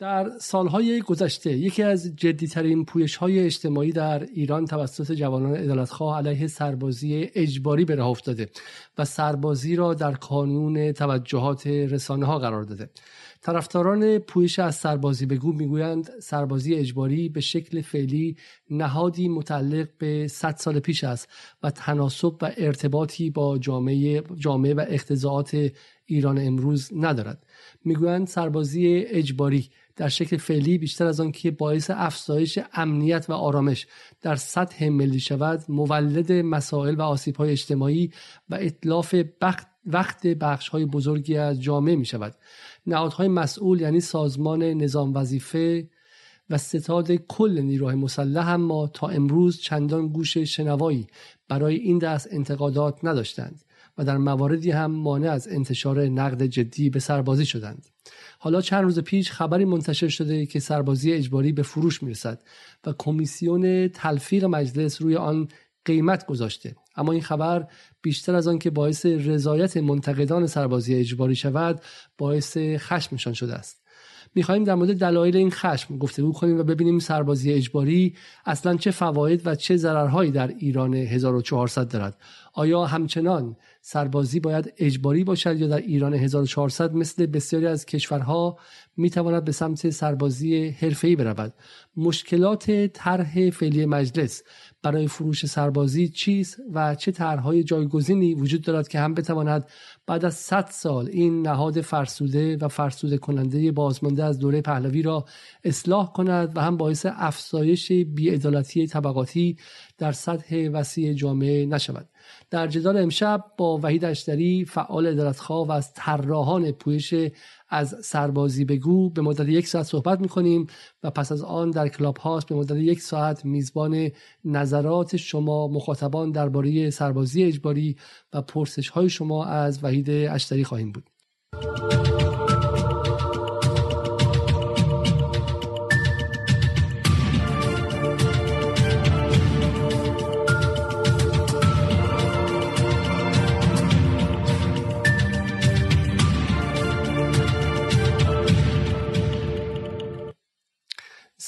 در سالهای گذشته یکی از جدیترین پویش های اجتماعی در ایران توسط جوانان عدالتخواه علیه سربازی اجباری به راه افتاده و سربازی را در کانون توجهات رسانه ها قرار داده. طرفداران پویش از سربازی بگو می‌گویند سربازی اجباری به شکل فعلی نهادی متعلق به 100 سال پیش است و تناسب و ارتباطی با جامعه, جامعه و اختزاعات ایران امروز ندارد. می‌گویند سربازی اجباری در شکل فعلی بیشتر از آن که باعث افزایش امنیت و آرامش در سطح ملی شود مولد مسائل و آسیب های اجتماعی و اطلاف وقت بخش های بزرگی از جامعه می شود نهادهای مسئول یعنی سازمان نظام وظیفه و ستاد کل نیروهای مسلح ما تا امروز چندان گوش شنوایی برای این دست انتقادات نداشتند. و در مواردی هم مانع از انتشار نقد جدی به سربازی شدند. حالا چند روز پیش خبری منتشر شده که سربازی اجباری به فروش می‌رسد و کمیسیون تلفیق مجلس روی آن قیمت گذاشته. اما این خبر بیشتر از آن که باعث رضایت منتقدان سربازی اجباری شود باعث خشمشان شده است. می‌خواهیم در مورد دلایل این خشم گفتگو کنیم و ببینیم سربازی اجباری اصلا چه فواید و چه ضررهایی در ایران 1400 دارد. آیا همچنان سربازی باید اجباری باشد یا در ایران 1400 مثل بسیاری از کشورها می‌تواند به سمت سربازی حرفه‌ای برود. مشکلات طرح فعلی مجلس برای فروش سربازی چیست و چه طرحهای جایگزینی وجود دارد که هم بتواند بعد از 100 سال این نهاد فرسوده و فرسوده کننده بازمانده از دوره پهلوی را اصلاح کند و هم باعث افزایش بیعدالتی طبقاتی در سطح وسیع جامعه نشود. در جدال امشب با وحید اشتری فعال ادارتخواه و از طراحان پویش از سربازی بگو به مدت یک ساعت صحبت می‌کنیم و پس از آن در کلاب هاست به مدت یک ساعت میزبان نظرات شما مخاطبان درباره سربازی اجباری و پرسش های شما از وحید اشتری خواهیم بود.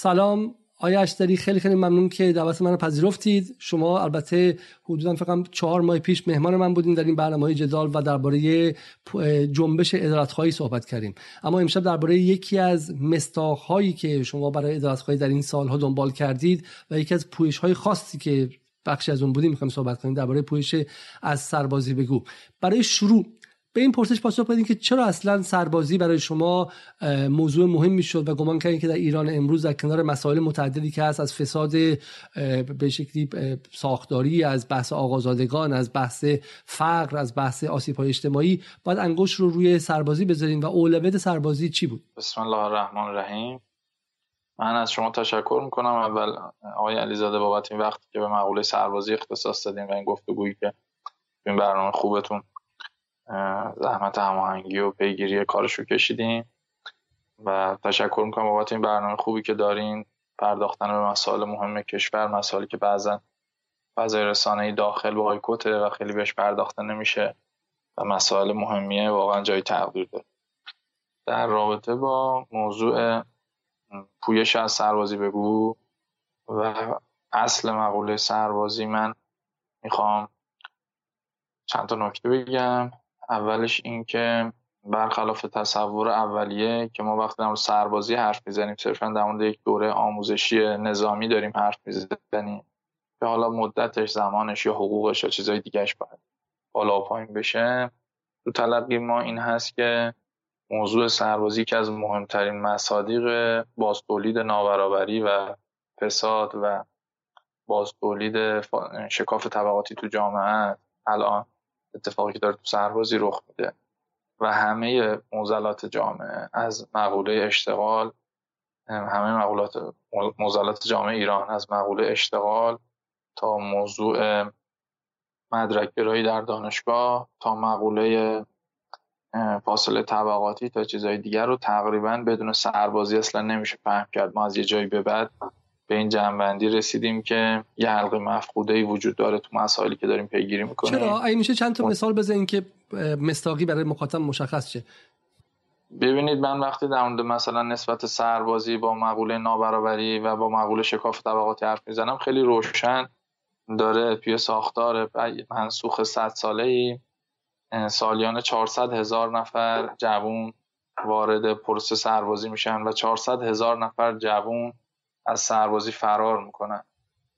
سلام. آیا اشتری خیلی خیلی ممنون که دعوت من رو پذیرفتید. شما البته حدودا فقط چهار ماه پیش مهمان من بودین در این برنامه های جدال و درباره جنبش ادارتخواهی صحبت کردیم. اما امشب درباره یکی از مستاخهایی که شما برای ادارتخواهی در این سالها دنبال کردید و یکی از پویش های خاصی که بخشی از اون بودیم می‌خوایم صحبت کنیم درباره پویش از سربازی بگو. برای شروع به این پرسش پاسخ بدین که چرا اصلا سربازی برای شما موضوع مهمی شد و گمان کردین که در ایران امروز در کنار مسائل متعددی که هست از فساد به شکلی ساختاری از بحث آقازادگان از بحث فقر از بحث آسیب های اجتماعی باید انگشت رو روی سربازی بذارین و اولویت سربازی چی بود؟ بسم الله الرحمن الرحیم. من از شما تشکر می‌کنم. اول آقای علیزاده بابت این وقتی که به مقوله سربازی اختصاص دادیم و این گفتگویی که این برنامه خوبتون زحمت هماهنگی و پیگیری کارشو کشیدیم و تشکر می‌کنم بابت این برنامه خوبی که دارین. پرداختن به مسائل مهم کشور مسائلی که بعضا فضای رسانه داخل بایکوته و خیلی بهش پرداخته نمیشه و مسائل مهمیه واقعا جای تقدیر داره. در رابطه با موضوع پویش از سربازی بگو و اصل مقوله سربازی من می‌خوام چند تا نکته بگم. اولش این که برخلاف تصور اولیه که ما وقتی در سربازی حرف می‌زنیم صرفا در مورد یک دوره آموزشی نظامی داریم حرف می‌زنیم که حالا مدتش زمانش یا حقوقش یا چیزای دیگهش باید بالا پایین بشه. تو تلقی ما این هست که موضوع سربازی که از مهمترین مصادیق بازتولید نابرابری و فساد و بازتولید شکاف طبقاتی تو جامعه الان. اتفاقی که داره تو سربازی رخ میده. و همه موزلات جامعه از مقوله اشتغال همه مقولات موزلات جامعه ایران از مقوله اشتغال تا موضوع مدرک در دانشگاه تا مقوله فاصله طبقاتی تا چیزهای دیگر رو تقریبا بدون سربازی اصلا نمیشه فهم کرد. ما از یه جایی به بعد به این جنبندی رسیدیم که یه حلقه مفقوده ای وجود داره تو مسائلی که داریم پیگیری می‌کنیم. چرا؟ این میشه چند تا مثال بزنین که مستاقی برای مخاطب مشخص شه. ببینید من وقتی در مورد مثلا نسبت سربازی با مقوله نابرابری و با مقوله شکاف طبقاتی حرف می‌زنم خیلی روشن داره. توی ساختار منسوخ 100 ساله ای سالیان 400 هزار نفر جوون وارد پروسه سربازی میشن و 400 هزار نفر جوون از سربازی فرار می‌کنن.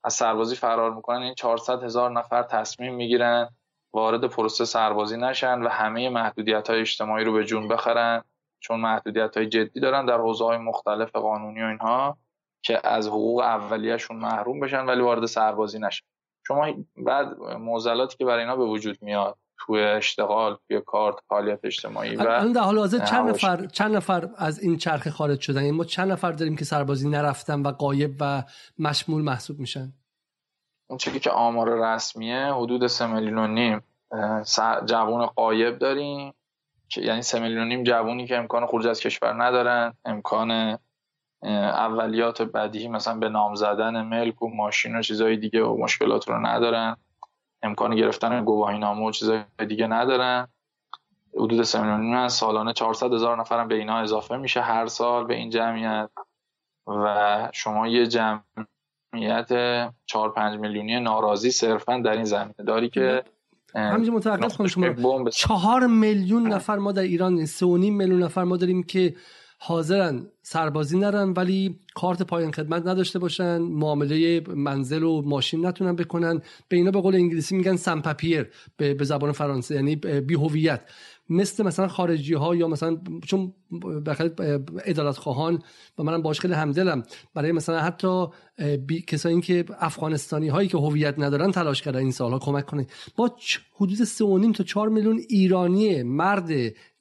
از سربازی فرار می‌کنن این 400 هزار نفر تصمیم می‌گیرن وارد پروسه سربازی نشن و همه محدودیت های اجتماعی رو به جون بخرن چون محدودیت های جدی دارن در حوزه های مختلف قانونی و اینها که از حقوق اولیهشون محروم بشن ولی وارد سربازی نشن. شما بعد موزلاتی که برای اینا به وجود میاد توی اشتغال توی کارت فعالیت اجتماعی و در حال حاضر چند نفر چند نفر از این چرخه خارج شدن؟ یعنی ما چند نفر داریم که سربازی نرفتن و قایب و مشمول محسوب میشن؟ اون چیزی که آمار رسمیه حدود سه میلیون و نیم جوان قایب داریم. یعنی سه میلیون و نیم جوونی که امکان خروج از کشور ندارن. امکان اولیات بدیهی مثلا به نام زدن ملک و ماشین و چیزهای دیگه و مشکلات رو ندارن. امکان گرفتن گواهی نامه و چیزهای دیگه ندارن. حدود 3 میلیون سالانه 400 هزار نفرم به اینا اضافه میشه هر سال به این جمعیت. و شما یه جمعیت 4 5 میلیونی ناراضی صرفا در این زمینه داری که همینجا متوقف کنم شما. 4 میلیون نفر ما در ایران 3.5 میلیون نفر ما داریم که حاضرن سربازی نرن ولی کارت پایان خدمت نداشته باشن معامله منزل و ماشین نتونن بکنن. به اینا به قول انگلیسی میگن سمپپیر به زبان فرانسه یعنی بی هویت مثل مثلا خارجی ها یا مثلا چون بخاطر ادالت خواهان و منم باش خیلی همدلم. برای مثلا حتی کسایی که افغانستانی هایی که هویت ندارن تلاش کردن این سالها کمک کنه. ما حدود 3.5 تا 4 میلیون ایرانی مرد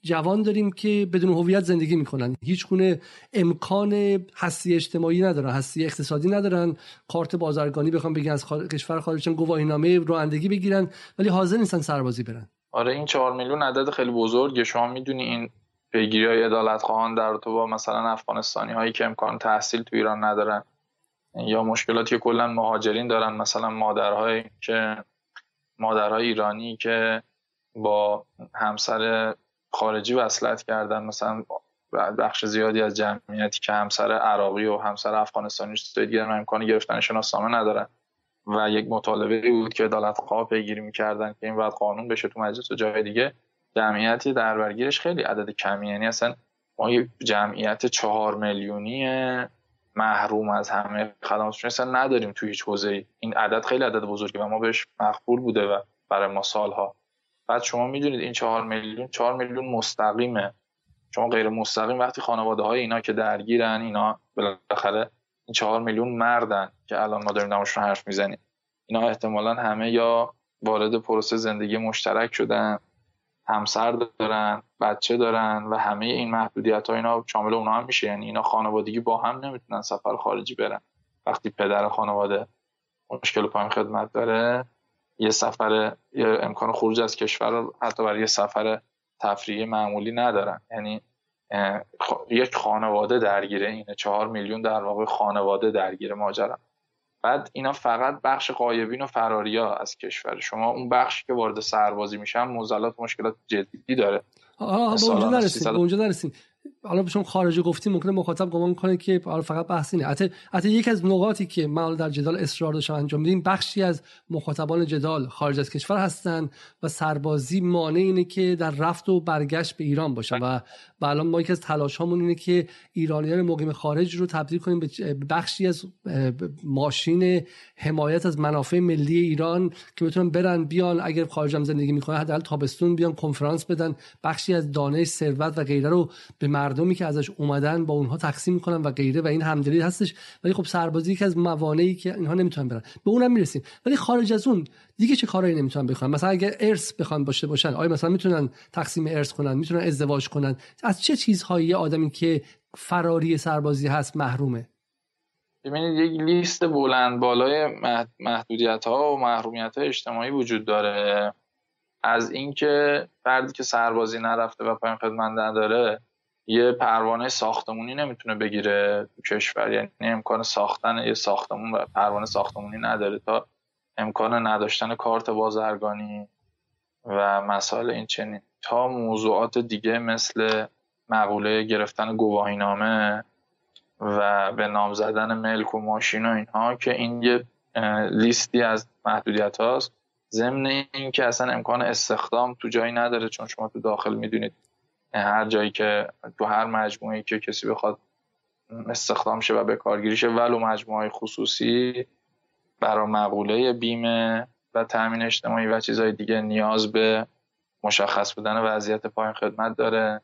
جوان داریم که بدون هویت زندگی می‌کنن. هیچ گونه امکان هستی اجتماعی ندارن هستی اقتصادی ندارن. کارت بازرگانی بخوام بگن از کشور خارج گواهی نامه رانندگی بگیرن ولی حاضر نیستن سربازی برن. آره این چهار میلیون عدد خیلی بزرگه. شما می‌دونی این پیگیری های عدالت خواهان در تو با مثلا افغانستانی هایی که امکان تحصیل تو ایران ندارن یا مشکلاتی که کلا مهاجرین دارن مثلا مادرهای که مادرهای ایرانی که با همسر خارجی وصلت کردن مثلا بخش زیادی از جمعیتی که همسر عراقی و همسر افغانستانی دیگه امکان گرفتن شناسنامه ندارن. و یک مطالبه بود که عدالت خواه پیگیری می‌کردن که این باید قانون بشه تو مجلس و جای دیگه. جمعیتی در برگیرش خیلی عدد کمی یعنی اصلا ما یک جمعیت چهار میلیونی محروم از همه خدماتشون اصلا نداریم توی هیچ حوزه این عدد خیلی عدد بزرگی و ما بهش مقبول بوده و برای ما سالها بعد شما می‌دونید این چهار میلیون چهار میلیون مستقیمه. شما غیر مستقیم وقتی خانواده های اینا که درگیرن اینا بالاخره این چهار میلیون مردن که الان ما داریم نماشون حرف می‌زنیم. اینا احتمالا همه یا وارد پروسه زندگی مشترک شدن همسر دارن بچه دارن و همه این محدودیت ها اینا شامل اونا هم میشه. یعنی اینا خانوادگی با هم نمی‌تونن سفر خارجی برن. وقتی پدر خانواده مشکل پایین خدمت داره یه سفر یا امکان خروج از کشور حتی برای یه سفر تفریحی معمولی ندارن. یعنی یک خانواده درگیره اینه چهار میلیون در واقع خانواده درگیره ماجرا. بعد اینا فقط بخش قایبین و فراریا از کشور. شما اون بخشی که وارد سربازی میشن موزلات مشکلات جدی داره. آه به اونجا نرسیم به اونجا نرسیم حالا چون خارجی گفتیم ممکنه مخاطب گمان کنه که حالا فقط بحث اینه. حتی حتی یک از نقاطی که ما در جدال اصرار داشتم انجام میدیم بخشی از مخاطبان جدال خارج از کشور هستن و سربازی مانع اینه که در رفت و برگشت به ایران باشن و الان ما یکی از تلاش هامون اینه که ایرانیان مقیم خارج رو تبدیل کنیم به بخشی از ماشین حمایت از منافع ملی ایران که بتونن برن بیان اگر خارج زندگی می‌کنن حداقل تابستون بیان کنفرانس بدن بخشی از دانش ثروت و غیره رو به مردمی که ازش اومدن با اونها تقسیم می‌کنن و غیره و این همدلی هستش. ولی خب سربازی یکی از موانعی که اینها نمی‌تونن برن. به اونم می‌رسیم. ولی خارج از اون دیگه چه کارایی نمی‌تونن بکنن مثلا اگر ارث بخوان باشه باشن آیا مثلا می‌تونن تقسیم ارث کنن؟ می‌تونن ازدواج کنن؟ از چه چیزهایی آدمی که فراری سربازی هست محرومه؟ ببینید یک لیست بلند بالای محدودیت ها و محرومیت های اجتماعی وجود داره. از اینکه فردی که سربازی نرفته و پایان خدمت نداره یه پروانه ساختمونی نمی‌تونه بگیره کشور. یعنی امکان ساختن یه ساختمون و پروانه ساختمونی نداره تا امکان نداشتن کارت بازرگانی و مسائل این چنین. تا موضوعات دیگه مثل مقوله گرفتن گواهینامه و به نام زدن ملک و ماشین و اینها که این یه لیستی از محدودیت هاست ضمن اینکه اصلا امکان استخدام تو جایی نداره چون شما تو داخل می‌دونید هر جایی که تو هر مجموعه که کسی بخواد استخدام شه و به کارگیری شه ولو مجموعه خصوصی برای مقوله بیمه و تامین اجتماعی و چیزهای دیگه نیاز به مشخص بودن وضعیت پایین خدمت داره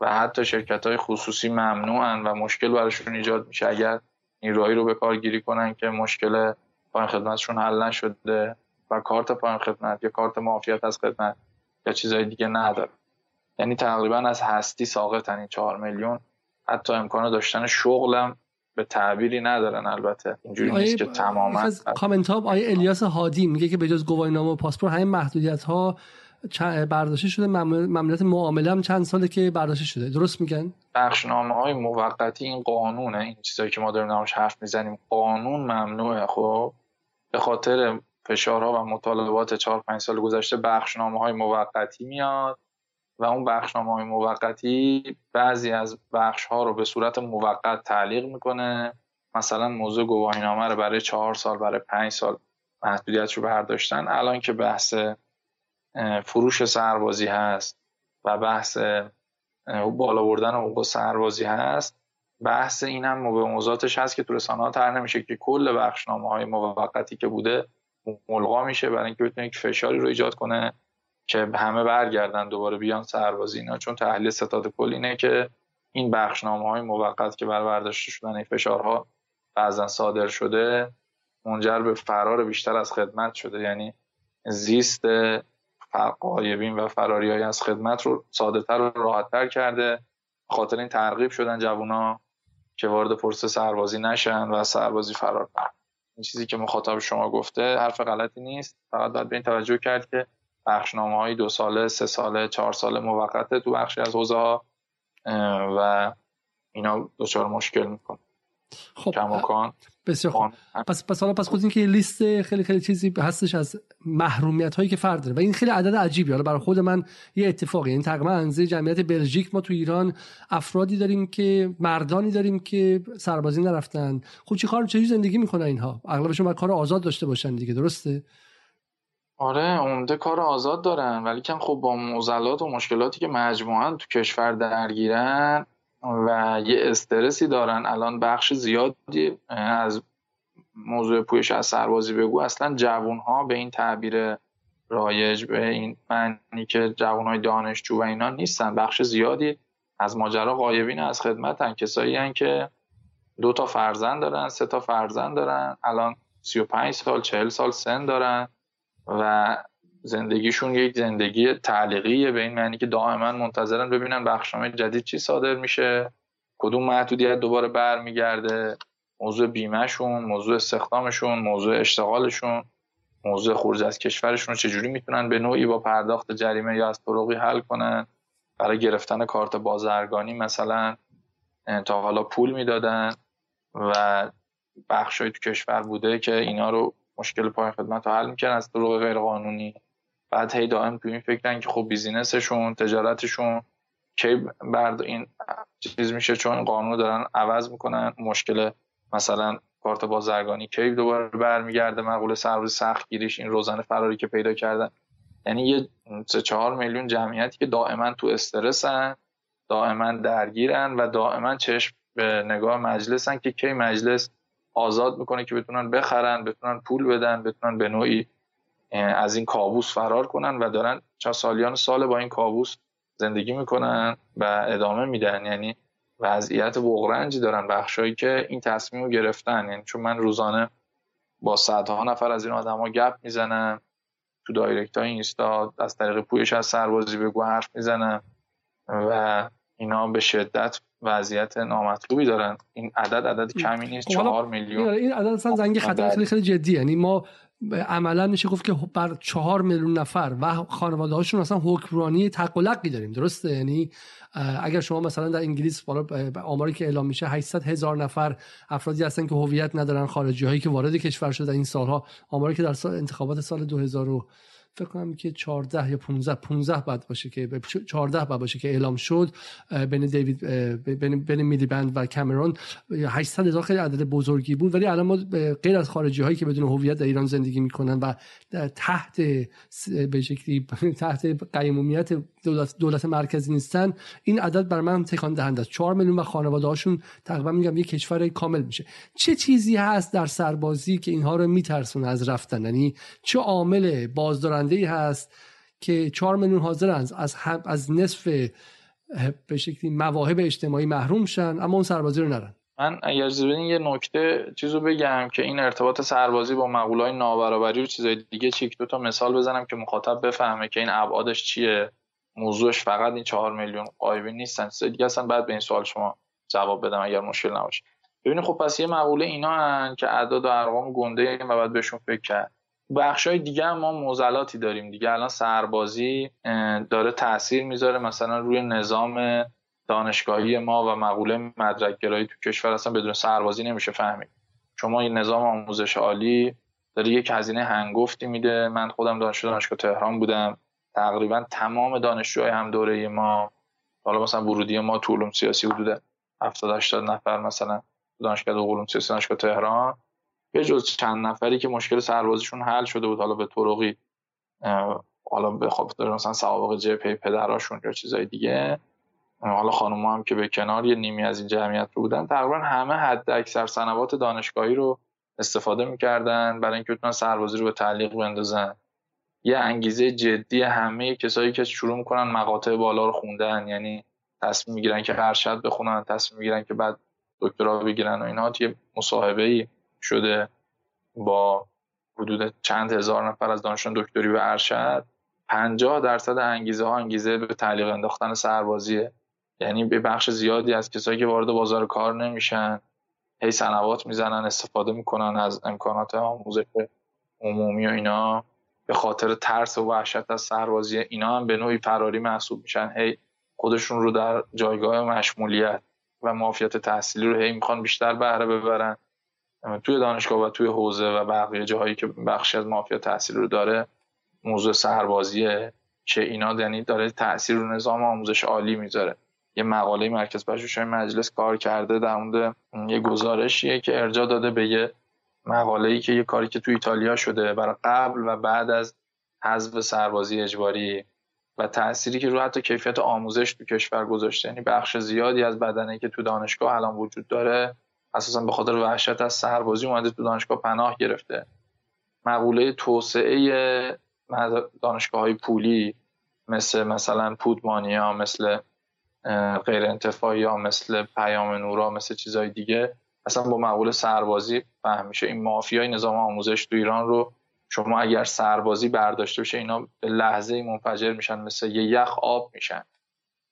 و حتی شرکت های خصوصی ممنوعن و مشکل براشون ایجاد میشه. اگر راهی رو به کار گیری کنن که مشکل پایین خدمتشون حل نشده و کارت پایین خدمت یا کارت معافیت از خدمت یا چیزهای دیگه نداره. یعنی تقریبا از هستی ساقطن این چهار میلیون. حتی امکان داشتن شغلم به تعبیری ندارن البته اینجوری نیست که تماما کامنت ها آیه الیاس هادی میگه که به جز گواهینامه و پاسپورت همین محدودیت ها برداشته شده. ممنوعیت معامله هم چند ساله که برداشته شده. درست میگن؟ بخشنامه های موقتی این قانونه این چیزایی که ما داریم نامش حرف می‌زنیم قانون ممنوعه. خب به خاطر فشارها و مطالبات 4 5 سال گذشته بخشنامه های موقتی میاد. و اون بخشنامه موقتی بعضی از بخش ها رو به صورت موقت تعلیق می‌کنه. مثلا موضوع گواهینامه رو برای چهار سال برای پنج سال محدودیت رو برداشتن. الان که بحث فروش سربازی هست و بحث بالا بردن حقوق سربازی هست بحث این هم به موضوعاتش هست که تو رسانه ها تر نمیشه که کل بخشنامه های موقتی که بوده ملغا میشه برای اینکه بتونه یک فشاری رو ایجاد کنه. که همه برگردن دوباره بیان سربازی اینا چون تحلیل ستاد کل اینه که این بخشنامه های موقت که بر برداشته شدن این فشارها بعضا صادر شده منجر به فرار بیشتر از خدمت شده. یعنی زیست قایبین و فراری های از خدمت رو ساده تر و راحت تر کرده خاطر این ترغیب شدن جوونا که وارد پرسه سربازی نشن و سربازی فرار کنن این چیزی که مخاطب شما گفته حرف غلطی نیست. فقط باید به این توجه کرد که بخشنامه های دو ساله سه ساله چهار ساله موقته تو بخشی از حوزه ها و اینا دچار مشکل میکن خب کماکان بسیار خوب. پس پس حالا پس خود این که لیست خیلی خیلی چیزی هستش از محرومیت هایی که فرد داره. و این خیلی عدد عجیبی حالا برای خود من یه اتفاقی این تقریبا انزه جمعیت بلژیک ما تو ایران افرادی داریم که مردانی داریم که سربازی نرفتن. خب چی کار چه زندگی می‌کنن اینها؟ اغلبشون باید کار آزاد داشته باشن دیگه درسته؟ آره عمده کار آزاد دارن ولی کم خب با موزلات و مشکلاتی که مجموعا تو کشور درگیرن و یه استرسی دارن. الان بخش زیادی از موضوع پویش از سربازی بگو اصلا جوون ها به این تعبیر رایج به این معنی که جوان های دانشجو و اینا نیستن. بخش زیادی از ماجرا غایبین از خدمتن. کسایی هن که دو تا فرزند دارن سه تا فرزند دارن الان 35 سال 40 سال سن دارن. و زندگیشون یک زندگی تعلیقیه به این معنی که دائما منتظرن ببینن بخشنامه جدید چی صادر میشه کدوم محدودیت دوباره برمیگرده موضوع بیمهشون موضوع استخدامشون موضوع اشتغالشون موضوع خروج از کشورشون چجوری می‌تونن به نوعی با پرداخت جریمه یا از طرقی حل کنن؟ برای گرفتن کارت بازرگانی مثلا تا حالا پول می‌دادن و بخشای تو کشور بوده که اینا رو مشکل پای خدمت رو حل می‌کنن از طرق غیر قانونی بعد هی دائم تو این فکرن که خب بیزینسشون تجارتشون کی برد این چیز میشه چون قانون دارن عوض می‌کنن. مشکل مثلا کارت بازرگانی کی دوباره برمیگرده مقوله سربازی سخت گیریش این روزانه فراری که پیدا کردن. یعنی یه سه چهار میلیون جمعیتی که دائما تو استرسن دائما درگیرن و دائما چشم به نگاه مجلسن که کی مجلس آزاد می‌کنه که بتونن بخرن بتونن پول بدن بتونن به نوعی از این کابوس فرار کنن و دارن چه سالیان سال با این کابوس زندگی می‌کنن و ادامه میدن. یعنی وضعیت بغرنجی دارن بخشایی که این تصمیم رو گرفتن. یعنی چون من روزانه با صدها نفر از این آدما گپ می‌زنم تو دایرکت های اینستا از طریق پویش از سربازی بگو حرف می‌زنم و اینا به شدت وضعیت نامطلوبی دارن. این عدد عدد کمی نیست خب چهار میلیون. این عدد اصلا زنگ خطر خیلی خیلی جدی یعنی ما عملا میشه گفت که بر چهار میلیون نفر و خانواده هاشون اصلا حکمرانی تقلقی داریم. درسته؟ یعنی اگر شما مثلا در انگلیس بالا آماری که اعلام میشه 800 هزار نفر افرادی هستن که هویت ندارن خارجی هایی که وارد کشور شده این سالها آماری که در سال انتخابات سال 2000 فکر کنم که 14 یا 15 15 بعد باشه که 14 بعد باشه که اعلام شد بین دیوید بین بین میلیبند و کامرون 800 هزار خیلی عدد بزرگی بود. ولی الان ما غیر از خارجی هایی که بدون هویت در ایران زندگی می‌کنن و تحت به شکلی تحت قیمومیت دولت, دولت مرکزی نیستن این عدد بر من تکان دهنده است. 4 میلیون و خانواده هاشون تقریبا میگم یک کشور کامل میشه. چه چیزی هست در سربازی که اینها رو میترسونه از رفتن؟ یعنی چه عامل بازدارنده ای هست که 4 میلیون حاضرن از از نصف به شکلی مواهب اجتماعی محروم شن اما اون سربازی رو نرن. من اگر زبین یه نکته چیزو بگم که این ارتباط سربازی با مقولای نابرابری و چیزای دیگه چیک دو تا مثال بزنم که مخاطب بفهمه که این ابعادش چیه. موضوعش فقط این چهار میلیون قایبی نیستن. چیز دیگه اصلا بعد به این سوال شما جواب بدم اگر مشکل نباشه. ببینید خب پس یه مقوله اینا هن که اعداد و ارقام گنده و بعد بهشون فکر کرد بخش های دیگه هم ما موزلاتی داریم دیگه. الان سربازی داره تاثیر می‌ذاره. مثلا روی نظام دانشگاهی ما و مقوله مدرک تو کشور اصلا بدون سربازی نمیشه فهمید. شما این نظام آموزش عالی داره یک هزینه هنگفتی میده. من خودم دانشجو دانشگاه تهران بودم. تقریبا تمام دانشجوهای هم دوره ما حالا مثلا ورودی ما تو علوم سیاسی حدود 70 80 نفر مثلا دانشگاه علوم سیاسی دانشگاه تهران. به جز چند نفری که مشکل سربازیشون حل شده بود حالا به طرقی حالا به خاطر مثلا سوابق جبهه پدراشون یا چیزای دیگه حالا خانم هم که به کنار یه نیمی از این جمعیت رو بودن تقریبا همه حد اکثر سنوات دانشگاهی رو استفاده می‌کردن برای اینکه بتونن سربازی رو به تعلیق بندازن. یه انگیزه جدی همه کسایی که شروع می‌کنن مقاطع بالا رو خوندن یعنی تصمیم می‌گیرن که ارشد بخونن تصمیم می‌گیرن که بعد دکترا بگیرن و اینا یه مصاحبه ای شده با حدود چند هزار نفر از دانشجویان دکتری و ارشد 50 درصد انگیزه ها انگیزه به تعلیق انداختن سربازیه. یعنی به بخش زیادی از کسایی که وارد بازار کار نمیشن هی سنوات می‌زنن استفاده می‌کنن از امکانات آموزش عمومی و اینا. به خاطر ترس و وحشت از سربازی اینا هم به نوعی فراری محسوب میشن. هی خودشون رو در جایگاه مشمولیت و معافیت تحصیلی رو هی می‌خوان بیشتر بهره ببرن. توی دانشگاه و توی حوزه و بقیه جاهایی که بخشی از معافیت تحصیلی رو داره موضوع سربازیه که اینا یعنی داره تاثیر رو نظام آموزش عالی می‌ذاره. یه مقاله مرکز پژوهش‌های مجلس کار کرده در مورد یه گزارشیه که ارجاع داده به یه مقاله‌ای که یه کاری که تو ایتالیا شده برای قبل و بعد از حذف سربازی اجباری و تأثیری که رو حتی کیفیت آموزش تو کشور گذاشته. یعنی بخش زیادی از بدنه که تو دانشگاه الان وجود داره اساسا به خاطر وحشت از سربازی اومده تو دانشگاه پناه گرفته. مقوله توسعه دانشگاه های پولی مثل مثلا پودمانیا مثل غیر انتفاعی ها مثل پیام نورا مثل چیزهای دیگه اصلا با مقوله سربازی فهم میشه. این مافیای نظام آموزش تو ایران رو شما اگر سربازی برداشته بشه اینا به لحظه منفجر میشن مثل یه یخ آب میشن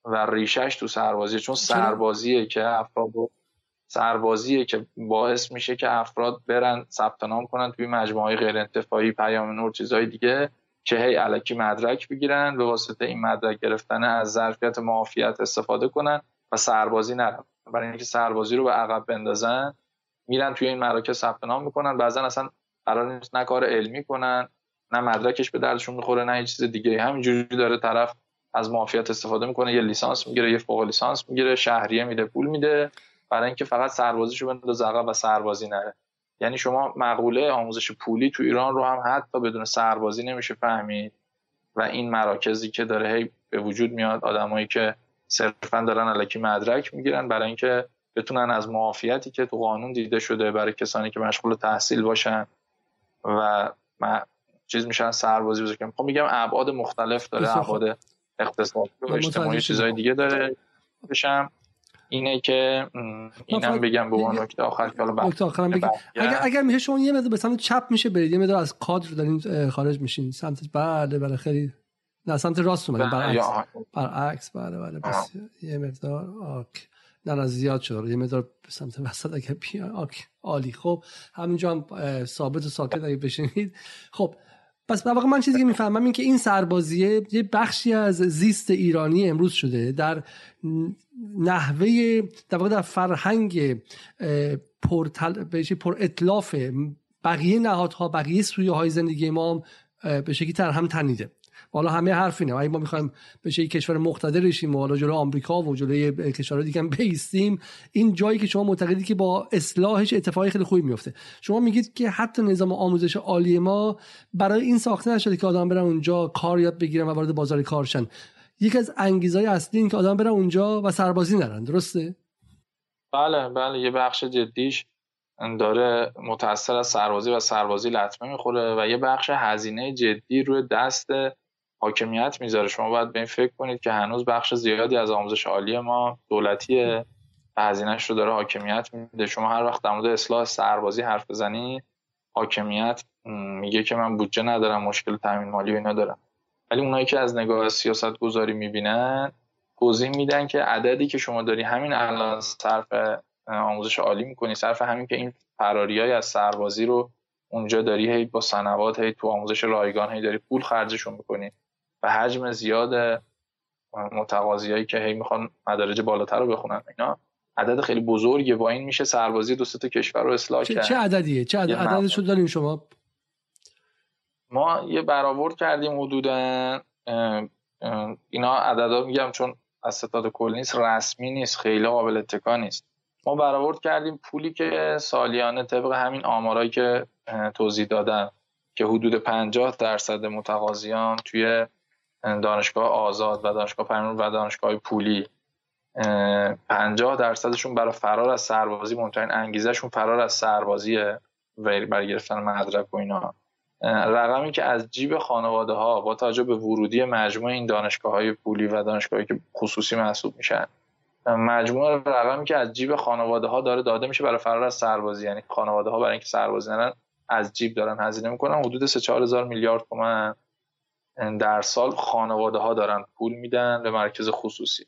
و ریشش تو سربازی چون سربازیه که افراد سربازیه که باعث میشه که افراد برن ثبت نام کنن توی مجموعه غیر انتفاعی پیام نور چیزهای دیگه که هی علکی مدرک بگیرن به واسطه این مدرک گرفتن از ظرفیت معافیت استفاده کنن و سربازی نرن برای اینکه سربازی رو به عقب بندازن میرن توی این مراکز ثبت نام می‌کنن. بعضا اصلا قرار نیست نه کار علمی کنن نه مدرکش به دردشون می‌خوره نه چیز دیگه. همینجوری داره طرف از معافیت استفاده می‌کنه. یه لیسانس می‌گیره یه فوق لیسانس می‌گیره شهریه میده پول میده. برای اینکه فقط سربازیشو بندازه عقب و سربازی نره. یعنی شما مقوله آموزش پولی تو ایران رو هم حتی بدون سربازی نمیشه فهمید. و این مراکزی که داره هی به وجود میاد آدمایی که صرفا دارن علکی مدرک می‌گیرن برای اینکه بتونن از معافیتی که تو قانون دیده شده برای کسانی که مشغول تحصیل باشن و چیز میشن سربازی بزرگم خب میگم ابعاد مختلف داره ابعاد اقتصادی و اجتماعی چیزهای دیگه داره. بشم. اینه که اینم بگم به عنوان نکته آخر که حالا آخرم بگم. اگر اگر میشه شما یه مقدار به سمت چپ میشه برید یه مقدار از کادر دارین خارج میشین. سمت بله بله خیلی نه سمت راست اومدین برعکس. برعکس بله بله بس. یه مقدار آک. نه نه زیاد شد. یه مقدار به سمت وسط اگه بیا آک عالی. خب همینجا هم ثابت و ساکت اگه بشینید. خب پس واقع من چیزی که می‌فهمم این که این سربازیه یه بخشی از زیست ایرانی امروز شده. در نحوه در واقع در فرهنگ پر, پر اطلاف بقیه نهادها بقیه سویه های زندگی ما به شکلی تر هم تنیده. حالا همه حرف اینه. اگه ما می‌خوایم به شکلی کشور مقتدر بشیم و حالا جلو آمریکا و جلوی کشورهای دیگه هم بیستیم این جایی که شما معتقدید که با اصلاحش اتفاقی خیلی خوبی میفته شما میگید که حتی نظام آموزش عالی ما برای این ساخته نشده که آدم برن اونجا کار یاد بگیرن و وارد بازار کارشن یکی از انگیزهای اصلی این که آدم برن اونجا و سربازی نرن. درسته؟ بله بله. یه بخش جدیش داره متأثر از سربازی و سربازی لطمه می‌خوره و یه بخش هزینه جدی روی دست حاکمیت می‌ذاره. شما باید به این فکر کنید که هنوز بخش زیادی از آموزش عالی ما دولتیه. و هزینهش رو داره حاکمیت میده. شما هر وقت در مورد اصلاح سربازی حرف بزنی حاکمیت میگه که من بودجه ندارم مشکل تامین مالی و اینا دارم. ولی اونایی که از نگاه سیاست گذاری می‌بینن توضیح میدن که عددی که شما داری همین الان صرف آموزش عالی می‌کنی صرف همین که این های از سربازی رو اونجا داری هی با سنوات هی تو آموزش رایگان هی داری پول خرجشون می‌کنی. و حجم زیاد متقاضیایی که هی می‌خوان مدارج بالاتر رو بخونن اینا عدد خیلی بزرگه. با این میشه سربازی دو تا کشور رو اصلاح کرد. چه عددیه؟ چه عدد عددشو دارین شما؟ ما یه برآورد کردیم حدودا اینا عددا میگم چون از ستاد کل نیست رسمی نیست خیلی قابل اتکا نیست. ما برآورد کردیم پولی که سالیانه طبق همین آمارایی که توضیح دادم که حدود 50 درصد متقاضیان توی دانشگاه آزاد و دانشگاه پرمون و دانشگاه پولی 50 درصدشون برای فرار از سربازی مهمترین انگیزشون فرار از سربازیه برای گرفتن مدرک و اینا. رقمی که از جیب خانواده ها با توجه به ورودی مجموع این دانشگاه های پولی و دانشگاهی که خصوصی محسوب میشن مجموع رقمی که از جیب خانواده ها داره داده میشه برای فرار از سربازی. یعنی خانواده ها برای اینکه سربازی نرن از جیب دارن هزینه می‌کنن حدود 3 4 هزار میلیارد تومن در سال خانواده ها دارن پول میدن به مرکز خصوصی.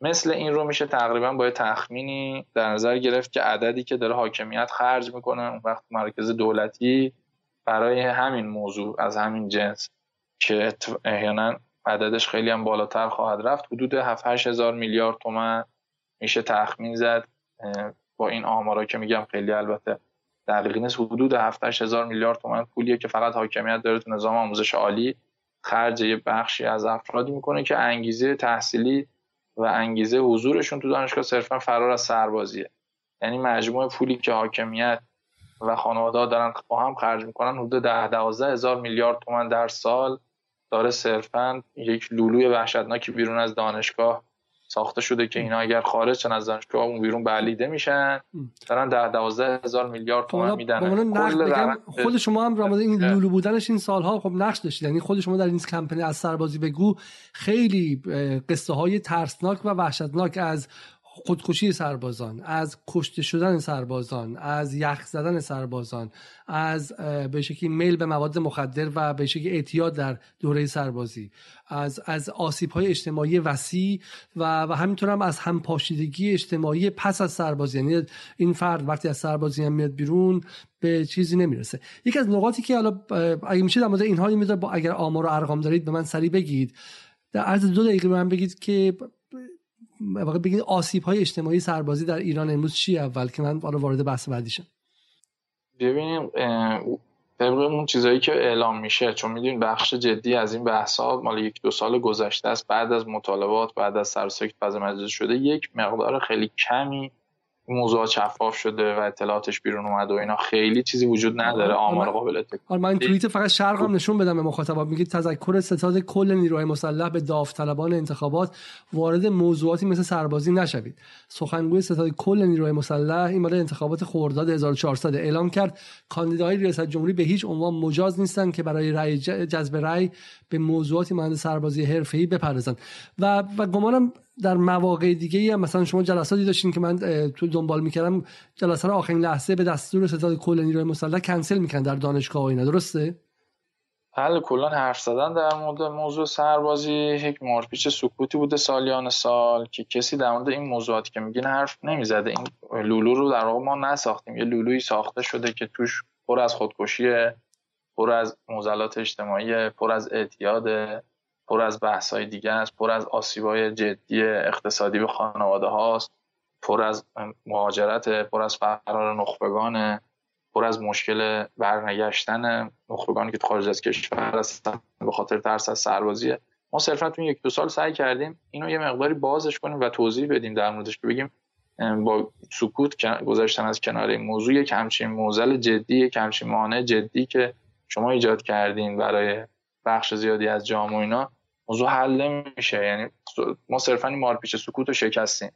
مثل این رو میشه تقریبا با تخمینی در نظر گرفت که عددی که داره حاکمیت خرج می‌کنه اون وقت مرکز دولتی برای همین موضوع از همین جنس که احیانا عددش خیلی هم بالاتر خواهد رفت. حدود 7 هزار میلیارد تومن میشه تخمین زد. با این آمارا که میگم خیلی البته دقیق نیست حدود 7 هزار میلیارد تومن پولیه که فقط حاکمیت داره تو نظام آموزش عالی. خرج یه بخشی از افرادی می‌کنه که انگیزه تحصیلی و انگیزه حضورشون تو دانشگاه صرفا فرار از سربازیه. یعنی مجموع پولی که حاکمیت و خانواده دارن با هم خرج می‌کنن حدود ده دوازده هزار میلیارد تومن در سال داره صرفا یک لولوی وحشتناکی بیرون از دانشگاه ساخته شده که اینا اگر خارج شن از دانشگاه اون بیرون بلیده میشن. دارن ده دوازده هزار میلیارد تومان میدن. خود شما هم رامده این لولو بودنش این سالها خب نقش داشتید یعنی خود شما در این کمپانی از سربازی بگو خیلی قصه های ترسناک و وحشتناک از خودکشی سربازان از کشته شدن سربازان از یخ زدن سربازان از به شکلی میل به مواد مخدر و به شکلی اعتیاد در دوره سربازی از از آسیب های اجتماعی وسیع و, و همینطور هم از همپاشیدگی اجتماعی پس از سربازی. یعنی این فرد وقتی از سربازی هم میاد بیرون به چیزی نمی‌رسه. یکی از نقاطی که حالا اگه میشه در مورد اینها با اگر آمار و ارقام دارید به من سریع بگید. در عرض دو دقیقه من بگید که واقع بگید آسیب های اجتماعی سربازی در ایران امروز چی اول که من وارد بحث بعدیشم ببینیم طبق اون چیزایی که اعلام میشه چون می‌دونید بخش جدی از این بحث ها مال یک دو سال گذشته است. بعد از مطالبات بعد از سرسکت فاز مجلس شده یک مقدار خیلی کمی موضوع شفاف شده و اطلاعاتش بیرون اومد و اینا. خیلی چیزی وجود نداره. آمار قابل اتکا آره من توییت فقط شرقم نشون بدم به مخاطبات. میگید تذکر ستاد کل نیروهای مسلح به داوطلبان انتخابات وارد موضوعاتی مثل سربازی نشوید. سخنگوی ستاد کل نیروهای مسلح این مال انتخابات خرداد 1400 اعلام کرد. کاندیداهای ریاست جمهوری به هیچ عنوان مجاز نیستند که برای رأی جذب رأی به موضوعاتی مانند سربازی حرفه‌ای بپردازند. و و گمانم در مواقع دیگه هم مثلا شما جلساتی داشتین که من تو دنبال می‌کردم جلسات آخرین لحظه به دستور ستاد کل نیروی مسلح کنسل می‌کنن در دانشگاه اینا درسته؟ بله کلا حرف زدن در مورد موضوع سربازی یک مارپیچ سکوتی بوده سالیان سال که کسی در مورد این موضوعاتی که میگین حرف نمی‌زده. این لولو رو در واقع ما نساختیم. یه لولویی ساخته شده که توش پر از خودکشی پر از موزلات اجتماعی پر از اعتیاد پر از بحث های دیگه است پر از آسیب های جدی اقتصادی به خانواده هاست پر از مهاجرت پر از فرار نخبگانه پر از مشکل برنگشتن نخبگانی که خارج از کشور هستن به خاطر ترس از سربازیه ما صرفا تو یک دو سال سعی کردیم اینو یه مقداری بازش کنیم و توضیح بدیم در موردش که بگیم با سکوت گذاشتن از کنار این موضوع یک همچین موزل جدی یک همچین مانع جدی که شما ایجاد کردین برای بخش زیادی از جامعه اینا موضوع حل نمیشه. یعنی ما صرفا این مارپیچ سکوت رو شکستیم.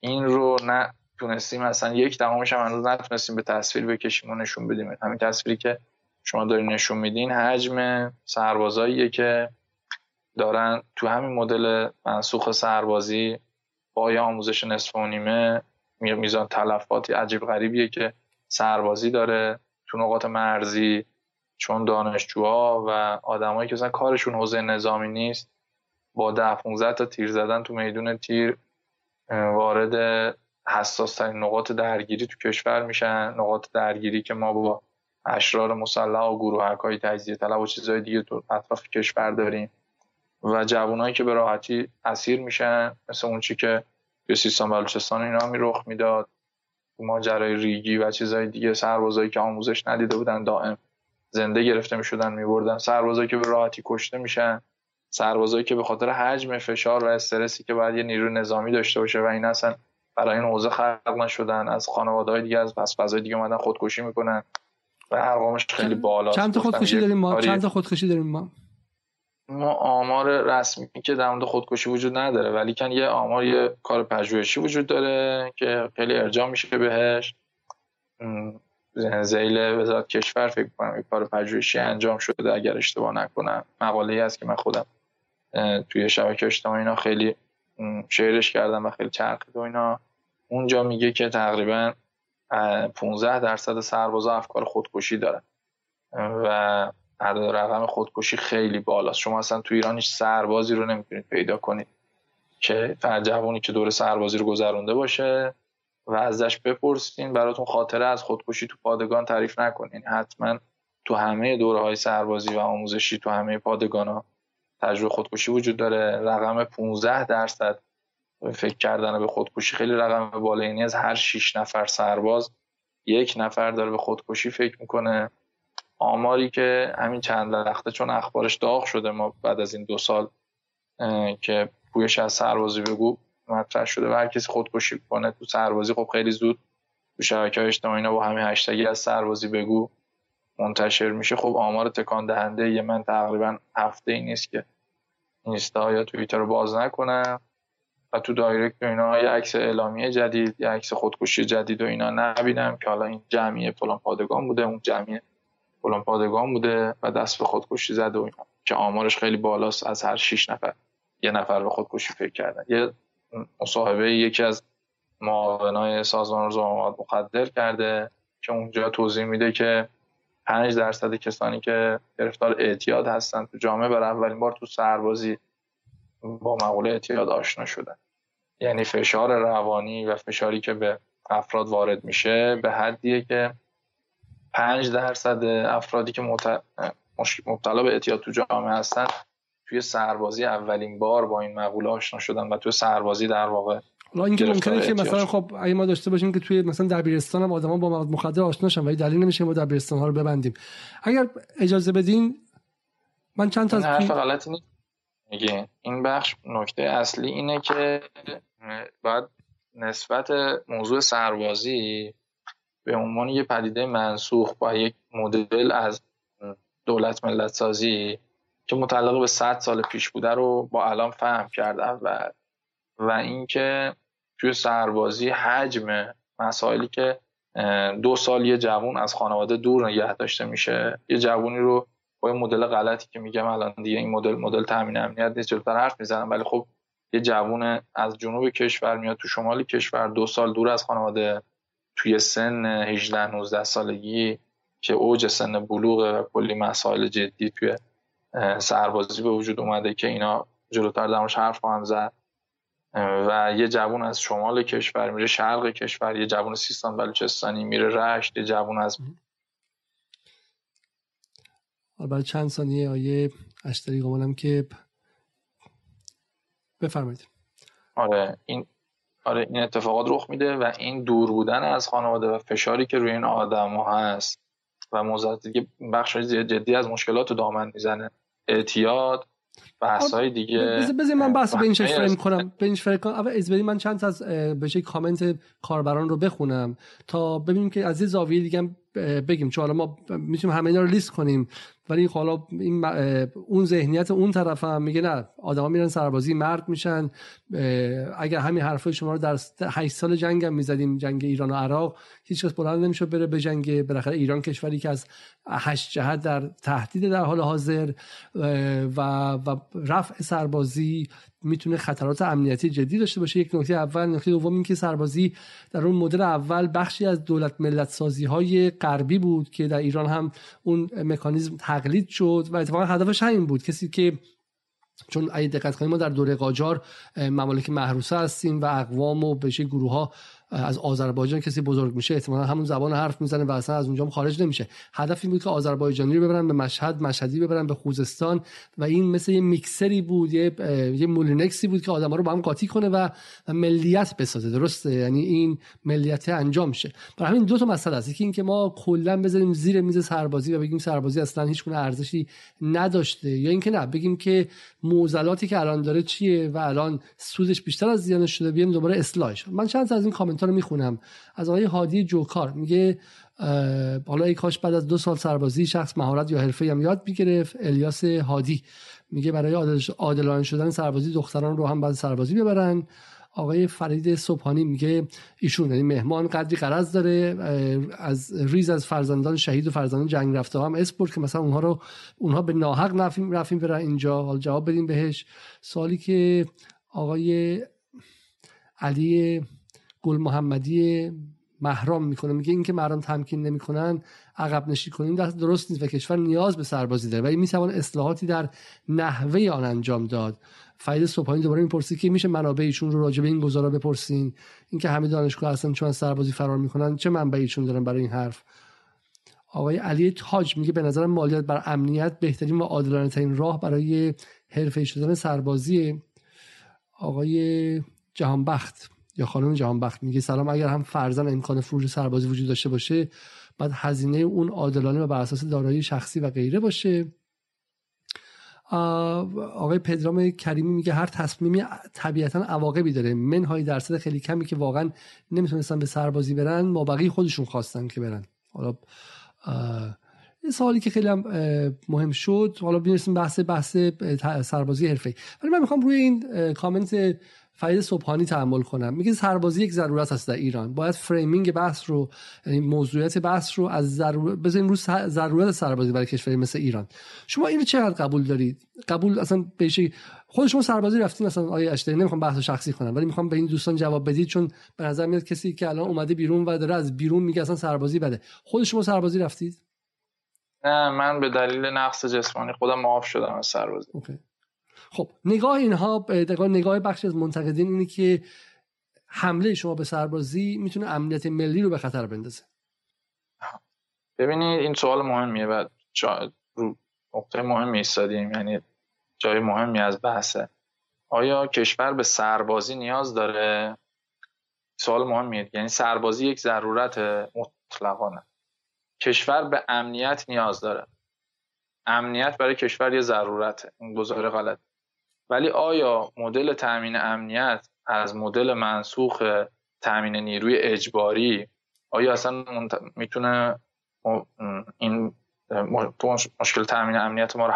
این رو نه تونستیم مثلا یک دمامش هم هنوز نتونستیم به تصویر بکشیم و نشون بدیم. همین تصویری که شما دارین نشون میدین حجم سربازاییه که دارن تو همین مدل منسوخ سربازی با یا آموزش نصف و نیمه میزان تلفاتی عجیب غریبیه که سربازی داره تو نقاط مرزی چون دانشجوها و آدمایی که مثلا کارشون حوزه نظامی نیست با ده 15 تا تیر زدن تو میدون تیر وارد حساس ترین نقاط درگیری تو کشور میشن. نقاط درگیری که ما با اشرار مسلح و گروه های تجزیه طلب و چیزهای دیگه تو اطراف کشور داریم. و جوانایی که به راحتی اسیر میشن مثل اون چی که به سیستان بلوچستان اینا می رخ می‌داد. ماجرای ریگی و چیزهای دیگه سربازایی که آموزش ندیده بودن دائم. زنده گرفته می‌شدن میبردن. سربازایی که به راحتی کشته میشن سربازایی که به خاطر حجم فشار و استرسی که باید یه نیرو نظامی داشته باشه و این اصلا برای این حوزه خلق نشدن از خانواده های دیگه از پس فضای دیگه اومدن خودکشی می‌کنن و ارقامش خیلی بالا چند تا خودکشی داریم؟ ما چند تا خودکشی داریم؟ ما ما آمار رسمی که در مورد خودکشی وجود نداره ولی کن یه آمار یه کار پژوهشی وجود داره که خیلی ارجاع میشه بهش. زیل وزارت کشور فکر کنم یه کار پژوهشی انجام شده اگر اشتباه نکنم. مقاله ای است که من خودم توی شبکه اجتماعی اینا خیلی شعرش کردم و خیلی چرخید و اینا. اونجا میگه که تقریبا 15 درصد سربازا افکار خودکشی دارن. و عدد رقم خودکشی خیلی بالاست. شما اصلا تو ایران هیچ سربازی رو نمی‌تونید پیدا کنید که جوانی که دور سربازی رو گذرونده باشه. و ازش بپرسین براتون خاطره از خودکشی تو پادگان تعریف نکنین. حتما تو همه دوره های سربازی و آموزشی تو همه پادگان ها تجربه خودکشی وجود داره. رقم 15 درصد فکر کردن به خودکشی خیلی رقم بالایی از هر 6 نفر سرباز یک نفر داره به خودکشی فکر می‌کنه. آماری که همین چند وقته چون اخبارش داغ شده ما بعد از این دو سال که پویش از سربازی بگو مطرح شده و هر کسی خودکشی کنه تو سربازی خب خیلی زود تو شبکه اجتماعی با همین هشتگی از سربازی بگو منتشر میشه. خب آمار تکان دهنده یه من تقریبا هفته ای نیست که اینستا یا توییتر رو باز نکنم. و تو دایرکت و اینا یه عکس اعلامیه جدید یه عکس خودکشی جدید و اینا نبینم که حالا این جمعیه فلان پادگان بوده اون جمعیه فلان پادگان بوده و دست به خودکشی زده و اینا. که آمارش خیلی بالاست از هر 6 نفر. یه نفر به خودکشی فکر کردن. یه مصاحبه یکی از معاونای سازمان روزنامه مقدر کرده که اونجا توضیح میده که 5 درصد کسانی که گرفتار اعتیاد هستن تو جامعه برای اولین بار تو سربازی با مقوله اعتیاد آشنا شدن. یعنی فشار روانی و فشاری که به افراد وارد میشه به حدیه که 5 درصد افرادی که مبتلا به اعتیاد تو جامعه هستن توی سربازی اولین بار با این مقوله آشنا شدن و توی سربازی در واقع حالا اینکه ممکنه که مثلا خب اگه ما داشته باشیم که توی مثلا دبیرستان هم آدما با مواد مخدر آشنا شن ولی دلیل نمیشه ما دبیرستان ها رو ببندیم. اگر اجازه بدین من چند تا از حرف غلطی میگه این بخش نکته اصلی اینه که باید نسبت موضوع سربازی به عنوان یه پدیده منسوخ با یک مدل از دولت ملت سازی که متعلق به 100 سال پیش بوده رو با الان فهم کرد اول و اینکه توی سربازی حجم مسائلی که دو سال یه جوون از خانواده دور نگه داشته میشه یه جوونی رو با این مدل غلطی که میگم الان دیگه این مدل مدل تامین امنیت نیست جلوتر حرف می‌زنم ولی خب یه جوون از جنوب کشور میاد تو شمال کشور دو سال دور از خانواده توی سن 18 19 سالگی که اوج سن بلوغ و کلی مسائل جدی توی سربازی به وجود اومده که اینا جلوتر درمش حرف خواهم زد. و یه جوون از شمال کشور میره شرق کشور یه جوون سیستان بلوچستانی میره رشت یه جوون از بعد چند ثانیه آیه اشتری گمانم که بفرمایید. آره این آره این اتفاقات رخ میده و این دور بودن از خانواده و فشاری که روی این آدم ها هست. و موضوعات دیگه بخش جدی از مشکلات رو دامن می‌زنه. اعتیاد بحث های دیگه. بذار من بحث به این فریم کنم. به این فریم کنم. اول از من چند از به کامنت کاربران رو بخونم تا ببینیم که از یه زاویه دیگه بگیم چون حالا ما می‌تونیم همه اینا رو لیست کنیم ولی حالا این اون ذهنیت اون طرف هم میگه نه آدما میرن سربازی مرد میشن اگر همین حرفای شما رو در 8 سال جنگ هم می‌زدیم جنگ ایران و عراق هیچ کس بلند نمیشه بره به جنگ بالاخره ایران کشوری که از هشت جهت در تهدید در حال حاضر و, و رفع سربازی می‌تونه خطرات امنیتی جدی داشته باشه. یک نکته اول نکته دوم اینکه سربازی در اون مدل اول بخشی از دولت ملت سازی های غربی بود که در ایران هم اون مکانیزم تقلید شد و اتفاقا هدفش همین بود. کسی که چون اگه دقت کنیم ما در دوره قاجار ممالک محروسه هستیم و اقوام و بشه گروه ها از آذربایجان کسی بزرگ میشه احتمالا همون زبان حرف می‌زنه و اصلا از اونجا خارج نمیشه. هدف این بود که آذربایجانی رو ببرن به مشهد مشهدی ببرن به خوزستان و این مثل یه میکسری بود یه یه مولینکسی بود که آدما رو با هم قاطی کنه و ملیت بسازه درسته؟ یعنی این ملیت انجام شه. برای همین دو تا مسئله است. یکی اینکه ما کلا بذاریم زیر میز سربازی و بگیم سربازی اصلا هیچ گونه ارزشی نداشته یا اینکه نه بگیم که معضلاتی که الان داره چیه و الان سودش بیشتر از زیانش شده بیایم دوباره اصلاحش من چند از این کامنت رو می‌خونم. از آقای هادی جوکار میگه حالا ای کاش بعد از دو سال سربازی شخص مهارت یا حرفه هم یاد بگرفت الیاس هادی میگه برای عادلانه شدن سربازی دختران رو هم بعد سربازی ببرن. آقای فرید صبحانی میگه ایشون یعنی مهمان قدری قرض داره از ریز از فرزندان شهید و فرزندان جنگ رفته هم اسپورت که مثلا اونها رو اونها به ناحق رفتیم رفتیم برن اینجا. حالا جواب بدیم بهش. سوالی که آقای علی گل محمدی محرام می‌کنه. میگه اینکه مردم تمکین نمی‌کنن عقب نشی کنیم. درست نیست و کشور نیاز به سربازی داره. و این می‌توان اصلاحاتی در نحوه آن انجام داد. فاید صبحانی دوباره می‌پرسی که میشه منابع ایشون رو راجع به این گزارا بپرسین؟ اینکه همه دانشگاه هستن چون سربازی فرار می‌کنن چه منبعی ایشون دارن برای این حرف؟ آقای علی تاج میگه به نظر مالیات بر امنیت بهترین و عادلانه ترین راه برای حرفه شدن سربازی آقای جهانبخت. یا خانم جهانبخت میگه سلام اگر هم فرزن امکان فروش سربازی وجود داشته باشه بعد هزینه اون عادلانه و بر اساس دارایی شخصی و غیره باشه. آقای پدرام کریمی میگه هر تصمیمی طبیعتا عواقبی داره. منهای درصد خیلی کمی که واقعا نمی‌تونستن به سربازی برن ما بقیه خودشون خواستن که برن. حالا یه سوالی که خیلی هم مهم شد. حالا بیرسیم بحث بحث سربازی حرفه ولی من می‌خوام روی این کامنت فرید صبحانی تأمل کنم. میگه سربازی یک ضرورت هست در ایران. باید framing بحث رو یعنی موضوعیت بحث رو از ضرورت بزنیم رو ضرورت سربازی برای کشوری مثل ایران. شما اینو چقدر قبول دارید؟ قبول اصلا بهش خود شما سربازی رفتین مثلا آیه اشتری نمی‌خوام بحث شخصی کنم ولی می‌خوام به این دوستان جواب بدید چون به نظر میاد کسی که الان اومده بیرون و داره از بیرون میگه اصلا سربازی بده. خود شما سربازی رفتید؟ نه من به دلیل نقص جسمانی خودم معاف شدم از سربازی. اوکی. خب نگاه اینها نگاه بخش از منتقدین اینه که حمله شما به سربازی می‌تونه امنیت ملی رو به خطر بندازه. ببینید این سوال مهمیه و جا... نقطه مهمی ایستادیم یعنی جای مهمی از بحثه. آیا کشور به سربازی نیاز داره؟ سوال مهمیه. یعنی سربازی یک ضرورت مطلقانه. کشور به امنیت نیاز داره. امنیت برای کشور یه ضرورته. این گزاره غلط ولی آیا مدل تامین امنیت از مدل منسوخ تامین نیروی اجباری آیا اصلا می‌تونه این مشکل تامین امنیت ما رو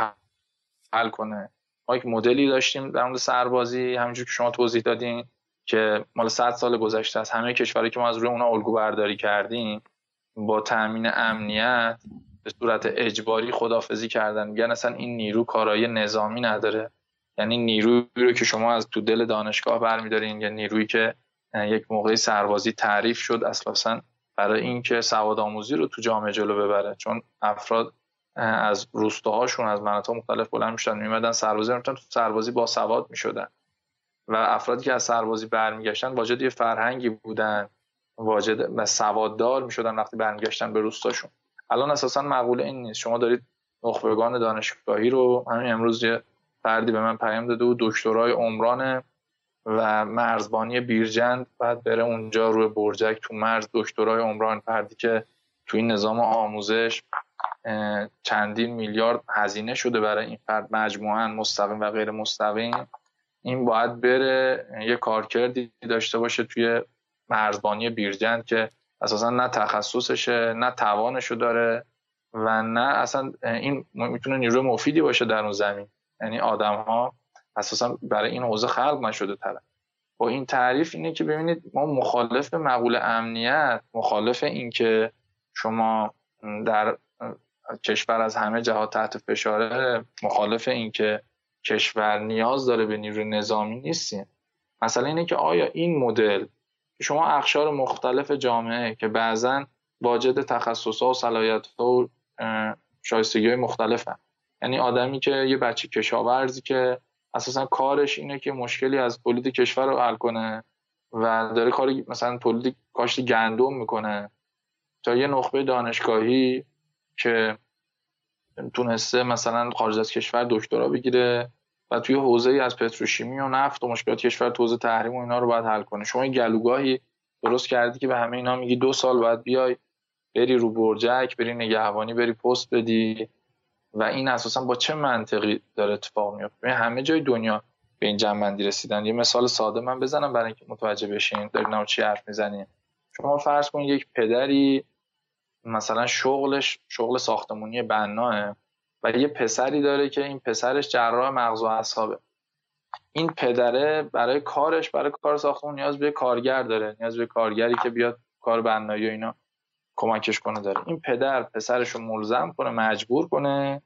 حل کنه؟ ما یک مدلی داشتیم در مورد سربازی همینجور که شما توضیح دادین که مال 100 سال گذشته از همه کشورهایی که ما از روی اونا الگو برداری کردیم با تامین امنیت به صورت اجباری خدافزی کردن. میگن اصلا این نیرو کارایی نظامی نداره. یعنی نیرویی رو که شما از تو دل دانشگاه برمیدارین یا نیرویی که یک موقعی سربازی تعریف شد اساسا برای اینکه سواد آموزی رو تو جامعه جلو ببره. چون افراد از روستاهاشون از مناطق مختلف بلند می‌شدن میمدن سربازی می‌تونن تو سربازی با سواد می‌شدن. و افرادی که از سربازی برمیگشتن واجد یه فرهنگی بودن واجد و سواددار می‌شدن وقتی برمیگشتن به روستاشون. الان اساسا مقوله این نیست. شما دارید نخبگان دانشگاهی رو همین امروز فردی به من پیام داده و دکترای عمران و مرزبانی بیرجند. بعد بره اونجا روی برجک تو مرز دکترای عمران فردی که تو این نظام آموزش چندین میلیارد هزینه شده برای این فرد مجموعا مستقیم و غیر مستقیم. این باید بره یه کارکردی داشته باشه توی مرزبانی بیرجند که اساسا نه تخصصشه نه توانشو داره و نه اصلا این می‌تونه نیروی مفیدی باشه در اون زمین. یعنی آدم ها اساسا برای این حوزه خلق نشده طرف با این تعریف اینه که ببینید ما مخالف مقول امنیت مخالف اینکه شما در کشور از همه جهات تحت فشاره مخالف اینکه کشور نیاز داره به نیروی نظامی نیستیم مثلا اینه که آیا این مدل شما اخشار مختلف جامعه که بعضا واجد تخصص و صلاحیت و شایستگی های. یعنی آدمی که یه بچه کشاورزی که اساسا کارش اینه که مشکلی از تولید کشور رو حل کنه و داره کاری مثلا تولید کاشت گندم می‌کنه. تا یه نخبه دانشگاهی که تونسته مثلا خارج از کشور دکترا بگیره و توی حوزه ای از پتروشیمی و نفت و مشکلات کشور تو حوزه تحریم و اینا رو باید حل کنه. شما گلوگاهی درست کردی که به همه اینا میگی دو سال باید بیای بری رو برجک بری نگهبانی بری پست بدی. و این اساسا با چه منطقی داره اتفاق میفته همه جای دنیا به این جنبندی رسیدن. یه مثال ساده من بزنم برای اینکه متوجه بشین. داریم چی حرف می‌زنیم؟ شما فرض کنید یک پدری مثلا شغلش شغل ساختمونی بناه و یه پسری داره که این پسرش جراح مغز و اعصابه. این پدره برای کارش برای کار ساختمون نیاز به کارگر داره. نیاز به کارگری که بیاد کار بنایی و اینا. کمکش کنه داره. این پدر پسرش رو ملزم کنه مجبور کنه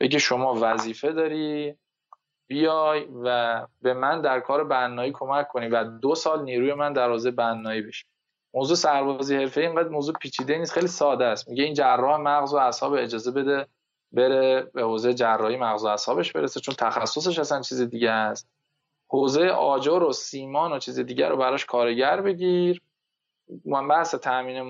بگه شما وظیفه داری بیای و به من در کار بنایی کمک کنی و دو سال نیروی من در حوزه بنایی بشی موضوع سربازی حرفه اینقدر موضوع پیچیده نیست خیلی ساده است. میگه این جراح مغز و اعصاب اجازه بده بره به حوزه جراحی مغز و اعصابش برسه چون تخصصش اصلا چیز دیگه است. حوزه آجر و سیمان و چیز دیگه رو براش کارگر بگیر. من بحث تامین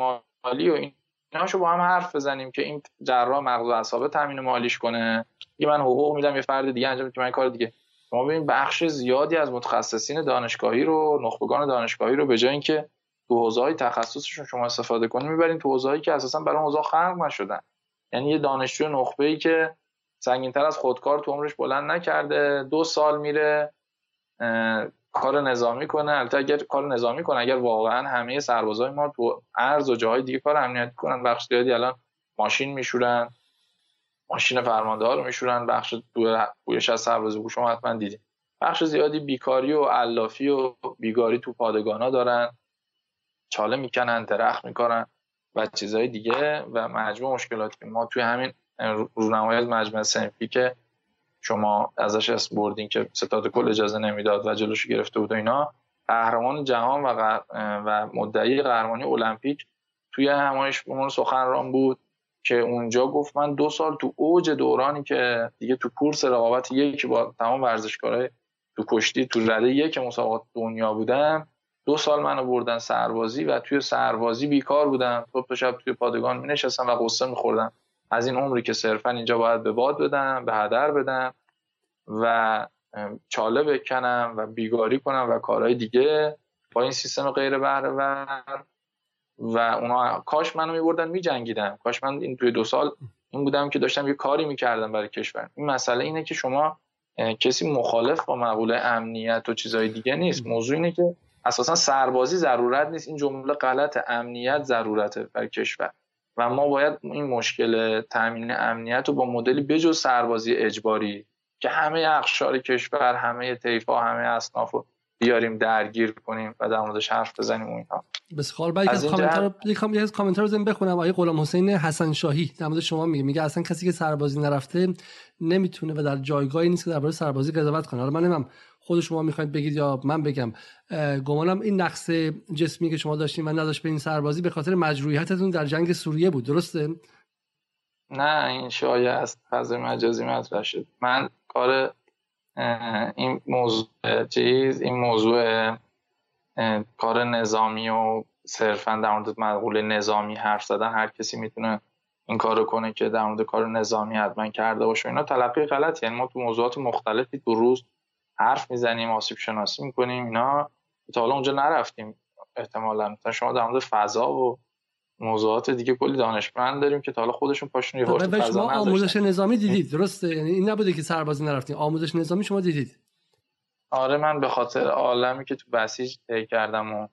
مالی و این ایناشو با هم حرف بزنیم که این جراح مغز و اعصاب تامین مالیش کنه. یه من حقوق میدم یه فرد دیگه انجام که من کار دیگه. شما ببین بخش زیادی از متخصصین دانشگاهی رو نخبگان دانشگاهی رو به جای اینکه تو حوزه‌های تخصصشون شما استفاده کنید می‌برین تو حوزه‌ای که اساسا برای حوزه خلق نشدن. یعنی یه دانشجو نخبه ای که سنگینتر از خودکار تو عمرش بلند نکرده دو سال میره کار نظامی کنه. البته اگر کار نظامی کنه اگر واقعا همه سربازای ما تو ارز و جاهای دیگه کار امنیتی کنن. بخش زیادی الان ماشین میشورن ماشین فرمانده ها رو میشورن. بخش تو پویش از سربازی بود شما حتما دیدید بخش زیادی بیکاری و علافی و بیگاری تو پادگانا دارن. چاله می‌کنن درخت می‌کنن و چیزهای دیگه. و مجموع مشکلاتی ما توی همین رونمایی از مجموعه سنفی که شما ازش اسم بردین که ستاد کل اجازه نمی‌داد و جلوش گرفته بود و اینا. قهرمان جهان و, و مدعی قهرمانی المپیک توی همایش سخن سخنران بود که اونجا گفت من دو سال تو اوج دورانی که دیگه تو کورس رقابت یک با تمام ورزشکارهای تو کشتی تو رده یک مسابقات دنیا بودم دو سال منو بردن سربازی و توی سربازی بیکار بودم. صبح شب توی پادگان می نشستم و قصه میخوردم. از این عمری که صرفا اینجا باید به باد بدم به هدر بدم و چاله بکنم و بیگاری کنم و کارهای دیگه با این سیستم غیر بهره و اونا کاش منو میبردن میجنگیدم کاش من این توی دو سال این بودم که داشتم یه کاری می‌کردم برای کشور. این مسئله اینه که شما کسی مخالف با مقوله امنیت و چیزهای دیگه نیست. موضوع اینه که اساسا سربازی ضرورت نیست. این جمله غلط امنیت ضرورته برای کشور. و ما باید این مشکل تامین امنیت رو با مدلی بجز سربازی اجباری که همه اقشار کشور همه طیفا همه اصناف رو بیاریم درگیر کنیم و در موردش حرف بزنیم و اینا بسیار بعد از کامنتار رو یک از کامنتار رو بخونم. آقای غلام حسین حسن شاهی در مورد شما میگه میگه اصلا کسی که سربازی نرفته نمی‌تونه و در جایگاهی نیست که درباره سربازی قضاوت کنه. حالا من نمیم خود شما می‌خواید بگید یا من بگم گمانم این نقص جسمی که شما داشتین و نداشت به این سربازی به خاطر مجروحیتتون در جنگ سوریه بود درسته؟ نه این شایع است. فضای مجازی مطرح شد. من کار این موضوع چیز این موضوع کار نظامی و صرفا در مورد مقوله نظامی حرف زدن هر کسی می‌تونه این کارو کنه که در مورد کار نظامی حتما کرده باشه اینا تلقی غلط یعنی ما تو موضوعات مختلفی تو روز حرف می‌زنیم آسیب شناسی می‌کنیم اینا. تا حالا اونجا نرفتیم احتمالا. مثلا شما در مورد فضا و موضوعات دیگه کلی دانشمند داریم که تا حالا خودشون پاشون یه و شما آموزش نظامی دیدید درسته؟ یعنی این نبوده که سربازی نرفتیم. آموزش نظامی شما دیدید؟ آره من به خاطر عالمی که تو بسیج طی کردم و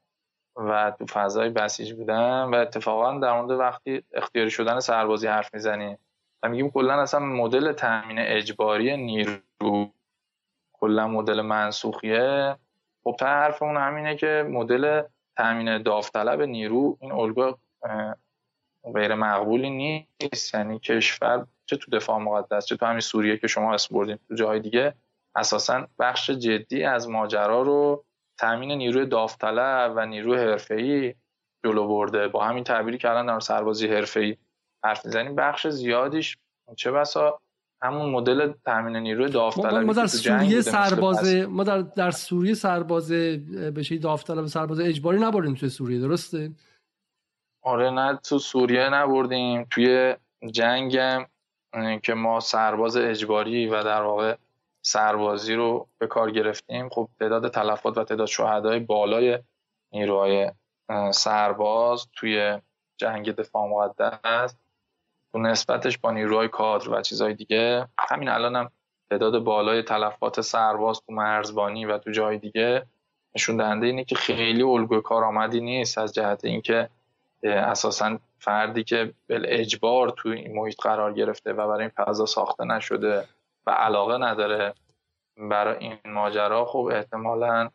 و تو فضای بسیج بودم و اتفاقا در مورد وقتی اختیاری شدن سربازی حرف می‌زنیم و میگیم کلا اصلا مدل تامین اجباری نیرو کلا مدل منسوخیه. خب تا حرفمون همینه که مدل تامین داوطلب نیرو این الگو غیر مقبولی نیست. یعنی کشور چه تو دفاع مقدس چه تو همین سوریه که شما اسم بردین تو جای دیگه اساسا بخش جدی از ماجرا رو تامین نیروی داوطلب و نیروی حرفه‌ای جلو برده. با همین تعبیری که الان در سربازی حرفه‌ای حرف می‌زنیم بخش زیادیش چه بسا همون مدل تامین نیروی داوطلب ما در سوریه سرباز ما در در سوریه سرباز بشه داوطلب سرباز اجباری نبردیم توی سوریه درسته؟ آره نه تو سوریه نبردیم توی جنگ که ما سرباز اجباری و در واقع سربازی رو به کار گرفتیم. خب تعداد تلفات و تعداد شهدای بالای نیروهای سرباز توی جنگ دفاع مقدس نسبتش با نیروهای کادر و چیزهای دیگه همین الان هم تعداد بالای تلفات سرباز تو مرزبانی و تو جای دیگه نشون دهنده اینه که خیلی الگوی کارآمدی نیست. از جهت اینکه اساسا فردی که بل اجبار تو این محیط قرار گرفته و برای این فضا ساخته نشده و علاقه نداره برای این ماجرا خب احتمالا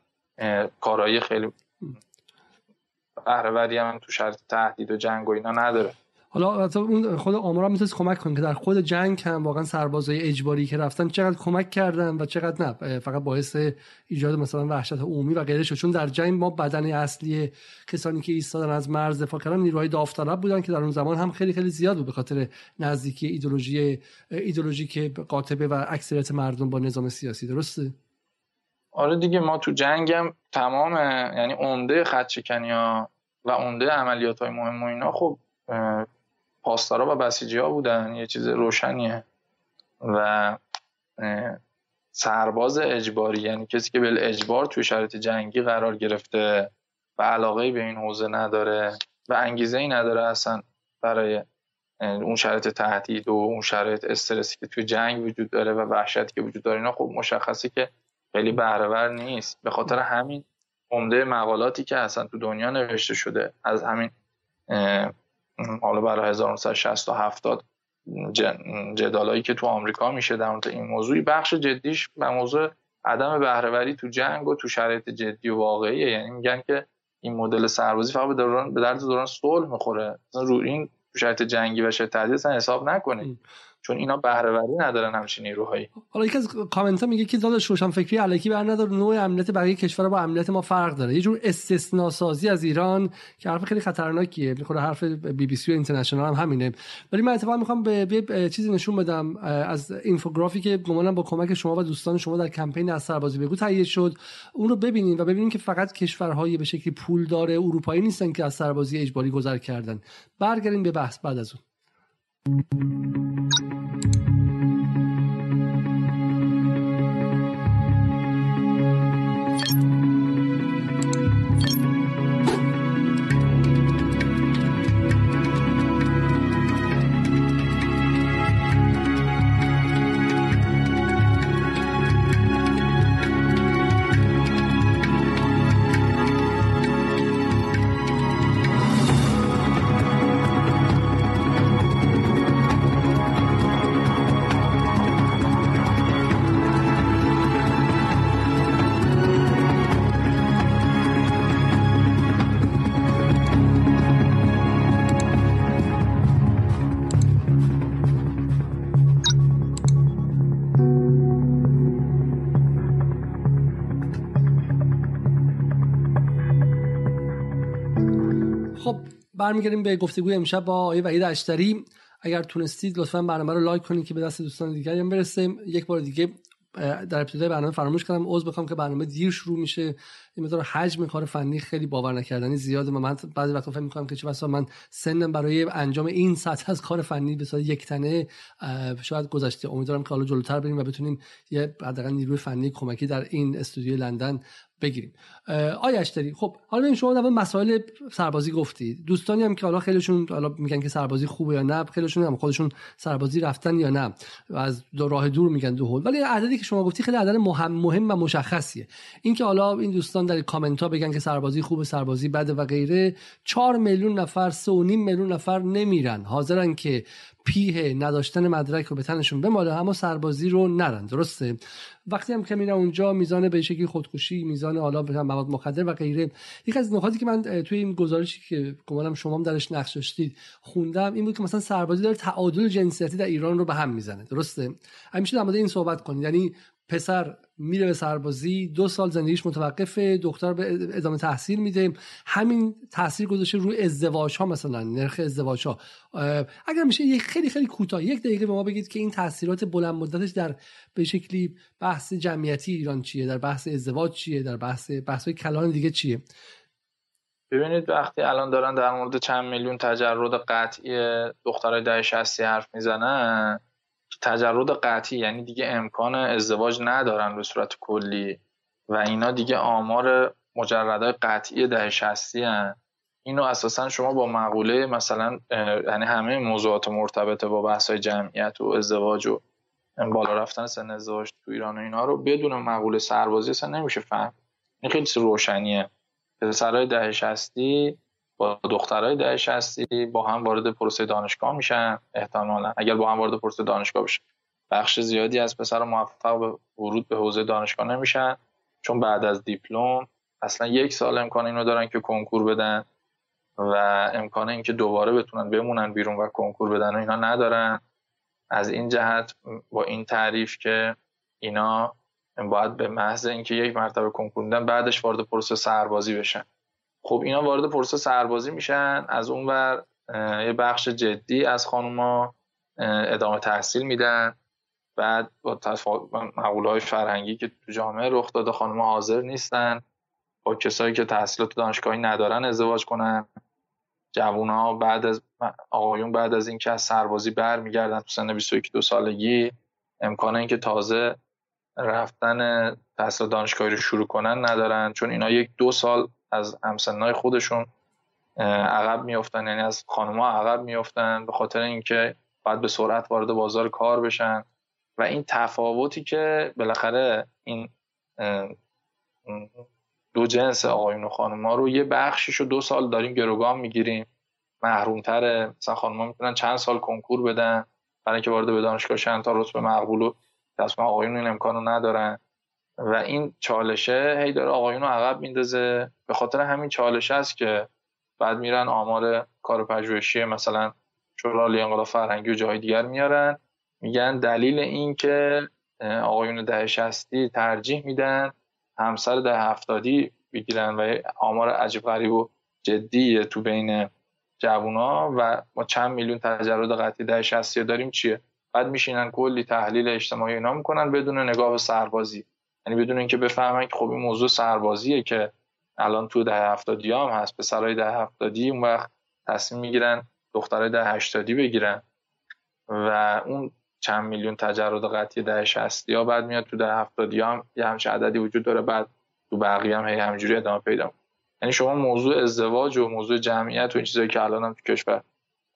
کارایی خیلی بهرهوری هم تو شرط تهدید و جنگ و اینا نداره. حالا اون خود آمارا می‌تونست کمک کنه که در خود جنگ هم واقعا سربازای اجباری که رفتن چقدر کمک کردن و چقدر نه فقط باعث ایجاد مثلا وحشت عمومی و غیره شد. چون در جنگ ما بدن اصلی کسانی که ایستادن از مرز دفاع کردن نیروهای داوطلب بودن که در اون زمان هم خیلی خیلی زیاد بود به خاطر نزدیکی ایدولوژی ایدولوژی که قاطبه و اکثریت مردم با نظام سیاسی. درسته؟ آره دیگه ما تو جنگم تمام یعنی عمده خط و عمده عملیات های مهم و اینا خب پاسدارا و بسیجی ها بودن. یه چیز روشنیه. و سرباز اجباری یعنی کسی که به اجبار توی شرایط جنگی قرار گرفته و علاقه به این حوزه نداره و انگیزه ای نداره اصلا برای اون شرایط تهدید و اون شرایط استرسی که توی جنگ وجود داره و وحشتی که وجود داره اینا خب مشخصه که خیلی بهرهور نیست. به خاطر همین عمده مقالاتی که اصلا تو دنیا نوشته شده از همین حالا برای 1960 و 70 جدالایی که تو آمریکا میشه در مورد این موضوع بخش جدیش به موضوع عدم بهرهوری تو جنگ و تو شرایط جدی و واقعیه. یعنی میگن که این مدل سربازی فقط به دوران به درد دوران صلح می‌خوره. رو این شرایط جنگی و شرایط تهدید حساب نکنید. چون اینا بهرهوری ندارن همچین نیروهایی. حالا یکی از کامنت ها میگه که داداش روشن فکری الکی بر نداره نوع امنیت بقیه کشور با امنیت ما فرق داره. یه جور استثنا سازی از ایران که حرف خیلی خطرناکیه. می‌خوره حرف بی بی سی و اینترنشنال هم همینه. ولی من اتفاقا می‌خوام به چیزی نشون بدم از اینفوگرافی که گمانم با کمک شما و دوستان شما در کمپین از سربازی بگو تهیه شد. اون رو ببینید و ببینید که فقط کشورهای به شکلی پول داره اروپایی نیستن که از سربازی اجباری گذر کردن. برگردیم به بحث بعد از اون. you برمیگردیم به گفتگوی امشب با آقای وحید اشتری. اگر تونستید لطفا برنامه رو لایک کنید که به دست دوستان دیگری هم برسه. یک بار دیگه در ابتدای برنامه فراموش کردم. عذر بخوام که برنامه دیر شروع میشه. این مقدار حجم کار فنی خیلی باور نکردنی زیاده من بعضی وقتا فکر می‌کنم که چه بسا من سنم برای انجام این سطح از کار فنی به صورت یک تنه شاید گذشته. امیدوارم که حالا جلوتر بریم و بتونیم یه حداقل نیروی فنی کمکی در این استودیو لندن بگیریم. آیش داری خب حالا ببین شما در مسائل سربازی گفتی. دوستانی هم که حالا خیلیشون حالا میگن که سربازی خوبه یا نه خیلیشون هم خودشون سربازی رفتن یا نه و از دو راه دور میگن دو هول ولی عددی که شما گفتی خیلی عدد مهم مهم و مشخصیه. اینکه حالا این دوستان در کامنت ها بگن که سربازی خوبه سربازی بده و غیره 4 میلیون نفر 3.5 میلیون نفر نمیرن. حاضرن که پیه نداشتن مدرک رو به تنشون بماله اما سربازی رو نرن. درسته؟ وقتی هم که میرن اونجا میزان به شکلی خودکشی میزان حالا مواد مخدر و غیره. یکی از نکاتی که من توی این گزارشی که گمانم شما هم درش نقش داشتید خوندم این بود که مثلا سربازی داره تعادل جنسیتی در ایران رو به هم می‌زنه. درسته؟ همیشه در مورد این صحبت کنید. یعنی پسر میره به سربازی دو سال زندگیش متوقفه دختر به ادامه تحصیل میده. همین تاثیر گذاشته روی ازدواج ها مثلا نرخ ازدواج ها اگر میشه یه خیلی خیلی کوتاه یک دقیقه به ما بگید که این تاثیرات بلند مدتش در به شکلی بحث جمعیتی ایران چیه؟ در بحث ازدواج چیه؟ در بحث بحث کلان دیگه چیه؟ ببینید وقتی الان دارن در مورد چند میلیون تجرد قطعی دخترای ده 60 حرف می‌زنن تجرد قطعی یعنی دیگه امکان ازدواج ندارن به صورت کلی و اینا دیگه آمار مجردهای قطعی ده شستی هن. اینو اساسا شما با مقوله مثلا یعنی همه موضوعات مرتبط با بحث جمعیت و ازدواج و بالا رفتن سن ازدواج تو ایران و اینا رو بدون مقوله سربازی اصلا نمیشه فهم این خیلی روشنیه پسرهای ده شستی با دخترای دهش هستی با هم وارد پروسه دانشگاه میشن احتمالا. اگر با هم وارد پروسه دانشگاه بشن. بخش زیادی از پسر موفق به ورود به حوزه دانشگاه نمیشن چون بعد از دیپلم اصلا یک سال امکان اینو دارن که کنکور بدن و امکان اینکه دوباره بتونن بمونن بیرون و کنکور بدن و اینا ندارن. از این جهت با این تعریف که اینا باید به محض اینکه یک مرتبه کنکور میدن بعدش وارد پروسه سربازی بشن. خب اینا وارد پروسه سربازی میشن. از اون ور یه بخش جدی از خانوما ادامه تحصیل میدن. بعد با مقوله های فرهنگی که تو جامعه رخ داده خانوما حاضر نیستن. با کسایی که تحصیلات دانشگاهی ندارن ازدواج کنن. جوون ها بعد از آقایون بعد از اینکه از سربازی برمیگردن تو سن 21 دو سالگی امکان اینکه تازه رفتن تحصیل دانشگاهی رو شروع کنن ندارن. چون اینا یک دو سال از همسنای خودشون عقب میفتن یعنی از خانمها عقب میفتن به خاطر اینکه باید به سرعت وارد بازار کار بشن. و این تفاوتی که بالاخره این دو جنس آقایون و خانم رو یه بخشیشو دو سال داریم گروگان می‌گیریم. محرومتره. مثلا خانم می‌تونن چند سال کنکور بدن برای اینکه وارد به دانشگاه شن تا رتبه مقبول و تصمیم آقایون این امکانو ندارن. و این چالشه هی داره آقایون رو عقب میندازه. به خاطر همین چالشه است که بعد میرن آمار کار پژوهشی مثلا شورای انقلاب فرهنگی و جای دیگر میارن. میگن دلیل این که آقایون ده شستی ترجیح میدن همسر ده هفتادی بگیرن و آمار عجیب غریب و جدی تو بین جوونا و ما چند میلیون تجرد قطعی ده شستی داریم چیه؟ بعد میشینن کلی تحلیل اجتماعی اینا می‌کنن بدون نگاه سربازی. یعنی بدون اینکه بفهمن که خب این موضوع سربازیه که الان تو ده هفتادی هم هست پسرای ده هفتادی اون وقت تصمیم می‌گیرن دخترای ده هشتادی بگیرن و اون چند میلیون تجرد قطعی ده شستی ها بعد میاد تو ده هفتادی هم یه همچه عددی وجود داره بعد تو بقیه هم هی همجوری ادامه پیدا یعنی شما موضوع ازدواج و موضوع جمعیت و این چیزایی که الان هم تو کشور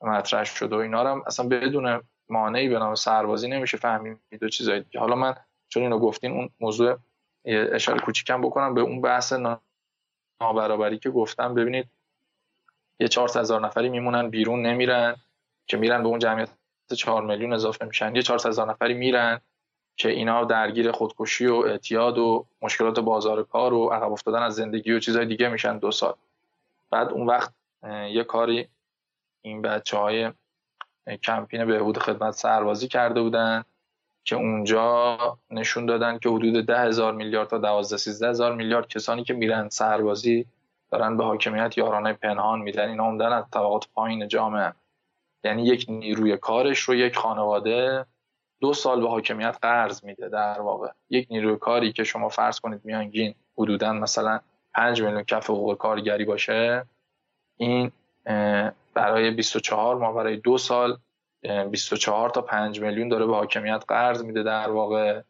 مطرح شده و اینا هم اصلا بدون مانعی به نام سربازی نمیشه فهمید و چیزایی حالا من چون اینو گفتین اون موضوع اشاره کوچیکم بکنم به اون بحث نابرابری که گفتم. ببینید یه چهار هزار نفری میمونن بیرون نمیرن که میرن به اون جمعیت چهار میلیون اضافه میشن. یه چهار هزار نفری میرن که اینا درگیر خودکشی و اعتیاد و مشکلات بازار کار و عقب افتادن از زندگی و چیزهای دیگه میشن دو سال. بعد اون وقت یه کاری این بچه های کمپین بهبود خدمت سربازی کرده بودن. که اونجا نشون دادن که حدود ده هزار میلیارد تا دوازده سیزده هزار میلیارد کسانی که میرن سربازی دارن به حاکمیت یارانه پنهان میدن. این عمدن از طبقات پایین جامعه. یعنی یک نیروی کارش رو یک خانواده دو سال به حاکمیت قرض میده در واقع. یک نیروی کاری که شما فرض کنید میانگین حدودا مثلا 5 میلیون کف حقوق کارگری باشه این برای 24 ماه برای دو سال 24 تا 5 میلیون داره به حاکمیت قرض میده در واقع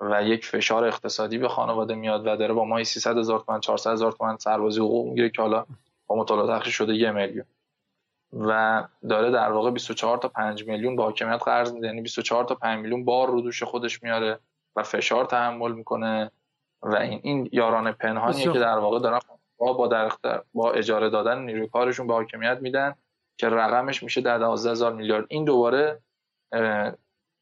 و یک فشار اقتصادی به خانواده میاد و داره با ماهی 300 هزار تومن 400 هزار تومن سربازی حقوق می‌گیره که حالا با مطالعات شده یه میلیون. و داره در واقع 24 تا 5 میلیون به حاکمیت قرض میده. یعنی 24 تا 5 میلیون بار رو دوش خودش میاره و فشار تحمل می‌کنه. و این این یاران پنهانیه که در واقع دارن با با با اجاره دادن نیروی کارشون به حاکمیت میدن. که رقمش میشه در 12000 میلیارد. این دوباره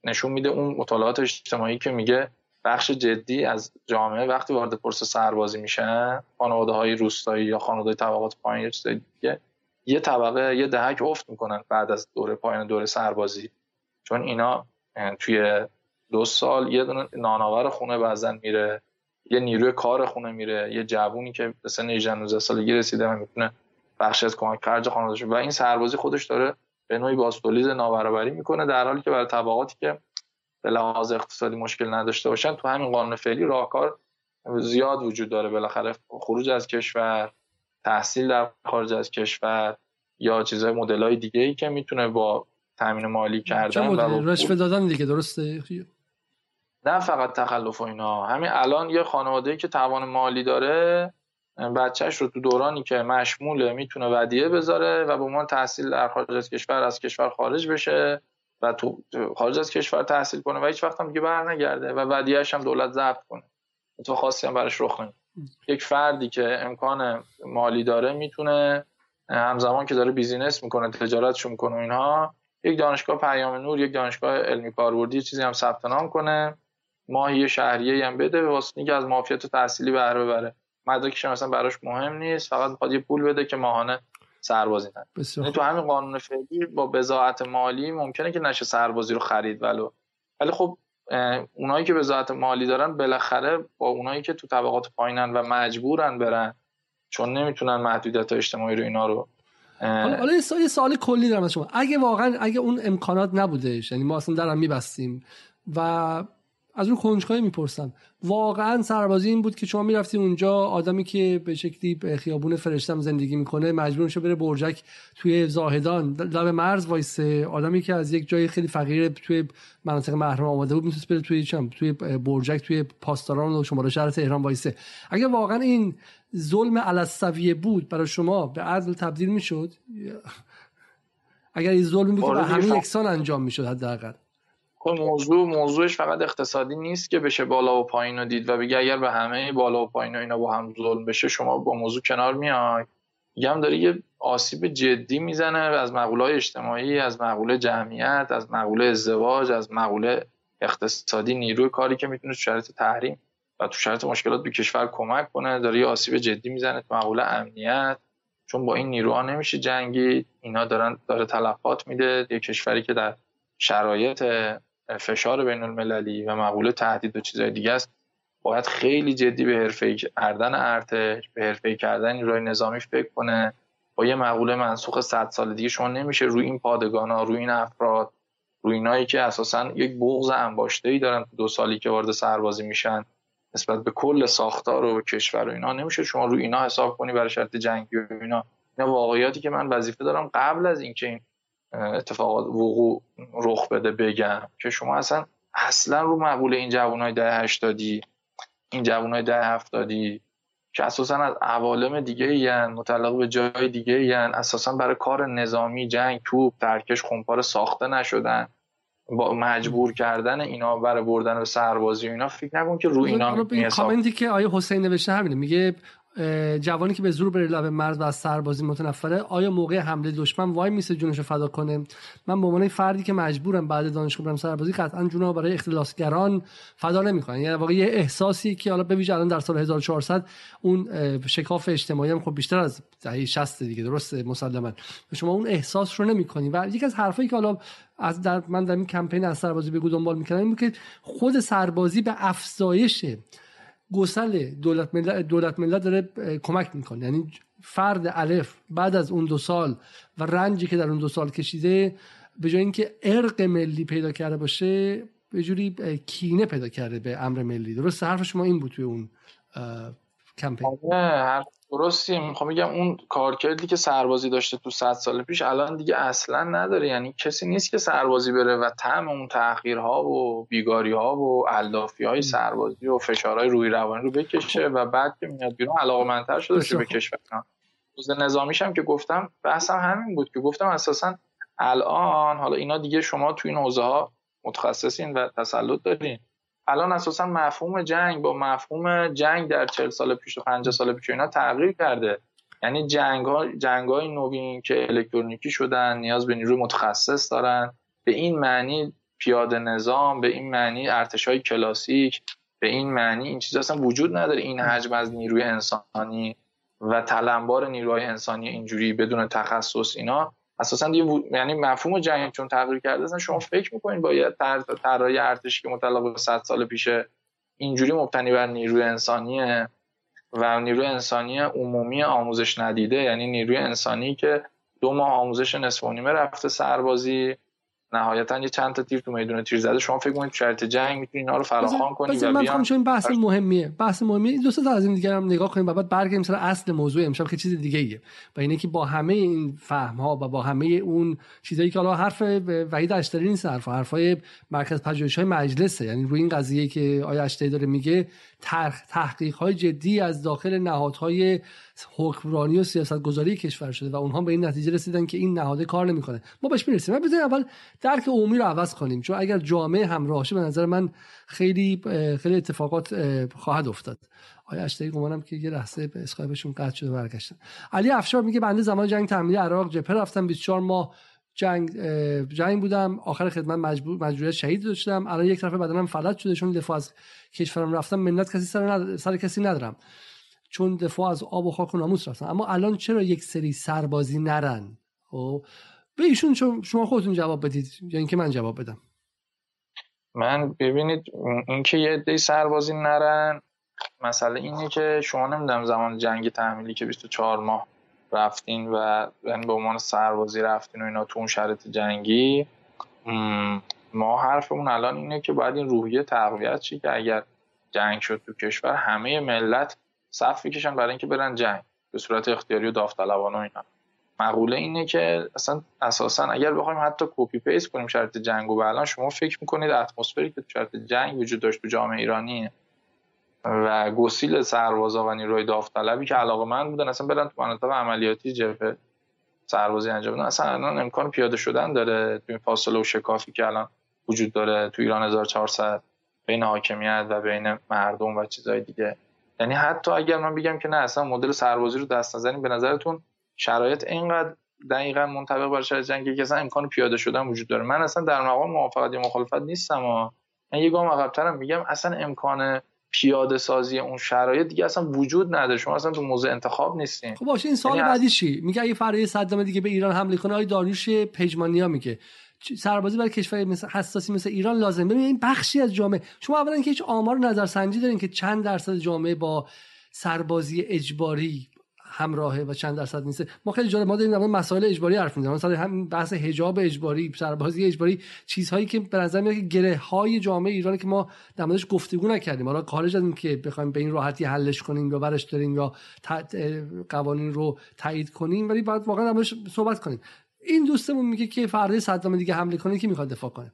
نشون میده اون مطالعات اجتماعی که میگه بخش جدی از جامعه وقتی وارد پرس سربازی میشن خانواده های روستایی یا خانواده طبقات پایین دیگه یه طبقه یه دهک افت می‌کنن بعد از دوره پایان دوره سربازی. چون اینا توی دو سال یه دونه ناناور خونه بعضن میره یه نیروی کار خونه میره یه جوونی که به سن 18 19 سالگی رسیده و می‌تونه بخش از کمک خرج خانواده‌اش و این سربازی خودش داره به نوعی بازتولید نابرابری می‌کنه. در حالی که برای طبقاتی که به لحاظ اقتصادی مشکل نداشته باشن تو همین قانون فعلی راهکار زیاد وجود داره. بالاخره خروج از کشور تحصیل در خارج از کشور یا چیزهای مدل دیگه ای که می‌تونه با تامین مالی کردن و رشوه دادن دیگه درسته؟ نه فقط تخلف و اینا. همین الان یه خانواده که توان مالی داره بچهش رو تو دورانی که مشموله می‌تونه ودیه بذاره و به عنوان تحصیل در خارج از کشور از کشور خارج بشه و تو خارج از کشور تحصیل کنه و هیچ وقت هم دیگه بر نگرده و ودیهش هم دولت ضبط کنه. تو خاصی هم براش رخ یک فردی که امکان مالی داره می‌تونه همزمان که داره بیزینس می‌کنه تجارتشو می‌کنه اینها یک دانشگاه پیام نور یک دانشگاه علمی کاربردی چیزی هم ثبت نام کنه ماهی شهریه هم بده واسه که از معافیت تحصیلی بهره ببره. مدرکش مثلا براش مهم نیست فقط می‌خواد یه پول بده که ماهانه سربازی نه یعنی تو همین قانون فعلی با بزاعت مالی ممکنه که نشه سربازی رو خرید ولو. ولی خب اونایی که بزاعت مالی دارن بالاخره با اونایی که تو طبقات پایینن و مجبورن برن چون نمی‌تونن محدودیت اجتماعی رو اینا رو حالا یه سوال کلی دارم از شما. اگه واقعا اگه اون امکانات نبودش یعنی ما اصلا درم میبستیم و از اون کنجکاوی می‌پرسم واقعا سربازی این بود که شما می‌رفتی اونجا آدمی که به شکلی خیابون فرشتم زندگی می‌کنه مجبور میشه بره برجک توی زاهدان. لب مرز وایسه. آدمی که از یک جای خیلی فقیر توی مناطق محروم آماده بود می‌تونست بره توی چم؟ توی برجک توی پاسداران و شماره شهر تهران وایسه. اگر واقعا این ظلم علسویه بود برای شما به عدل تبدیل می‌شد؟ اگر این ظلم بود همین یکسان انجام می‌شد حداقل. خب موضوع موضوعش فقط اقتصادی نیست که بشه بالا و پایین رو دید و بگه اگر به همه بالا و پایین و اینا با هم ظلم بشه شما با موضوع کنار میای. هم داره یه آسیب جدی می‌زنه از مقوله اجتماعی از مقوله جمعیت از مقوله ازدواج از مقوله اقتصادی نیروی کاری که می‌تونه تو شرایط تحریم و تو شرایط مشکلات به کشور کمک کنه. داره یه آسیب جدی می‌زنه تو مقوله امنیت. چون با این نیروها نمیشه جنگی اینا دارن داره تلفات میده. یه کشوری که در شرایط فشار بین المللی و مقوله تهدید و چیزهای دیگه است باید خیلی جدی به حرفه کردن ارتش به حرفه کردن نیروی نظامی فکر کنه. با یه مقوله منسوخ 100 سال دیگه شما نمیشه روی این پادگان ها روی این افراد روی اینایی که اساسا یک بغض انباشته ای دارن دو سالی که وارد سربازی میشن نسبت به کل ساختار و کشور و اینا نمیشه شما روی اینا حساب کنی برای شرط جنگی و اینا. اینا واقعیاتی که من وظیفه دارم قبل از اینکه این اتفاقات وقوع رخ بده بگم که شما اصلا اصلا رو مقبول این جوانای ده هشتادی این جوانای ده هفتادی که اساسا از عوالم دیگه این متعلق به جای دیگه این اساسا برای کار نظامی جنگ توپ ترکش خونپار ساخته نشدن. با مجبور کردن اینا برای بردن به سربازی و اینا فکر نکن که رو اینا کامنتی که آیه حسین نوشته همینه میگه جوانی که به زور بره لب مرز و از سربازی متنفره آیا موقع حمله دشمن وای میسه جونش رو فدا کنه؟ من به عنوان فردی که مجبورم بعد دانشگاه برم سربازی قطعا جونو برای اختلاسگران فدا نمی‌کنن. یعنی واقعا یه احساسی که حالا بویژه الان در سال 1400 اون شکاف اجتماعی هم خب بیشتر از دهه 60 دیگه درسته؟ مسلما. شما اون احساس رو نمی‌کنی؟ و یکی از حرفایی که حالا از در من در این کمپین از سربازی بگو دنبال می‌کردم این بود که خود سربازی به افزایش گسل دولت ملت, دولت ملت داره کمک می‌کنه. یعنی فرد الف بعد از اون دو سال و رنجی که در اون دو سال کشیده به جای اینکه ارق ملی پیدا کرده باشه به جوری کینه پیدا کرده به امر ملی. درست حرف شما این بود توی اون کمپین. آره درستی می‌خوام بگم اون کارکردی که سربازی داشته تو صد سال پیش الان دیگه اصلا نداره. یعنی کسی نیست که سربازی بره و تم اون تاخیرها و بیگاری ها و علافی های سربازی و فشارهای روی روانی رو بکشه و بعد که میاد بیرون علاقه شده به کشور. روز نظامیش هم که گفتم بحثم همین بود که گفتم اساسا الان حالا اینا دیگه شما تو این حوزه ها متخصصین و تسلط دارین. الان اساسا مفهوم جنگ با مفهوم جنگ در 40 سال پیش و 50 سال پیش اینا تغییر کرده. یعنی جنگ ها جنگ های نوین که الکترونیکی شدن نیاز به نیروی متخصص دارن. به این معنی پیاده نظام به این معنی ارتش های کلاسیک به این معنی این چیز اصلا وجود نداره. این حجم از نیروی انسانی و تلمبار نیروهای انسانی اینجوری بدون تخصص اینا اساسا یعنی مفهوم جنگ چون تغییر کرده اصلا شما فکر می‌کنین باید طراحی ارتشی که متعلق به 100 سال پیشه اینجوری مبتنی بر نیروی انسانیه و نیروی انسانی عمومی آموزش ندیده یعنی نیروی انسانی که دو ماه آموزش نصف و نیمه رفته سربازی نهایتا یه چند تا تیر تو میدون تیر زده. شما فکر کنید شرط جنگ می‌تونید اینا رو فراخوان کنید و بیان؟ چون بحث مهمیه. بحث مهمیه. دو تا از این دیگه هم نگاه کنیم. و بعد برگردیم سر اصل موضوع. امشب که چیز دیگه ایه و اینه که با همه این فهم ها و با همه اون چیزایی که حالا حرف وحید اشتری نیست حرف حرفای مرکز پژوهش های مجلسه. یعنی روی این قضیه که آیا اشتری داره میگه تحقیق های جدی از داخل نهادهای حکمرانی و سیاست گذاری کشور شده و اونها به این نتیجه رسیدن که این نهاده کار نمی‌کنه. ما بهش می‌رسیم. بذارید اول درک عمومی رو عوض کنیم. چون اگر جامعه همراه به نظر من خیلی خیلی اتفاقات خواهد افتاد. آیا اشتری گمانم که یه لحظه اسکایپشون قطع شده برگشتن. علی افشار میگه بنده زمان جنگ تعمیری عراق جبهه رفتم 24 ماه جنگ جنگ بودم. آخر خدمت مجبور مجبوریت شهید داشتم الان یک طرف بدنم فلج شده چون دفاع از کشورم رفتم. منت کسی سر, سر کسی ندارم. چون دفاع از آب و خاک و ناموس رفتن. اما الان چرا یک سری سربازی نرن؟ خب به ایشون شما خودتون جواب بدید. یا اینکه من جواب بدم. من ببینید اینکه یه عده سربازی نرن مسئله اینه که شما نمی‌دونم زمان جنگ تحمیلی که 24 ماه رفتین و یعنی به عنوان سربازی رفتین و اینا تو اون شرط جنگی. ما حرفمون الان اینه که باید این روحیه تقویت شه که اگر جنگ شد تو کشور همه ملت صف می‌کشن برای اینکه برن جنگ به صورت اختیاری و داوطلبانه و اینا. مقوله اینه که اصلا اساسا اگر بخوایم حتی copy paste کنیم شرط جنگ و الان شما فکر می‌کنید اتمسفری که شرط جنگ وجود داشت تو جامعه ایرانی و گسیل سربازا و نیروی داوطلبی که علاقه من بودن اصلا برن تو مناطق عملیاتی جبهه سربازی انجام بدن. اصلا الان امکان پیاده شدن داره تو این فاصله و شکافی که الان وجود داره تو ایران 1400 بین حاکمیت و بین مردم و چیزهای دیگه. یعنی حتی اگر من بگم که نه اصلا مدل سربازی رو دست نزنیم به نظرتون شرایط اینقدر دقیقا منطبق بر شرایط جنگی که اصلا امکان پیاده شدن وجود داره. من اصلا در مقام موافقت یا مخالفت نیستم و من یه گام عقب‌ترم میگم اصلا امکان پیاده سازی اون شرایط دیگه اصلا وجود نداره. شما اصلا تو موضع انتخاب نیستین. خب باشه این سوال یعنی بعدی چی؟ میگه اگه فرای صدام دیگه به ایران حمله کنه آقای داریوش پژمانیا میگه. سربازی برای کشور مثل حساسی مثل ایران لازم ببینید این بخشی از جامعه. شما اولا که هیچ آمار نظرسنجی دارین که چند درصد جامعه با سربازی اجباری همراهه و چند درصد نیست. ما خیلی جالب ما داریم در مسائل اجباری حرف می‌زنیم. مثلا همین بحث حجاب اجباری سربازی اجباری چیزهایی که به نظر میاد که گره های جامعه ایران که ما در موردش گفتگو نکردیم. حالا خارج از که بخوایم به این راحتی حلش کنیم یا برش داریم یا قوانین رو تایید کنیم ولی بعد واقعا در صحبت کنیم. این دوستمون میگه که فردا صدام دیگه حمله کنه کی می‌خواد دفاع کنه؟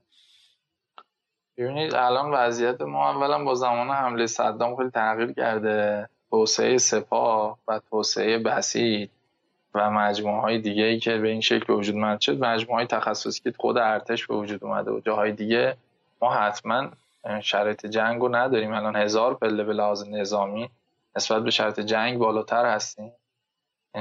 ببینید الان وضعیت ما اولا با زمان حمله صدام خیلی تغییر کرده. توسعه سپاه و توسعه بسیط و مجموعه های دیگه ای که به این شکل به وجود اومد شد مجموعه های تخصصی که خود ارتش به وجود اومده و جاهای دیگه ما حتما شرایط جنگ رو نداریم. الان هزار پله به لحاظ نظامی نسبت به شرط جنگ بالاتر هستیم.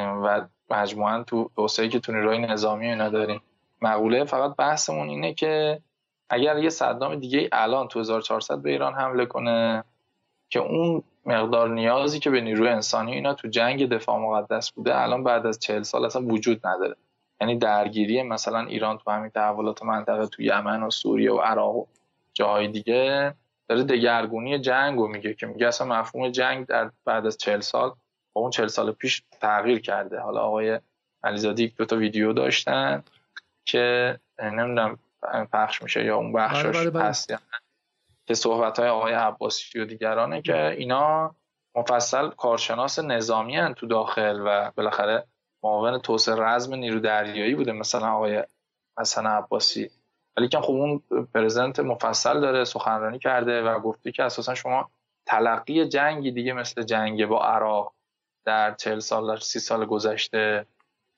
و مجموعا تو توسعه که تو نیروهای نظامی اینا داریم. مقوله فقط بحثمون اینه که اگر یه صدام دیگه الان تو 1400 به ایران حمله کنه که اون مقدار نیازی که به نیروی انسانی اینا تو جنگ دفاع مقدس بوده الان بعد از چهل سال اصلا وجود نداره. یعنی درگیری مثلا ایران تو همین تحولات منطقه تو یمن و سوریه و عراق و جاهای دیگه داره دگرگونی جنگ رو میگه که میگه اصلا مفهوم جنگ در بعد از چهل سال با اون چهل سال پیش تغییر کرده. حالا آقای علیزادی یک دو تا ویدیو داشتن که نمی‌دونم پخش میشه یا اون بخشش بله، بله، بله. هست که صحبت های آقای عباسی و دیگرانه که اینا مفصل کارشناس نظامی هن تو داخل و بالاخره معاون توسعه رزم نیرو دریایی بوده مثلا آقای حسن عباسی. ولی که خب اون پرزنت مفصل داره سخنرانی کرده و گفته که اساسا شما تلقی جنگی دیگه مثل جنگ با عراق در چهل سال در سی سال گذشته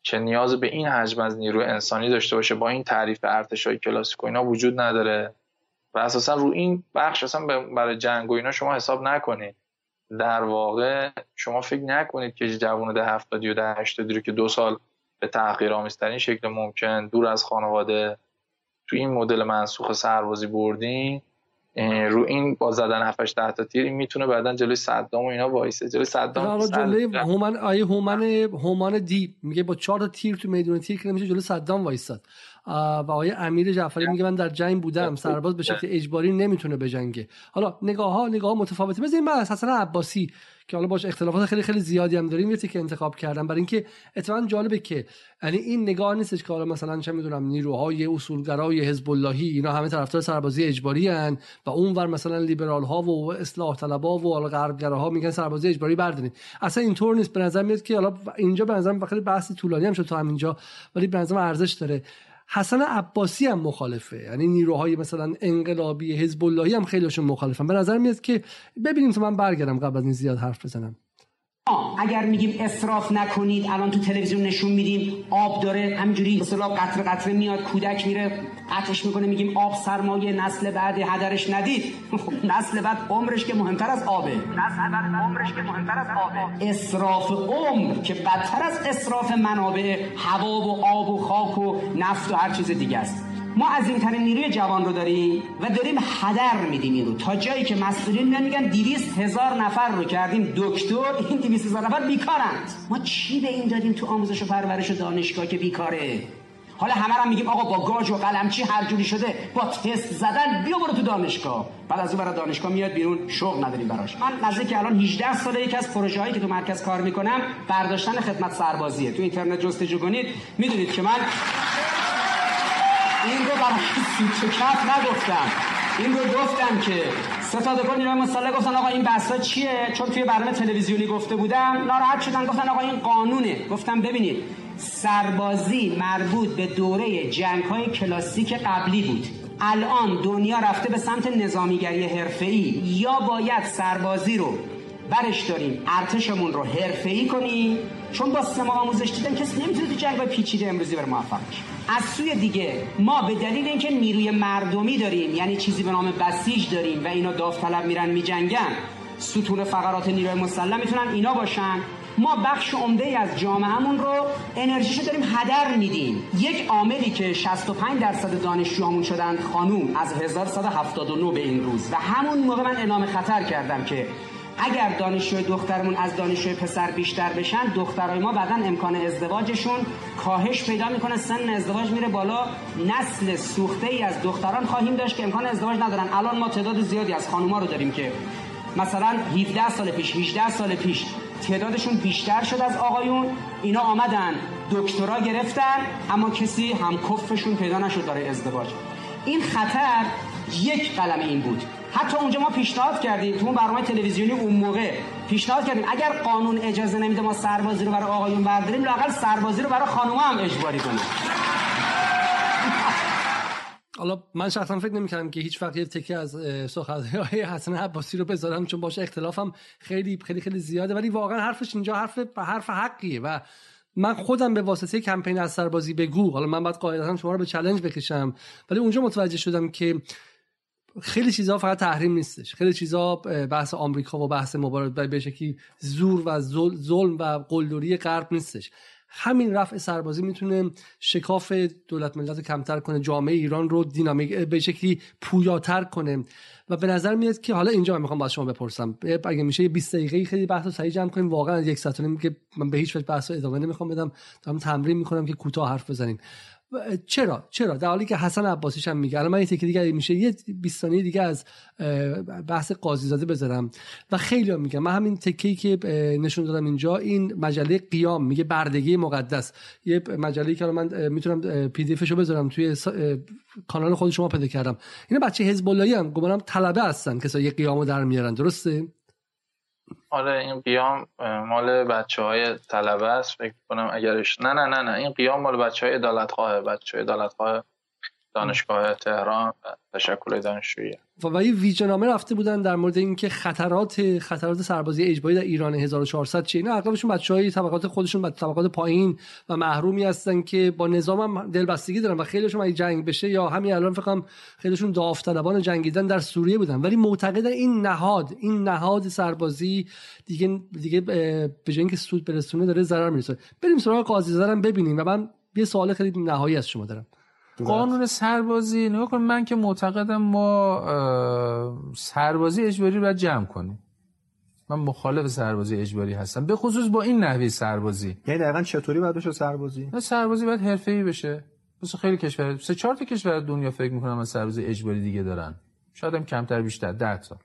که نیاز به این حجم از نیروی انسانی داشته باشه با این تعریف ارتشای کلاسیک و اینا وجود نداره و اساسا رو این بخش اصلا برای جنگ و اینا شما حساب نکنید. در واقع شما فکر نکنید که جوان ده هفتادی و ده هشتادی رو که دو سال به تحقیر آمیزترین شکل ممکن دور از خانواده تو این مدل منسوخ سربازی بردین رو این با زدن 7 10 تا تیر می‌تونه بعدا جلوی صدام و اینا وایسه. جلوی صدام جلوی هومن آیه هومن هومن دی میگه با 4 تا تیر تو میدون تیر که نمیشه جلوی صدام وایساد. و آقای امیر جعفری میگه من در جنگ بودم سرباز به شکل اجباری نمی‌تونه بجنگه. حالا نگاه ها نگاه متفاوته. بزنین من از حسن عباسی که حالا باش اختلافات خیلی خیلی زیادی هم داریم یه که انتخاب کردم. برای اینکه اتفاقا جالبه که یعنی این نگاه نیستش که حالا مثلا چه می‌دونم نیروهای اصولگرای حزب اللهی اینا همه طرفدار سربازی اجباری هن و اونور مثلا لیبرال ها و اصلاح طلبا و غربگراها میگن سربازی اجباری بردارین. اصلا اینطور نیست. به نظر میاد که حالا اینجا به نظر خیلی بحث طولانی هم شد تا همینجا ولی به نظر ارزش داره. حسن عباسی هم مخالفه. یعنی نیروهای مثلا انقلابی حزب اللهی هم خیلیشون مخالفن. به نظر میاد که ببینیم تو من برگردم قبل از این زیاد حرف بزنم. اگر میگیم اصراف نکنید الان تو تلویزیون نشون میدیم آب داره همینجوری مثلا قطره قطره میاد کودک میره قطعش می‌کنه میگیم آب سرمایه نسل بعد هدرش ندید. خب نسل بعد عمرش که مهمتر از آبه. نسل بعد عمرش که مهمتر از آبه. اصراف عمر که بدتر از اصراف منابع هوا و آب و خاک و نفت و هر چیز دیگه است. ما از این ترین نیروی جوان رو داریم و داریم هدر میدیم این رو. تا جایی که مسئولین میان میگن 200 هزار نفر رو کردیم دکتر این 200 هزار نفر بیکارند. ما چی به این دادیم تو آموزش و پرورش و دانشگاه که بیکاره؟ حالا همه هم میگیم آقا با گاج و قلمچی هر جوری شده؟ با تست زدن بیا برو تو دانشگاه. بعد از اون برای دانشگاه میاد بیرون شغل نداریم براش. من نزدیک الان 18 ساله یکی از پروژه هایی که تو مرکز کار می‌کنم برداشتن خدمت سربازیه. تو اینترنت جستجو کنید. می‌دونید که من این رو برای کف نگفتم. این رو گفتم که سه تا دکتر نیروی مسلح گفتن آقا این بحثا چیه؟ چون توی برنامه تلویزیونی گفته بودم ناراحت شدن گفتن آقا این قانونه. گفتم ببینید سربازی مربوط به دوره جنگ های کلاسیک قبلی بود. الان دنیا رفته به سمت نظامیگری حرفه‌ای. یا باید سربازی رو برش داریم. ارتشمون رو حرفه‌ای کنیم. چون با سه آموزش دیدن کسی نمی‌تونه تو جنگ پیچیده امروزی بر موفق از سوی دیگه ما به دلیل اینکه نیروی مردمی داریم یعنی چیزی به نام بسیج داریم و اینا داوطلب میرن میجنگن ستون فقرات نیروی مسلح می‌تونن اینا باشن. ما بخش عمده ای از جامعهمون رو انرژیشو داریم هدر میدیم. یک عاملی که 65 درصد دانشجوامون شدن خانوم از 1179 به این روز. و همون موقع من اعلام خطر کردم که اگر دانشجوی دخترمون از دانشجوی پسر بیشتر بشن دخترای ما بعدا امکان ازدواجشون کاهش پیدا می‌کنه سن ازدواج میره بالا. نسل سوخته ای از دختران خواهیم داشت که امکان ازدواج ندارن. الان ما تعداد زیادی از خانوما رو داریم که مثلا 17 سال پیش 18 سال پیش تعدادشون بیشتر شد از آقایون. اینا آمدن دکترا گرفتن اما کسی هم کفشون پیدا نشد برای ازدواج. این خطر یک قلم این بود. حتی اونجا ما پیشنهاد کردیم تو اون برنامه تلویزیونی اون موقع پیشنهاد کردیم اگر قانون اجازه نمیده ما سربازی رو برای آقایون برداریم لاقل سربازی رو برای خانوما هم اجباری کنیم. حالا من شخصا فکر نمی‌کردم که هیچ وقت یه تکه از های حسن عباسی رو بذارم چون باشه اختلافم خیلی خیلی خیلی زیاده ولی واقعا حرفش اینجا حرف حرف حقیه و من خودم به واسطه کمپین از سربازی بگو حالا من بعد قاعدتا شما رو به چلنج بکشم ولی اونجا متوجه شدم که خیلی چیزها فقط تحریم نیستش. خیلی چیزها بحث آمریکا و بحث مبارزه به شکلی زور و ظلم و قلدری غرب نیستش. همین رفع سربازی می‌تونه شکاف دولت ملت کمتر کنه جامعه ایران رو دینامیک به شکلی پویاتر کنه. و به نظر میاد که حالا اینجا من می‌خوام با شما بپرسم. اگه میشه یه 20 دقیقه خیلی بحث رو سریع جمع کنیم. واقعا یک ساعت که من به هیچ وجه بحث ادامه نمی‌خوام بدم. دارم تمرین می‌کنم که کوتاه حرف بزنیم. چرا؟ چرا؟ در حالی که حسن عباسیش هم میگه. الان من یه دیگه میشه. یه 20 ثانیه دیگه از بحث قاضی زاده بذارم. و خیلی هم میگم من همین تکه‌ای که نشون دادم اینجا این مجله قیام میگه بردگی مقدس. یه مجله که من می‌تونم پی دی افشو بذارم توی کانال خود شما پیدا کردم. اینا بچه حزب اللهی هم گمانم طلبه هستن کسایی قیامو در میارن. درسته؟ آره این قیام مال بچه های طلبه است. فکر کنم اگرش نه نه نه نه این قیام مال بچه های ادالت خواه بچه های ادالت خواه دانشگاه تهران تشکل دانشجویی. و یه ویژنامه رفته بودن در مورد اینکه خطرات خطرات سربازی اجباری در ایران 1400 چیه. اینا اغلبشون های طبقات خودشون طبقات پایین و محرومی هستن که با نظام هم دلبستگی دارن و خیلیشون اگه جنگ بشه یا همین الان فکر کنم خیلیشون داوطلبان جنگیدن در سوریه بودن. ولی معتقدن این نهاد این نهاد سربازی دیگه دیگه به جای اینکه سود برسونه داره ضرر میرسونه بریم سراغ قاضی زدن ببینیم و من یه سوال خیلی نهایی از شما دارم. قانون سربازی نگاه کن من که معتقدم ما سربازی اجباری رو باید جمع کنیم. من مخالف سربازی اجباری هستم. به خصوص با این نحوه سربازی. یعنی دقیقا چطوری باید بشه سربازی؟ نه سربازی باید حرفه‌ای بشه. مثل خیلی کشور سه چهار تا کشور دنیا فکر می‌کنم از سربازی اجباری دیگه دارن. شاید هم کمتر بیشتر. 10 تا.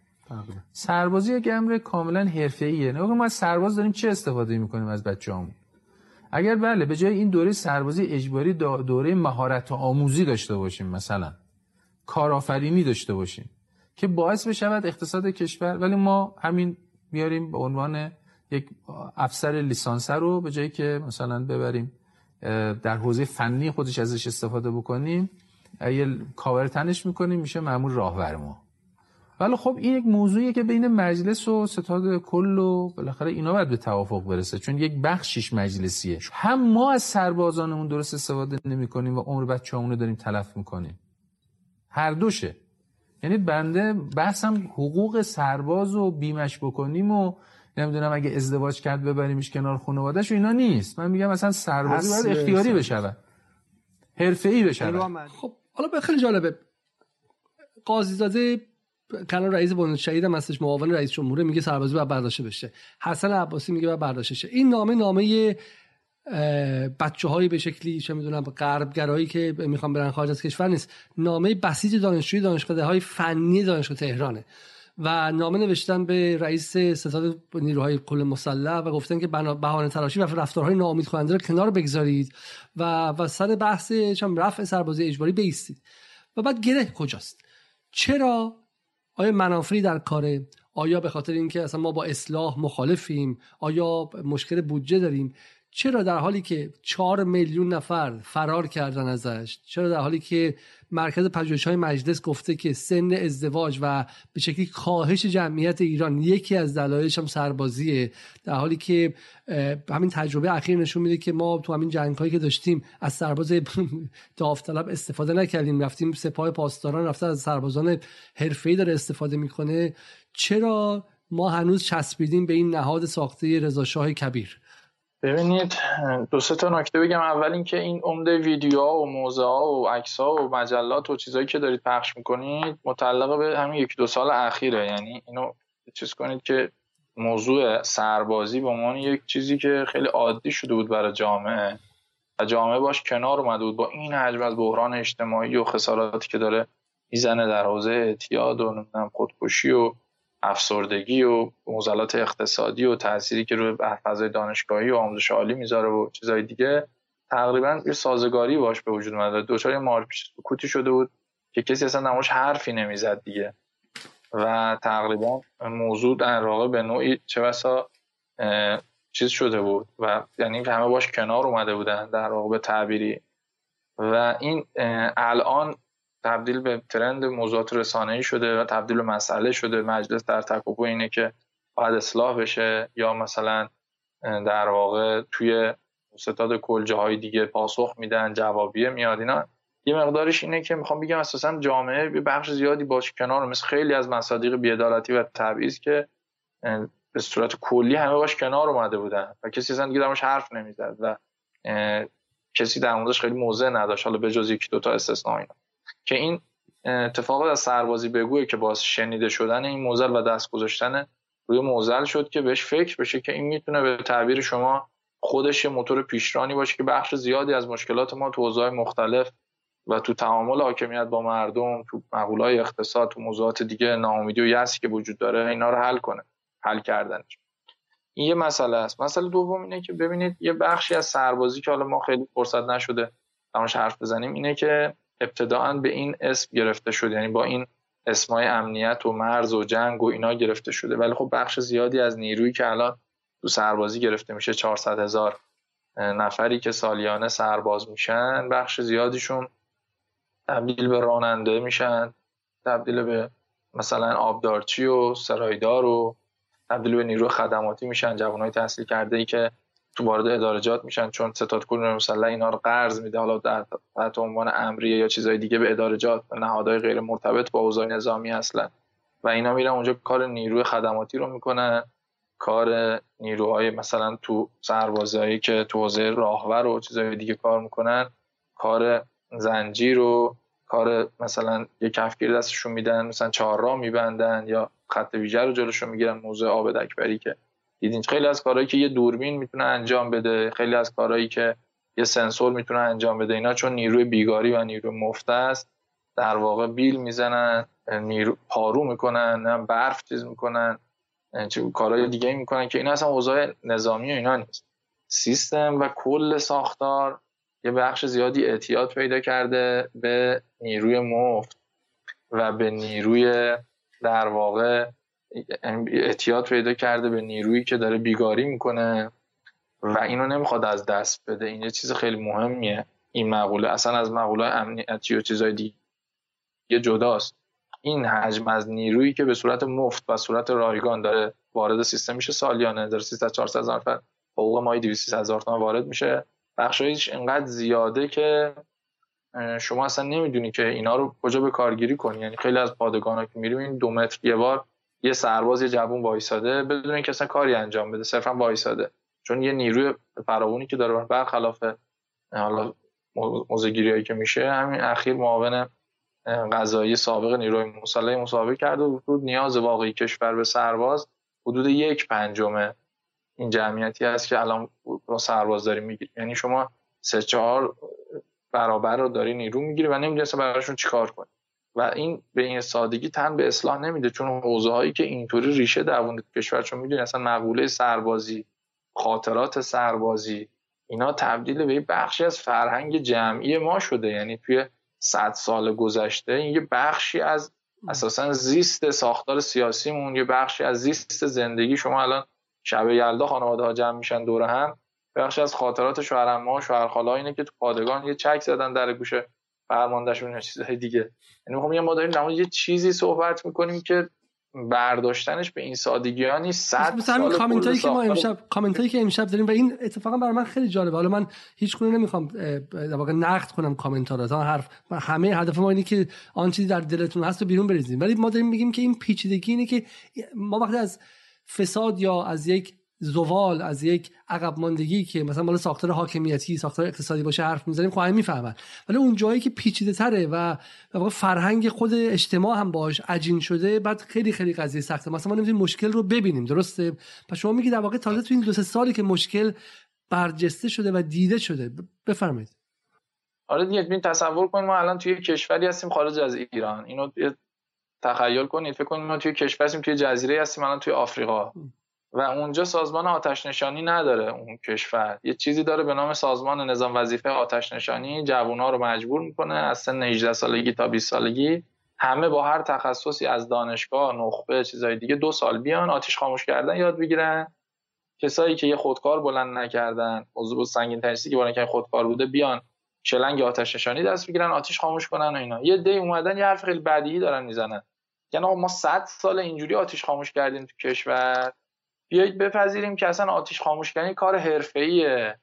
سربازی یک امر کاملا حرفه‌ایه. نگاه ما از سرباز داریم چه استفاده می‌کنیم از بچه‌هامون؟ اگر بله به جای این دوره سربازی اجباری دوره مهارت آموزی داشته باشیم مثلا کارآفرینی داشته باشیم که باعث بشود اقتصاد کشور ولی ما همین بیاریم به عنوان یک افسر لیسانسه رو به جایی که مثلا ببریم در حوزه فنی خودش ازش استفاده بکنیم یه کاور تنش می‌کنیم میشه معمول راهبر ما ولی خب این یک موضوعیه که بین مجلس و ستاد کل و بالاخره اینا باید به توافق برسه چون یک بخشیش مجلسیه. هم ما از سربازانمون درست استفاده نمی کنیم و عمر بچه‌مون رو داریم تلف می‌کنیم. هر دوشه. یعنی بنده بحثم حقوق سرباز و بیمش بکنیم و نمی‌دونم اگه ازدواج کرد ببریمش کنار خانواده‌اش و اینا نیست. من میگم مثلا سربازی باید اختیاری بشود. حرفه‌ای بشود. خب حالا خیلی جالبه. قاضی کنال رئیس بند شهید هم هستش معاون رئیس جمهور میگه سربازی باید برداشته بشه. حسن عباسی میگه باید برداشته شه این نامه نامه بچه های به شکلی چه می‌دونم غربگرایی که می‌خوام برن خارج از کشور نیست. نامه بسیج دانشجوی دانشگاه های فنی دانشگاه تهرانه. و نامه نوشتن به رئیس ستاد نیروهای کل مسلح و گفتن که بهانه تراشی و رفتارهای ناامید کننده رو کنار بگذارید و و سر بحث رفع سربازی اجباری بیستید. و بعد گره کجاست؟ چرا آیا منافری در کاره؟ آیا به خاطر اینکه اصلا ما با اصلاح مخالفیم؟ آیا مشکل بودجه داریم؟ چرا در حالی که چهار میلیون نفر فرار کردن ازش چرا در حالی که مرکز پژوهش های مجلس گفته که سن ازدواج و به شکلی کاهش جمعیت ایران یکی از دلایلش هم سربازیه در حالی که همین تجربه اخیر نشون میده که ما تو همین جنگ هایی که داشتیم از سرباز داوطلب استفاده نکردیم رفتیم سپاه پاسداران رفته از سربازان حرفه‌ای داره استفاده می‌کنه. چرا ما هنوز چسبیدیم به این نهاد ساخته رضا کبیر؟ ببینید دو سه تا نکته بگم. اول اینکه این عمده ویدیوها و موزه ها و عکس ها و مجلات و چیزهایی که دارید پخش می‌کنید متعلق به همین یک دو سال اخیره. یعنی اینو چیز کنید که موضوع سربازی به عنوان یک چیزی که خیلی عادی شده بود برای جامعه. و جامعه باش کنار اومده بود با این حجم از بحران اجتماعی و خساراتی که داره می‌زنه در حوزه اعتیاد و خودکشی و افسردگی و موزلات اقتصادی و تأثیری که روی فضای دانشگاهی و آموزش عالی می‌ذاره و چیزهای دیگه تقریبا یه سازگاری باش به وجود اومده. دوچار یه مارپیچ سکوتی شده بود که کسی اصلا نماش حرفی نمی‌زد دیگه. و تقریبا موضوع در به نوعی چه بسا چیز شده بود و یعنی همه باش کنار اومده بودن در واقع به تعبیری. و این الان تبدیل به ترند موضوعات رسانه‌ای شده و تبدیل به مسئله شده. مجلس در تکاپو اینه که باید اصلاح بشه یا مثلا در واقع توی ستاد کل های دیگه پاسخ میدن جوابیه میاد. اینا یه مقدارش اینه که می‌خوام بگم اساسا جامعه به بخش زیادی باش کنار مثل خیلی از مصادیق بیعدالتی و تبعیض که به صورت کلی همه باش کنار اومده بودن و کسی اصلا دیگه حرف نمی‌زد و کسی در موردش خیلی موضع نداشت. حالا به جز یکی دو تا استثنا اینا. که این اتفاق از سربازی بگوه که باز شنیده شدن این موزل و دست گذاشتن روی موزل شد که بهش فکر بشه که این می‌تونه به تعبیر شما خودش موتور پیشرانی باشه که بخش زیادی از مشکلات ما تو حوزه‌های مختلف و تو تعامل حاکمیت با مردم تو مقولای اقتصاد تو موضوعات دیگه ناامیدی و یأسی که وجود داره اینا رو حل کنه حل کردنش. این یه مسئله است. مسئله دوم اینه که ببینید یه بخشی از سربازی که حالا ما خیلی فرصت نشده تماش حرف بزنیم اینه که ابتداعا به این اسم گرفته شده یعنی با این اسمای امنیت و مرز و جنگ و اینا گرفته شده. ولی خب بخش زیادی از نیرویی که الان تو سربازی گرفته میشه 400 هزار نفری که سالیانه سرباز میشن بخش زیادیشون تبدیل به راننده میشن تبدیل به مثلا آبدارچی و سرایدار و تبدیل به نیرو خدماتی میشن جوانای تحصیل کرده ای که تو وارد ادارجات میشن چون ستاد کل مثلا اینا رو قرض میده. حالا در تحت عنوان امریه یا چیزای دیگه به ادارجات و نهادهای غیر مرتبط با اوضاع نظامی اصلا. و اینا میرن اونجا کار نیروی خدماتی رو می‌کنن. کار نیروهای مثلا تو سربازایی که تو حوزه راهور و چیزای دیگه کار می‌کنن کار زنجیر رو کار مثلا یه کفگیر دستشون میدن مثلا چهار راه میبندن یا خط ویژه رو جلوشون می‌گیرن موضوع آب دکبری که دیدین خیلی از کارهایی که یه دوربین می‌تونه انجام بده خیلی از کارهایی که یه سنسور می‌تونه انجام بده اینا چون نیروی بیگاری و نیروی مفته است در واقع بیل می‌زنن نیرو پارو می‌کنن نه برف چیز می‌کنن چه کارهای دیگه می‌کنن که این اصلا اوضاع نظامی و اینا نیست. سیستم و کل ساختار یه بخش زیادی اعتیاد پیدا کرده به نیروی مفت و به نیروی در واقع اعتیاد پیدا کرده به نیرویی که داره بیگاری می‌کنه و اینو نمی‌خواد از دست بده. این یه چیز خیلی مهمیه. این مقوله اصلا از مقوله امنیتی و چیزای دیگه جداست. این حجم از نیرویی که به صورت مفت و صورت رایگان داره وارد سیستم میشه سالیانه. داره 300 400 هزار نفر حقوق مایی 200 هزار تومان وارد میشه. بخشایش اینقدر زیاده که شما اصلا نمی‌دونی که اینا رو کجا به کارگیری کنی. یعنی خیلی از پادگان که میریم این دو متر یه بار یه سرباز یه جوون وایساده بدون اینکه اصلا کاری انجام بده صرفا وایساده. چون یه نیروی فراوانی که داره برخلاف حالا موزگیری که میشه همین اخیر معاون قضایی سابق نیروی مسلح مسابقه کرده و نیاز واقعی کشور به سرباز حدود یک پنجمه این جمعیتی هست که الان با سرباز داری می‌گیری یعنی شما سه چهار برابر رو داری نیرو می‌گیری و نمی‌دونی براشون چیکار کنی. و این به این سادگی تن به اصلاح نمیده چون حوزه هایی که اینطوری ریشه دوونده کشور چون می‌دونی اصلا مقوله سربازی خاطرات سربازی اینا تبدیل به بخشی از فرهنگ جمعی ما شده. یعنی توی صد سال گذشته این یه بخشی از اساسا زیست ساختار سیاسیمون یه بخشی از زیست زندگی شما الان شب یلدا خانواده ها جمع میشن دور هم. بخشی از خاطرات شوهرما و شوهرخالا اینه که تو پادگان یه چک زدن در گوشه فرماندهشون یا چیزهای دیگه. یعنی می‌خوام ما داریم یه چیزی صحبت می‌کنیم که برداشتنش به این سادگی ها نیست. مثل همین کامنت هایی که ما امشب کامنت هایی که امشب داریم و این اتفاقا برای من خیلی جالبه. حالا من هیچ کنه نمی‌خوام در واقع نقد کنم کامنت ها رو حرف همه هدف ما اینه که آن چیزی در دلتون هست رو بیرون بریزیم. ولی ما داریم میگیم که این پیچیدگی اینه که ما وقتی از فساد یا از یک زوال از یک عقب ماندگی که مثلا مال ساختار حاکمیتی ساختار اقتصادی باشه حرف می‌زنیم خب می‌فهمن. ولی اون جایی که پیچیده تره و واقع فرهنگ خود اجتماع هم باش عجین شده بعد خیلی خیلی قضیه سخته. مثلا ما نمی‌تونیم مشکل رو ببینیم درسته؟ پس شما میگید در واقع تازه تو این دو سه سالی که مشکل برجسته شده و دیده شده بفرمایید. آره دیگه ببین تصور کنید ما الان توی کشوری هستیم خارج از ایران. اینو تخیل کنید. فکر کنید ما توی کشوری هستیم توی جزیره هستیم الان توی آفریقا. و اونجا سازمان آتش نشانی نداره اون کشور. یه چیزی داره به نام سازمان نظام وظیفه آتش نشانی جوونا رو مجبور می‌کنه از سن 18 سالگی تا 20 سالگی همه با هر تخصصی از دانشگاه نخبه چیزای دیگه دو سال بیان آتش خاموش کردن یاد بگیرن. کسایی که یه خودکار بلند نکردن موضوع سنگین تجهیزی که بلند خودکار بوده بیان شلنگ آتش نشانی دست بگیرن آتش خاموش کنن و اینا. یه دی اومدن یه حرف خیلی بدیهی دارن می‌زنن. یعنی ما 100 سال اینجوری آتش خاموش کردیم تو کشور. بیایید بپذیریم که اصلا خاموش کردن کار حرفه‌ایه.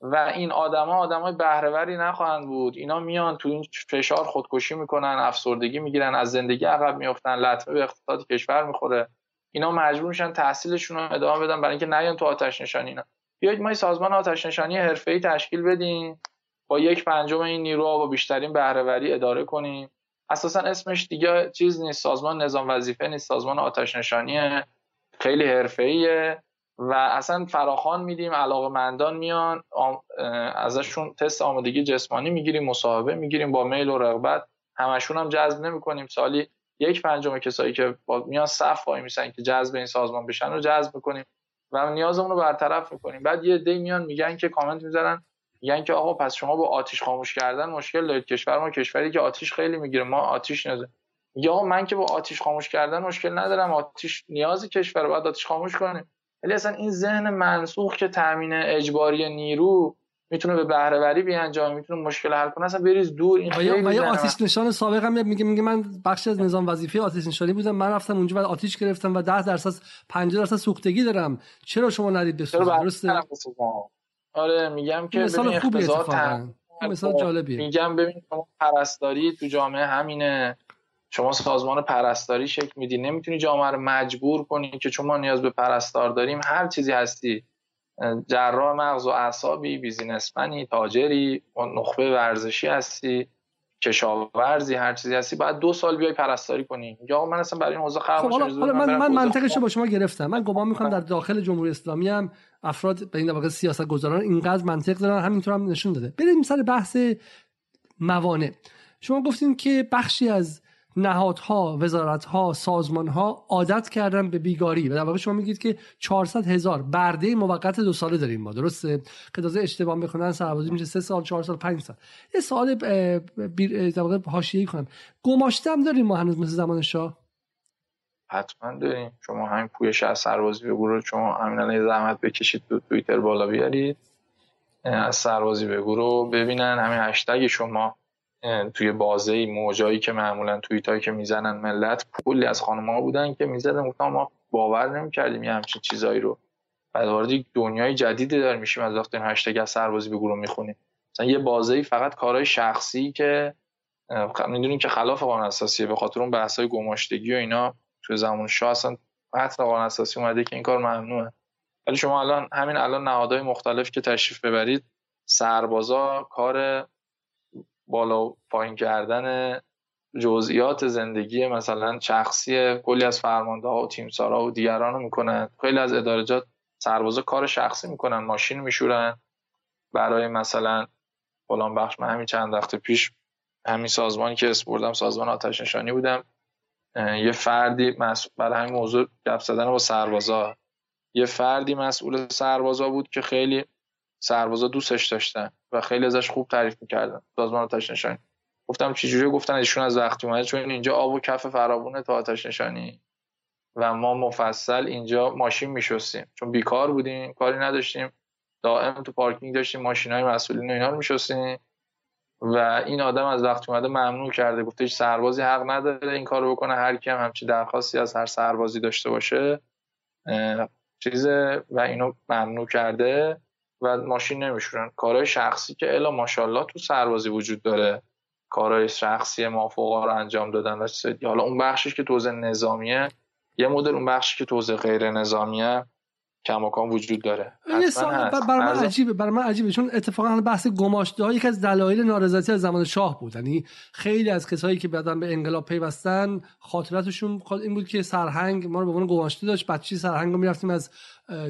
و این آدما آدمای بهرهوری نخواهند بود. اینا میان تو این فشار خودکشی می‌کنن افسردگی می‌گیرن از زندگی عقب میافتن لطمه به اقتصاد کشور می‌خوره. اینا مجبور میشن تحصیلشون رو ادامه بدن برای اینکه نیان تو آتش نشانی اینا. بیایید ما سازمان آتش نشانی حرفه‌ای تشکیل بدیم. با یک پنجم این نیروها با بیشترین بهرهوری اداره کنیم. اساسا اسمش دیگه چیز نیست سازمان نظام وظیفه نیست سازمان آتش نشانیه. خیلی حرفه‌ایه و اصلا فراخان میدیم علاقه مندان میان ازشون تست آمادگی جسمانی می‌گیریم مصاحبه می‌گیریم با میل و رغبت همشون هم جذب نمی‌کنیم. سالی یک پنجم کسایی که میان صف وای میسن که جذب این سازمان بشن رو جذب می‌کنیم و نیازمون رو برطرف می‌کنیم. بعد یه دی میان میگن که کامنت می‌ذارن میگن که آقا پس شما با آتیش خاموش کردن مشکل دارید. کشور ما کشوری که آتیش خیلی می‌گیره ما آتیش نزه یا من که با آتیش خاموش کردن مشکل ندارم آتیش نیازی کشور باید آتیش خاموش کنیم ولی اصلا این ذهن منسوخ که تامین اجباری نیرو می‌تونه به بهره وری بیانجامه می‌تونه مشکل حل کنه. اصلا بریز دور این خیلی آتیش نشان سابق هم میگه میگه من بخشی از نظام وظیفه آتیش نشانی بودم. من رفتم اونجا بعد آتیش گرفتم و 10 درصد 50 درصد سوختگی دارم. چرا شما ندید بسوزید درسته؟ آره میگم که مثال خوبی مثال جالبیه. میگم ببین شما پرستاری تو جامعه همینه. شما سازمان پرستاری شکل میدی. نمی‌تونی جامعه رو مجبور کنی که چون ما نیاز به پرستار داریم هر چیزی هستی. جراح مغز و اعصابی بیزینسمنی تاجری نخبه ورزشی هستی کشاورزی هر چیزی هستی. بعد دو سال بیای پرستاری کنی. یا من اصلا برای این حوزه خراب خب حالا, من من منطقش با شما گرفتم. من گمان می‌کنم در داخل جمهوری اسلامی هم افراد به این واقع سیاست گذاران اینقدر منطق دارن همینطور هم نشون داده. بریم سر بحث موانع. شما گفتین که بخشی از نهادها وزارتها سازمانها عادت کردن به بیگاری. و در واقع شما میگید که 400 هزار برده موقت دو ساله داریم ما درسته؟ که تازه اشتباه بخونن سربازی میشه سه سال چهار سال پنج سال. یه سوال در واقع حاشیه‌ای کنم. گماشتم داریم ما هنوز مثل زمان شاه؟ حتما داریم. شما همین پویش از سربازی به گروه شما همین الان زحمت بکشید تو توییتر بالا بیارید. از سربازی به گروه ببینن. همین هشتگ شما. توی بازه موجایی که معمولا توییت هایی که می‌زنن ملت پولی از خانم ها بودن که می‌زدن گفتم ما باور نمی‌کردیم یه همچین چیزایی رو. بعد وارد دنیای جدیدی دار میشیم از وقتی هشتگ از سربازی به گروه می‌خونیم. مثلا یه بازه فقط کارهای شخصی که می‌دونیم که خلاف قانون اساسیه به خاطر اون بحث های گماشتگی و اینا توی زمان شاه اصلا متن قانون اساسی اومده که این کار ممنوعه. ولی شما الان همین الان نهادهای مختلف که تشریف ببرید سربازا کار بالا پایین کردن جزئیات زندگی مثلا شخصی کلی از فرمانده ها و تیمسارا و دیگران رو می‌کنن خیلی از ادارجات سربازا کار شخصی می‌کنن ماشین میشورن. برای مثلا فلان بخش من همین چند وقت پیش همین سازمانی که اسم بردم سازمان آتش نشانی بودم. یه فردی مسئول برای همین موضوع گپ زدن با سربازا. یه فردی مسئول سربازا بود که خیلی سربازا دوستش داشتن و خیلی ازش خوب تعریف می‌کردن. سازمان آتش نشانی. گفتم چجوری گفتن ایشون از وقتی اومده؟ چون اینجا آب و کف فراوونه تا آتش نشانی. و ما مفصل اینجا ماشین میشستیم. چون بیکار بودیم کاری نداشتیم. دائم تو پارکینگ داشتیم ماشین های مسئولین و اینا رو میشستیم. و این آدم از وقتی اومده ممنوع کرده. گفته هیچ سربازی حق نداره این کارو بکنه. هر کی هم همچی درخواستی از هر سربازی داشته باشه چیزه و اینو ممنوع کرده. و ماشین نمیشورن. کارهای شخصی که الا ماشاءالله تو سربازی وجود داره. کارهای شخصی موافقا رو انجام دادن. و حالا اون بخشی که توزیع نظامیه یه مدل اون بخشی که توزیع غیر نظامیه کماکان وجود داره. برای من عجیبه برای من عجیبه چون اتفاقا بحث گماشته ها یکی از دلایل نارضایتی از زمان شاه بود. یعنی خیلی از کسایی که بعدن به انقلاب پیوستن خاطراتشون این بود که سرهنگ ما رو به عنوان گماشته داشت بچی سرهنگ رو می‌رفتیم از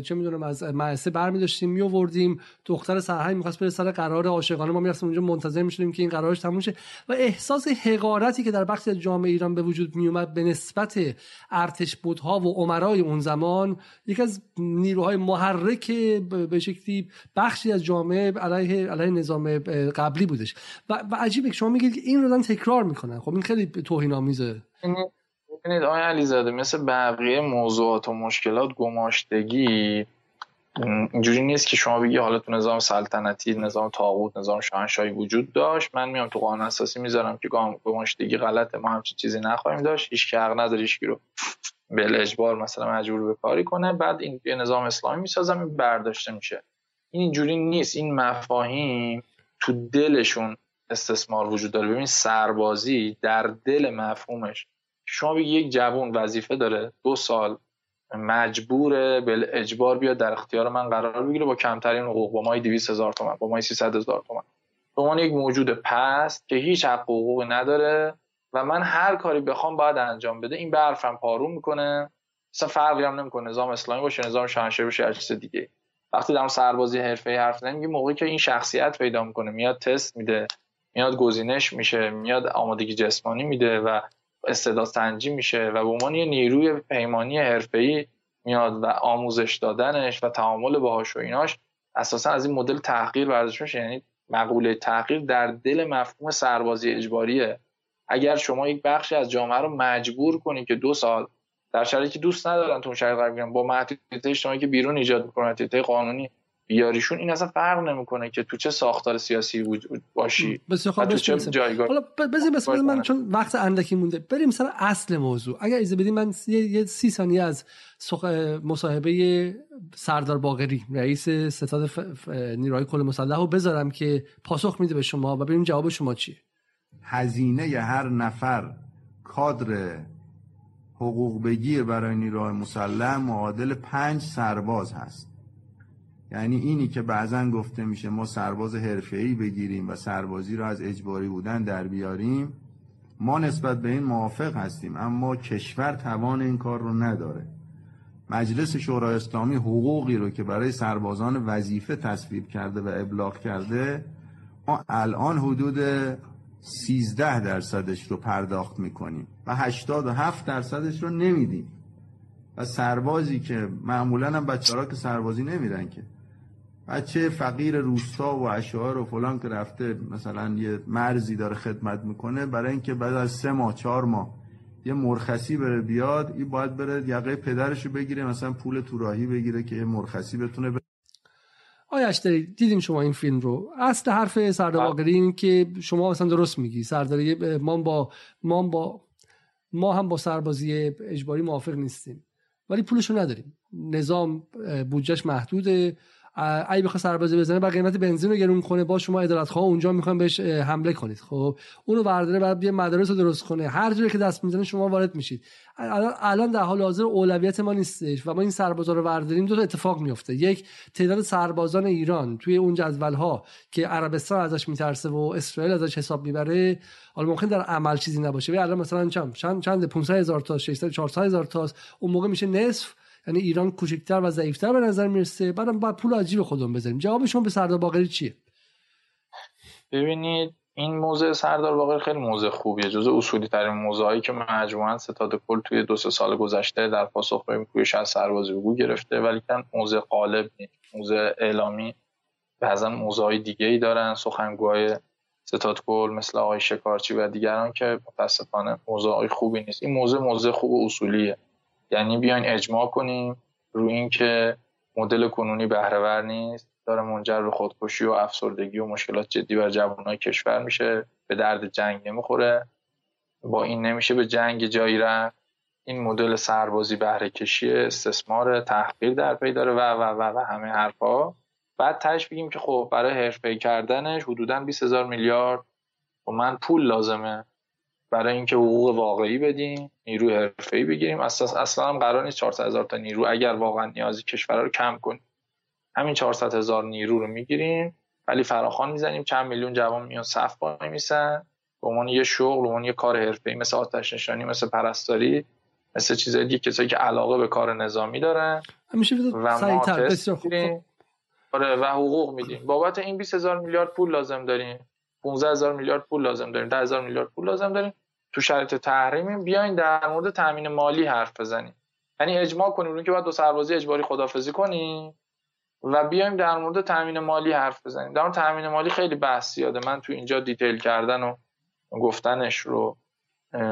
چه می‌دونم از مدرسه برمی داشتیم می آوردیم دختر سرهنگ می‌خواست بره سر قرار عاشقانه ما می‌رفتیم اونجا منتظر می‌شدیم که این قرارش تموم شه. و احساس حقارتی که در بخش از جامعه ایران به وجود می اومد به نسبت ارتش بودها و عمرای اون زمان یکی از نیروهای محرک به شکلی بخشی از جامعه علیه علیه نظام قبلی بودش. و, و عجیبه شما میگید که این رو تکرار می‌کنن. خب این خیلی توهین آمیزه ببینید آقای علیزاده مثل بقیه موضوعات و مشکلات گماشتگی اینجوری نیست که شما بگی حالا تو نظام سلطنتی نظام تاغوت نظام شاهنشاهی وجود داشت. من میام تو قانون اساسی می‌ذارم که گماشتگی غلطه ما همچین چیزی نخواهیم داشت. هیچ که حق نداره رو به اجبار مثلا مجبور به کاری کنه. بعد این نظام اسلامی می‌سازم این برداشته میشه. این اینجوری نیست. این مفاهیم تو دلشون استثمار وجود داره. ببین سربازی در دل مفهومش شما بگی یک جوون وظیفه داره دو سال مجبوره به اجبار بیاد در اختیار من قرار بگیره با کمترین حقوق با مای 200 هزار تومن با مای 300 هزار تومن. به عنوان یک موجود پست که هیچ حق حقوقی نداره و من هر کاری بخوام باید انجام بده این به حرفم پارو می‌کنه. اصلا فرقی هم نمی‌کنه نظام اسلامی باشه نظام شاهنشاهی باشه هر چیز دیگه وقتی در سربازی حرفه‌ای حرف میگه موقعی که این شخصیت پیدا می‌کنه میاد تست میده میاد گزینش میشه میاد آمادگی جسمانی میده و استعداد سنجی میشه و به عنوان یه نیروی پیمانی حرفه‌ای میاد و آموزش دادنش و تعامل باهاش و ایناش اساسا از این مدل تحقیر برداشت میشه. یعنی مقوله تحقیر در دل مفهوم سربازی اجباریه. اگر شما یک بخشی از جامعه رو مجبور کنید که دو سال در شرایطی که دوست ندارن تو شرایط قرار با محدودیت اجتماعی که بیرون ایجاد می‌کنه قانونی بیاریشون این اصلا فرق نمی‌کنه که تو چه ساختار سیاسی وجود باشی. بسیار خوب چه جایگاه حالا بزنیم بس من چون وقت اندکی مونده. بریم سر اصل موضوع. اگر اجازه بدیم من یه سی ثانیه از مصاحبه سردار باقری رئیس ستاد ف... نیروهای کل مسلح رو بذارم که پاسخ میده به شما و ببینیم جواب شما چیه. هزینه هر نفر کادر حقوق بگیر برای نیروهای مسلح معادل پنج سرباز هست. یعنی اینی که بعضا گفته میشه ما سرباز حرفه‌ای بگیریم و سربازی رو از اجباری بودن در بیاریم ما نسبت به این موافق هستیم اما کشور توان این کار رو نداره. مجلس شورای اسلامی حقوقی رو که برای سربازان وظیفه تصویب کرده و ابلاغ کرده ما الان حدود 13 درصدش رو پرداخت می‌کنیم و 87 درصدش رو نمیدیم. و سربازی که معمولا هم بچه که سربازی نمیرن که. بچه فقیر روستا و اشعار و فلان که رفته مثلا یه مرزی داره خدمت می‌کنه برای اینکه بعد از سه ماه چهار ماه یه مرخصی بره بیاد این باید بره یقه پدرشو بگیره مثلا پول تو راهی بگیره که یه مرخصی بتونه بره. آیا اشتری دیدیم شما این فیلم رو؟ اصل حرف سردار باقری این که شما مثلا درست میگی. سردار ما با ما با ما هم با سربازی اجباری موافق نیستیم. ولی پولشو نداریم. نظام بودجهش محدوده. اگه بخواد سربازی بزنه با قیمت بنزین رو گرون کنه با شما خواه اونجا می‌خوان بهش حمله کنید. خب اونو برداره بعد بیا مدارس رو درست کنه. هر جوری که دست می‌زنه شما وارد میشید. الان در حال حاضر اولویت ما نیستش و ما این سربازا رو برداریم دو تا اتفاق میفته یک تعداد سربازان ایران توی اون جدول ها که عربستان ازش میترسه و اسرائیل ازش حساب می‌بره حالا ممکن در عمل چیزی نباشه. ولی الان مثلا چند چند 500 هزار تا 600 400 هزار تا اون موقع میشه نصف یعنی ایران کوچکتر و ضعیفتر به نظر می‌رسه. بعدم باید پول عجیب خودمون بذاریم. جواب شما به سردار باقری چیه؟ ببینید این موضوع سردار باقری خیلی موضوع خوبیه. جزء اصولی ترین موضوعی که مجموعا ستاد کل توی دو سه سال گذشته در پاسخ به کوشش از سربازی بگو گرفته ولی کن موضوع قالب موضوع اعلامی بعضا موضوعی دیگه ای دارن. سخنگوهای ستاد کل مثل آقای شکارچی و دیگران که متاسفانه موضوعی خوبی نیست. این موضوع موضوع خوب و اصولیه. یعنی بیاین اجماع کنیم روی اینکه مدل کنونی بهرهور نیست داره منجر به خودکشی و افسردگی و مشکلات جدی بر جوانای کشور میشه به درد جنگ نمی‌خوره. با این نمیشه به جنگ جایی رفت. این مدل سربازی بهره کشی استثمار تحقیر در پی داره و و و و همه حرفا بعد تش بگیم که خب برای حرفه کردنش حدودا 20 هزار میلیارد. و خب من پول لازمه. برای اینکه حقوق واقعی بدیم نیروی حرفه‌ای بگیریم. اصلا اصلا هم قرار نیست 400 هزار تا نیرو اگر واقعا نیازی کشور رو کم کنیم. همین 400 هزار نیرو رو می‌گیریم ولی فراخان می‌زنیم. چند میلیون جوان میان صف وای میسن. به عنوان یه شغل به عنوان یه کار حرفه‌ای مثل آتش نشانی مثل پرستاری مثل چیزای دیگه کسایی که علاقه به کار نظامی دارن. همیشه و آره و حقوق میدیم. بابت این 20 هزار میلیارد پول لازم داریم. 15 هزار میلیارد پول لازم داریم. 10 هزار میلیارد پول لازم داریم. تو شرایط تحریمی بیاین در مورد تامین مالی حرف بزنیم. یعنی اجماع کنیم رو که باید دو سربازی اجباری خدافزی کنیم و بیایم در مورد تامین مالی حرف بزنیم. در مورد تامین مالی خیلی بحث زیاده. من تو اینجا دیتیل کردن و گفتنش رو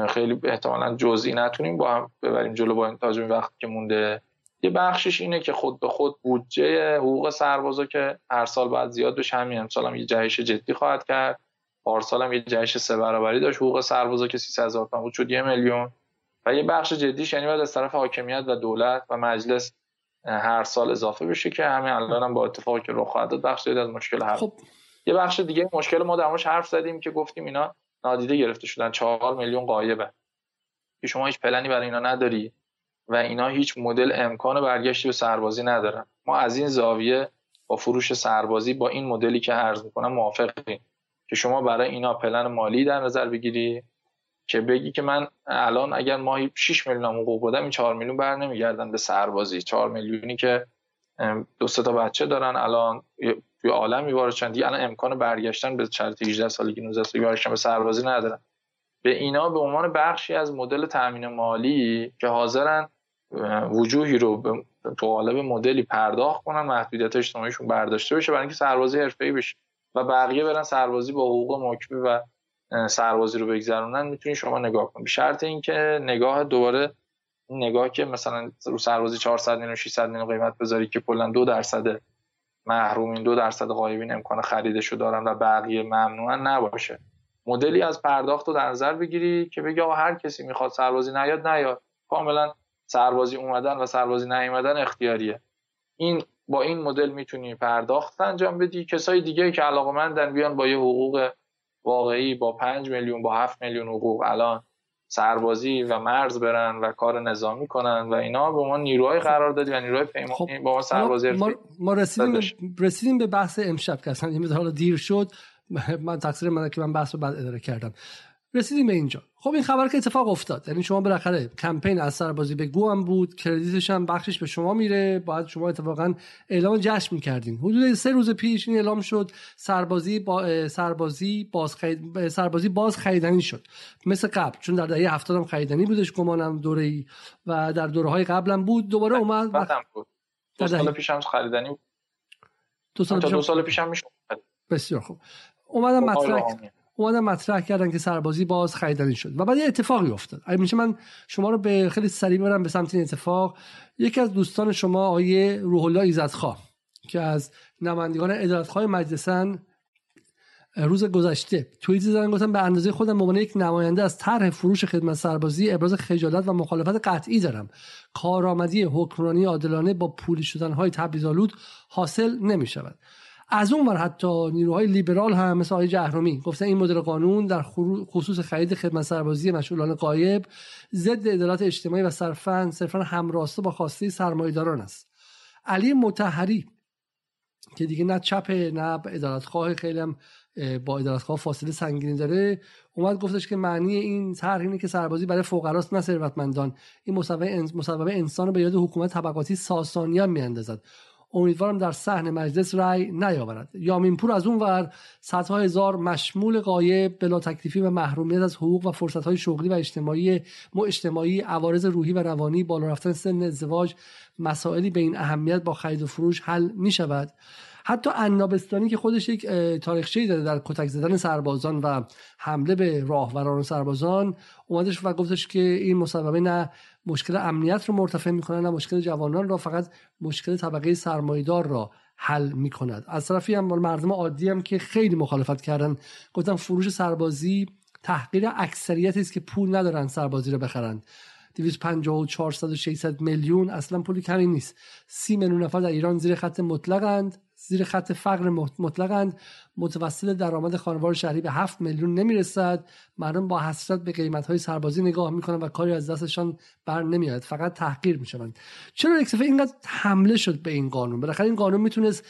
خیلی احتمالا جزئی نتونیم با هم ببریم جلو با این تاجمی وقت که مونده. یه بخشش اینه که خود به خود بودجه حقوق سربازا که هر سال باید زیاد بشه همین امسال هم یه جهش جدی خواهد کرد. پارسال هم یه جهش سه برابری داشت. حقوق سربازا که 300 هزار تومان بود شد یه میلیون. و یه بخش جدیش یعنی باید از طرف حاکمیت و دولت و مجلس هر سال اضافه بشه که همین الان هم با اتفاقی که رخ خواهد داد بخش از مشکل حل. خب. یه بخش دیگه مشکل ما در حرف زدیم که گفتیم اینا نادیده گرفته شدن. 4 میلیون قایبه که شما هیچ پلنی برای اینا نداری و اینا هیچ مدل امکان برگشتی به سربازی ندارن. ما از این زاویه با فروش سربازی با این مدلی که عرض می‌کنم موافقیم. که شما برای اینا پلن مالی در نظر بگیری که بگی که من الان اگر ماهی 6 میلیون حقوق بدم این 4 میلیون بر نمیگردن به سربازی. 4 میلیونی که دو سه تا بچه دارن الان توی عالم وارد دیگه الان امکان برگشتن به شرط 18 سالگی 19 سالگی برگشتن به سربازی ندارن. به اینا به عنوان بخشی از مدل تامین مالی که حاضرن وجوهی رو تو قالب مدلی پرداخت کنن محدودیت اجتماعیشون برداشته بشه برای اینکه سربازی حرفه‌ای بشه. و بقیه برن سربازی با حقوق مکمی و سربازی رو بگذرونن می‌تونی شما نگاه کنید شرط اینکه نگاه دوباره نگاه که مثلا رو سربازی 400 میلیون 600 میلیون قیمت بذاری که کلا دو درصد محرومین دو درصد غایبین امکان خریدشو دارن و بقیه ممنوعن نباشه. مدلی از پرداخت رو در نظر بگیری که بگی آقا هر کسی می‌خواد سربازی نیاد نیاد. کاملا سربازی اومدن و سربازی نیومدن اختیاریه. این با این مدل می‌تونی پرداخت انجام بدی. کسای دیگه که علاقمندن بیان با یه حقوق واقعی با 5 میلیون با 7 میلیون حقوق الان سربازی و مرز برن و کار نظامی کنن و اینا به ما نیروهای قرار دادی و نیروهای پیمانی خب. با ما سربازی ما, ما رسیدیم, رسیدیم به بحث امشب که اصلا حالا دیر شد. من تقصیر من که من بحث رو بعد اداره کردم. رسیدیم به اینجا. خب این خبر که اتفاق افتاد. یعنی شما بالاخره کمپین از سربازی به گو هم بود کردیتش هم بخشش به شما میره. باید شما اتفاقا اعلام جشن می‌کردین. حدود سه روز پیش این اعلام شد سربازی با سربازی باز خید... سربازی باز خریدنی شد. مثل قبل چون در دهه 70 هم خریدنی بودش گمانم دوره ای و در دوره های قبل بود. دوباره اومد بود. دو سال پیش هم خریدنی بود. دو سال پیش دو سال پیش هم می‌شد. بسیار خوب. اومدم خب، مطرح اومدن مطرح کردن که سربازی باز خریدنی شد. و بعد یه اتفاقی افتاد. اگه میشه من شما رو به خیلی سریع برم به سمت این اتفاق. یکی از دوستان شما آیه روح الله ایزدخواه که از نمایندگان ادارتخواه مجلسن روز گذشته توییت زدن گفتن به اندازه خودم به عنوان یک نماینده از طرح فروش خدمت سربازی ابراز خجالت و مخالفت قطعی دارم. کارآمدی حکمرانی عادلانه با پولی شدن های تبعیض‌آلود حاصل نمی شود از اون ور حتی نیروهای لیبرال هم مثل آقای جهرومی گفتن این مدل قانون در خصوص خرید خدمت سربازی مشغولان قایب ضد عدالت اجتماعی و صرفا صرفا همراسته با خواسته سرمایه‌داران است. علی متحری که دیگه نه چپ نه عدالتخواه خیلی هم با عدالتخواه فاصله سنگینی داره اومد گفتش که معنی این طرح اینه که سربازی برای فقراست نه ثروتمندان. این مصوبه انسان رو به یاد حکومت طبقاتی ساسانیان میاندازد. امیدوارم در صحن مجلس رأی نیاورد. یامینپور از اون ور صدها هزار مشمول قایب بلا تکلیفی و محرومیت از حقوق و فرصتهای شغلی و اجتماعی مو اجتماعی عوارض روحی و روانی بالا رفتن سن ازدواج مسائلی به این اهمیت با خرید و فروش حل می شود حتی عنابستانی که خودش یک تاریخچه‌ای داره در کتک زدن سربازان و حمله به راهوران و سربازان اومدش و گفتش که این مصوبه نه مشکل امنیت رو مرتفع می‌کنه نه مشکل جوانان را فقط مشکل طبقه سرمایدار را حل می‌کند. از طرفی هم مردم عادی هم که خیلی مخالفت کردن. گفتن فروش سربازی تحقیر اکثریتی است که پول ندارن سربازی رو بخرند 250 و 400 و 600 میلیون اصلا پولی کمی نیست. 30 میلیون نفر در ایران زیر خط مطلقند. زیر خط فقر مطلقند متوسط درآمد خانوار شهری به 7 میلیون نمی‌رسد. مردم با حسرت به قیمت های سربازی نگاه می‌کنن و کاری از دستشان بر نمیاد فقط تحقیر می‌شوند. چرا یک اینقدر حمله شد به این قانون؟ بالاخره این قانون می‌تونست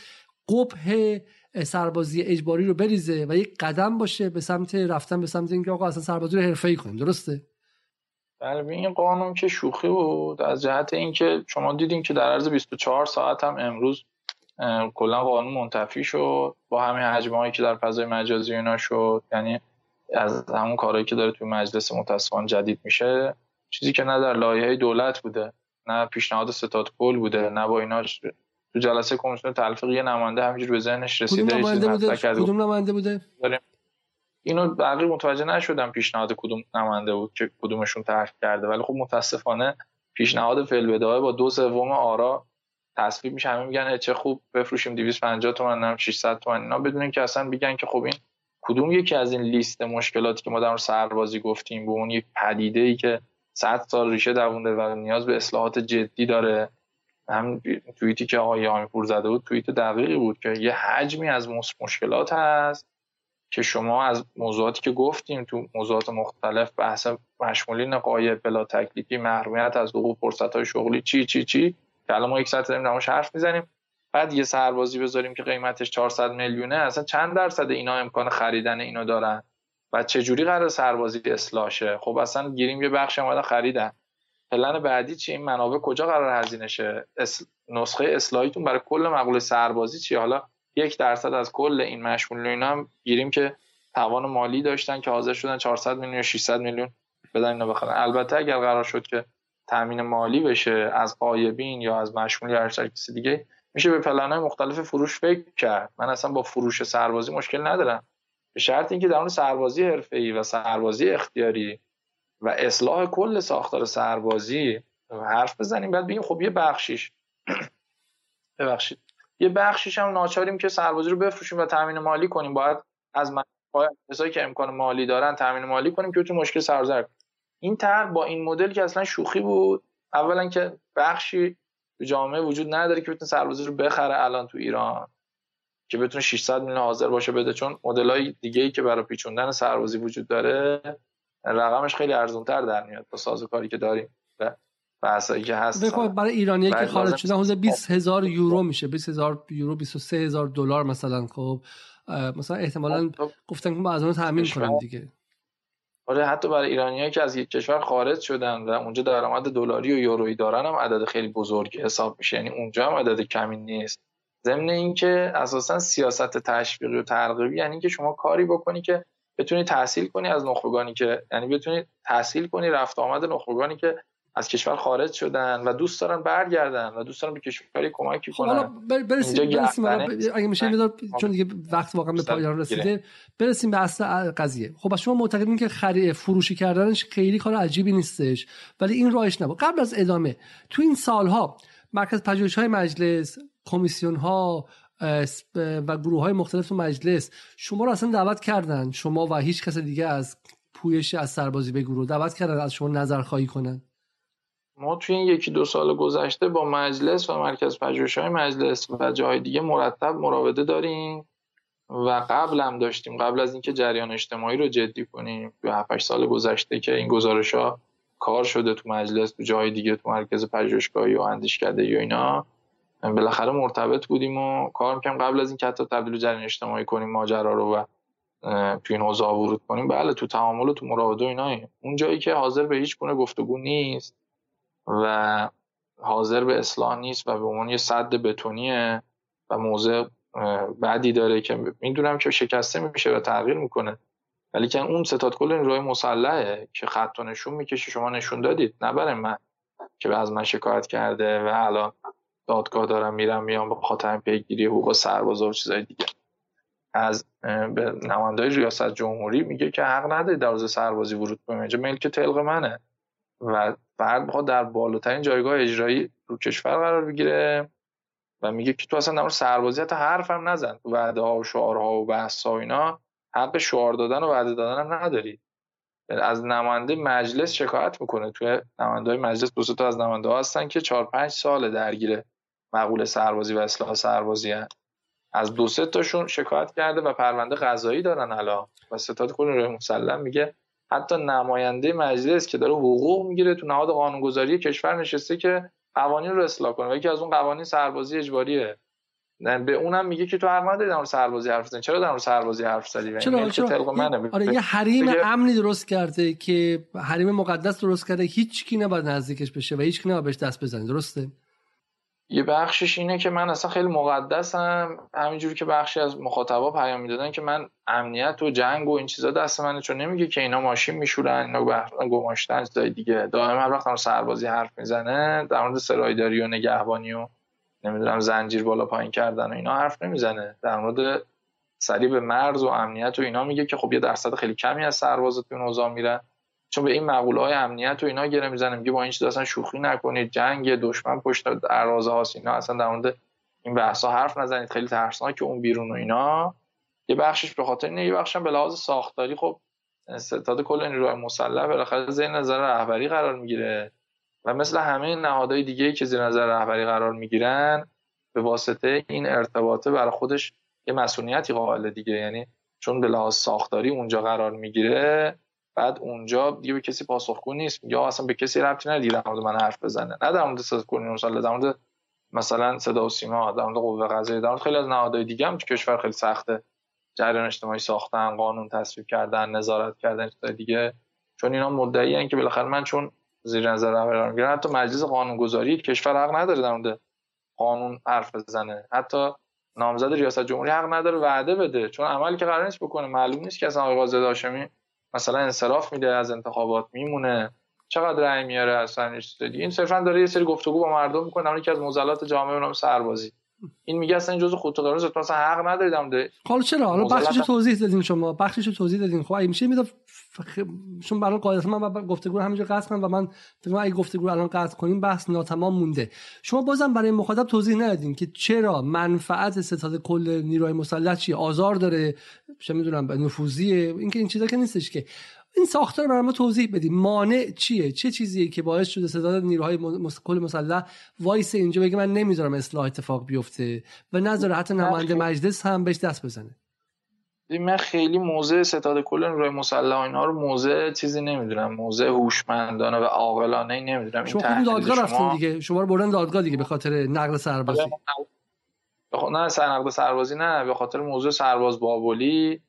قبه سربازی اجباری رو بریزه و یک قدم باشه به سمت رفتن به سمت اینکه آقا اصلا سربازی رو حرفه‌ای کنیم درسته؟ بله این قانون که شوخی بود. از جهت اینکه شما دیدین که در عرض 24 ساعت هم امروز کلا قانون منتفی شد. با همین حجمه که در فضای مجازی اینا شد یعنی از همون کارهایی که داره توی مجلس متاسفانه جدید میشه. چیزی که نه در لایحه دولت بوده نه پیشنهاد ستاد کل بوده نه با اینا تو جلسه کمیسیون تلفیق یه نماینده همینجور به ذهنش رسیده کدوم نماینده بوده؟ اینو بقیه متوجه نشدم پیشنهاد کدوم نماینده بود که کدومشون طرح کرده. ولی خب متاسفانه پیشنهاد فعل با دو سوم آرا تصویب میشه. همه میگن چه خوب بفروشیم 250 تومن نم 600 تومن. اینا بدون که اصلا بگن که خب این کدوم یکی از این لیست مشکلاتی که ما در سربازی گفتیم به اون یک پدیده ای که 100 سال ریشه دوونده و نیاز به اصلاحات جدی داره. هم توییتی که آقای پور زده بود توییت دقیقی بود که یه حجمی از مشکلات هست که شما از موضوعاتی که گفتیم تو موضوعات مختلف بحث مشمولین قایب بلا تکلیفی محرومیت از حقوق فرصت های شغلی چی چی چی که الان ما یک ساعت داریم نماش حرف می‌زنیم بعد یه سربازی بذاریم که قیمتش 400 میلیونه اصلا چند درصد اینا امکان خریدن اینو دارن؟ و چه جوری قرار سربازی اصلاح شه؟ خب اصلا گیریم یه بخش اومدن خریدن. پلن بعدی چی؟ این منابع کجا قرار هزینه شه؟ نسخه اصلاحیتون برای کل مقوله سربازی چی حالا یک درصد از کل این مشمول اینا هم گیریم که توان مالی داشتن که حاضر شدن 400 میلیون یا 600 میلیون بدن اینو بخرن. البته اگر قرار شد که تامین مالی بشه از قایبین یا از مشمول هر کسی دیگه میشه به پلن‌های مختلف فروش فکر کرد. من اصلا با فروش سربازی مشکل ندارم. به شرط اینکه در اون سربازی حرفه‌ای و سربازی اختیاری و اصلاح کل ساختار سربازی حرف بزنیم. بعد بگیم خب یه بخشیش. ببخشید. یه بخشیش هم ناچاریم که سربازی رو بفروشیم و تامین مالی کنیم. باید از کسایی که امکان مالی دارن تامین مالی کنیم که تو مشکل سرزر این طرح با این مدل که اصلا شوخی بود. اولا که بخشی تو جامعه وجود نداره که بتونه سربازی رو بخره الان تو ایران. که بتونه 600 میلیون حاضر باشه بده. چون های دیگه ای که برای پیچوندن سربازی وجود داره رقمش خیلی ارزونتر در میاد با سازوکاری که داریم و بحثایی که هست برای ایرانی که خارج شدن حدود 20 هزار یورو میشه. 20 هزار یورو 23 هزار دلار مثلا خب. مثلا احتمالا خب، خب. گفتن که از اون تامین کنیم دیگه. آره حتی برای ایرانیایی که از یک کشور خارج شدن و اونجا درآمد دلاری و یورویی دارن هم عدد خیلی بزرگی حساب میشه. یعنی اونجا هم عدد کمی نیست. ضمن اینکه اساسا سیاست تشویقی و ترغیبی یعنی که شما کاری بکنی که بتونی تحصیل کنی از نخبگانی که یعنی بتونی تحصیل کنی رفت آمد نخبگانی که از کشور خارج شدن و دوست دارن برگردن و دوست دارن به کشوری کمکی خب کنن. برسیم, برسیم اگه میشه میذار چون دیگه وقت واقعا به پایان رسیده برسیم به اصل قضیه. خب شما معتقدین که خرید فروشی کردنش خیلی کار عجیبی نیستش ولی این راهش نبود. قبل از ادامه تو این سالها مرکز پژوهش های مجلس کمیسیون ها و گروه های مختلف تو مجلس شما رو اصلا دعوت کردن؟ شما و هیچ کس دیگه از پویش از سربازی به گروه دعوت کردن از شما نظر خواهی کنن؟ ما توی این یکی دو سال گذشته با مجلس و مرکز پژوهش های مجلس و جاهای دیگه مرتب مراوده داریم و قبل هم داشتیم. قبل از اینکه جریان اجتماعی رو جدی کنیم تو 7 سال گذشته که این گزارش ها کار شده تو مجلس تو جای دیگه تو مرکز پژوهشگاهی و اندیشکده و اینا بالاخره مرتبط بودیم و کار می‌کنیم قبل از اینکه حتی تبدیل جریان اجتماعی کنیم ماجرا رو و تو این حوزه ورود کنیم بله تو تعامل و تو مراوده اینا اون جایی که حاضر به هیچ گونه گفتگو نیست و حاضر به اصلاح نیست و به عنوان یه صد بتونیه و موضع بعدی داره که می‌دونم که شکسته میشه و تغییر می‌کنه. ولی که اون ستاد کل روی مسلحه که خط و نشون می‌کشه شما نشون دادید نه من که از من شکایت کرده و الان دادگاه دارم میرم میام به خاطر پیگیری حقوق سربازا و چیزای دیگه. از به نمایندای ریاست جمهوری میگه که حق نداری در سربازی ورود کنی اینجا ملک تلق منه و فرد می‌خواد در بالاترین جایگاه اجرایی رو کشور قرار بگیره و میگه که تو اصلا در سربازی حتی حرف هم نزن. تو وعده ها و شعارها و بحث ها اینا حق شعار دادن و وعده دادن هم نداری. از نماینده مجلس شکایت می‌کنه. توی نماینده مجلس دو تا از نماینده ها هستن که چهار پنج سال درگیر مقوله سربازی و اصلاح سربازی هن. از دو سه تاشون شکایت کرده و پرونده قضایی دارن الان. و ستاد کل مسلم میگه حتی نماینده مجلس که داره حقوق می‌گیره تو نهاد قانونگذاری کشور نشسته که قوانین رو اصلاح کنه و یکی از اون قوانین سربازی اجباریه. به اونم میگه که تو هر مورد در سربازی حرف زدی چرا در سربازی حرف زدی؟ چرا؟ چرا؟ منه. آره یه حریم امنی درست کرده که حریم مقدس درست کرده. هیچ کی نباید نزدیکش بشه و هیچ کی نباید بهش دست بزنه. درسته؟ یه بخشش اینه که من اصلا خیلی مقدسم. همینجوری که بخشی از مخاطبا پیام می‌دادن که من امنیت و جنگ و این چیزا دست منه چون نمیگه که اینا ماشین میشورن اینا بحران گماشتن چیزای دیگه. دائما هر وقت سربازی حرف می‌زنه در مورد سرایداری و نگهبانی و نمی‌دونم زنجیر بالا پایین کردن و اینا حرف نمی‌زنه. در مورد به مرز و امنیت و اینا میگه که خب یه درصد خیلی کمی از سربازا تو اون میرن. چون به این مقوله های امنیت و اینا گره می‌زنه میگه با این چیز اصلا شوخی نکنید جنگ دشمن پشت دروازه هاست اینا اصلا در مورد این بحث ها حرف نزنید. خیلی که اون بیرون و اینا. یه بخشش به خاطر اینه یه بخشش به لحاظ ساختاری خب ستاد کل نیروهای مسلح بالاخره زیر نظر رهبری قرار می‌گیره و مثل همه نهادهای دیگه که زیر نظر رهبری قرار می‌گیرن به واسطه این ارتباطه برای خودش یه مسئولیتی قائل دیگه. یعنی چون به لحاظ ساختاری اونجا قرار می‌گیره بعد اونجا دیگه به کسی پاسخگو نیست. یا اصلا به کسی ربطی نداره در مورد من حرف بزنه. نه در مورد کنی مثلا در مورد مثلا صدا و سیما در مورد قوه قضاییه در مورد خیلی از نهادهای دیگه هم تو کشور خیلی سخته. جریان اجتماعی ساختن قانون تصویب کردن نظارت کردن دیگه. چون اینا مدعی که بالاخره من چون زیر نظر قرار حتی مجلس قانونگذاری کشور حق نداره در مورد قانون حرف بزنه. حتی نامزد ریاست جمهوری حق نداره وعده بده. چون عملی که قرار نیست بکنه. معلوم نیست که اصلا آقای قاضی هاشمی مثلا انصراف میده از انتخابات میمونه. چقدر رأی میاره اصلا این صرفا داره یه سری گفتگو با مردم می‌کنه. اون که از معضلات جامعه نام سربازی. این میگه اصلا این جزء خود قرار مثلا حق ندارید حالا چرا؟ حالا بخشش توضیح دادین شما. بخشش توضیح دادین. خب میشه میاد چون برای قاعدتا من گفتگو رو همینجا قطع کنم و من فکر اگه گفتگو رو الان قطع کنیم بحث ناتمام مونده. شما بازم برای مخاطب توضیح ندادین که چرا منفعت ستاد کل نیروهای مسلح چی؟ آزار داره چه می‌دونم نفوذیه؟ اینکه این چیزا که نیستش که. این ساختار برای ما توضیح بدیم مانع چیه؟ چه چیزیه که باعث شده ستاد نیروهای کل مسلح وایس اینجا بگه من نمی‌ذارم اصلاح اتفاق بیفته و نذاره حتی نماینده مجلس هم بهش دست بزنه. من خیلی موضع ستاد کل روی مسلح اینا رو موضع چیزی نمی‌دونم. موضع هوشمندانه و عاقلانه نمی‌دونم. شما خود دادگاه رفتین دیگه. شما رو بردن دادگاه دیگه به خاطر نقل سربازی. نه نقل سربازی نه. به خاطر موضوع سرباز بابلی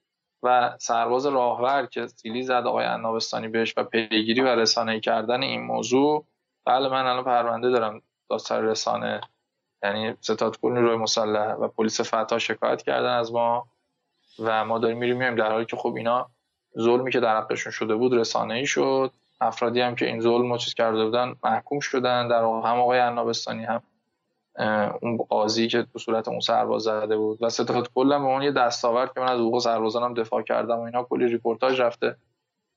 و سرباز راهور که سیلی زد آقای عنابستانی بهش و پیگیری و رسانه کردن این موضوع. بله من الان پرونده دارم داستان رسانه یعنی ستاد کل روی مسلح و پلیس فتا شکایت کردن از ما. و ما داریم میریم میایم در حالی که خب اینا ظلمی که در حقشون شده بود رسانه ای شد. افرادی هم که این ظلم رو چیز کرده بودن محکوم شدن. در هم آقای عنابستانی هم اون قاضی که به صورت اون سرباز زده بود. و ستاد کلا به اون یه دستاورد که من از حقوق سربازانم دفاع کردم و اینا کلی ریپورتاج رفته.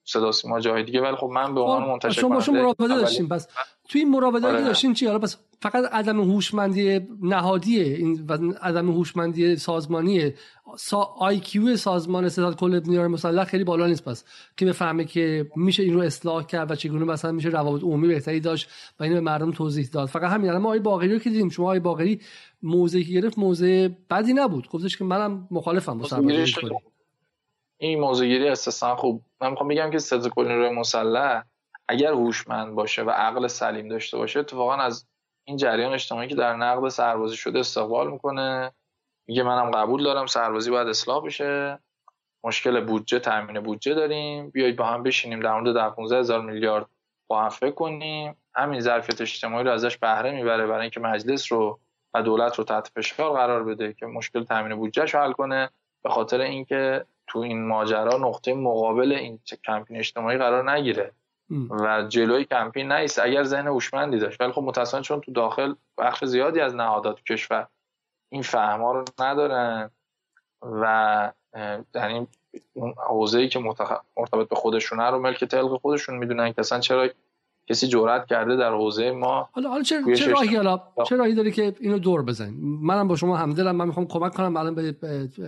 صدا سیما جای دیگه. ولی خب من به عنوان خب، منتشر شما شما مراوده داشتیم پس توی این مراوده آره. داشتین چی؟ حالا پس فقط عدم هوشمندی نهادی این و عدم هوشمندی سازمانی سا IQ سازمان ستاد کل نیروی مسلح خیلی بالا نیست پس که بفهمه که میشه این رو اصلاح کرد و چگونه مثلا میشه روابط عمومی بهتری داشت و اینو به مردم توضیح داد. فقط همین الان ما آقای باقری رو که دیدیم. شما آقای باقری موضعی که گرفت موضع بدی نبود. گفتش که منم مخالفم با این موضوعگیری استثنا خوب. من می‌خوام بگم که نیروی مسلح اگر هوشمند باشه و عقل سلیم داشته باشه اتفاقا از این جریان اجتماعی که در نقد سربازی شده استقبال می‌کنه. میگه منم قبول دارم سربازی باید اصلاح بشه. مشکل بودجه تامین بودجه داریم. بیایید با هم بشینیم در مورد 15 هزار میلیارد با هم فکر کنیم. همین ظرفیت اجتماعی رو ازش بهره می‌بره برای اینکه مجلس رو و دولت رو تحت فشار قرار بده که مشکل تامین بودجهش حل کنه. به خاطر اینکه تو این ماجرا نقطه مقابل این کمپین اجتماعی قرار نگیره. و جلوی کمپین نیست. اگر ذهن هوشمندی داشت. ولی خب متاسفانه چون تو داخل بخش زیادی از نهادات کشور این فهما رو ندارن و در این اون حوزه‌ای که مرتبط به خودشونه رو ملک تلق خودشون می‌دونن که اصلا چرا کسی جرأت کرده در حوزه ما حالا حالا چه, چه راهی حالا چه راهی داره که اینو دور بزنیم منم با شما همدلم. من می‌خوام کمک کنم. الان به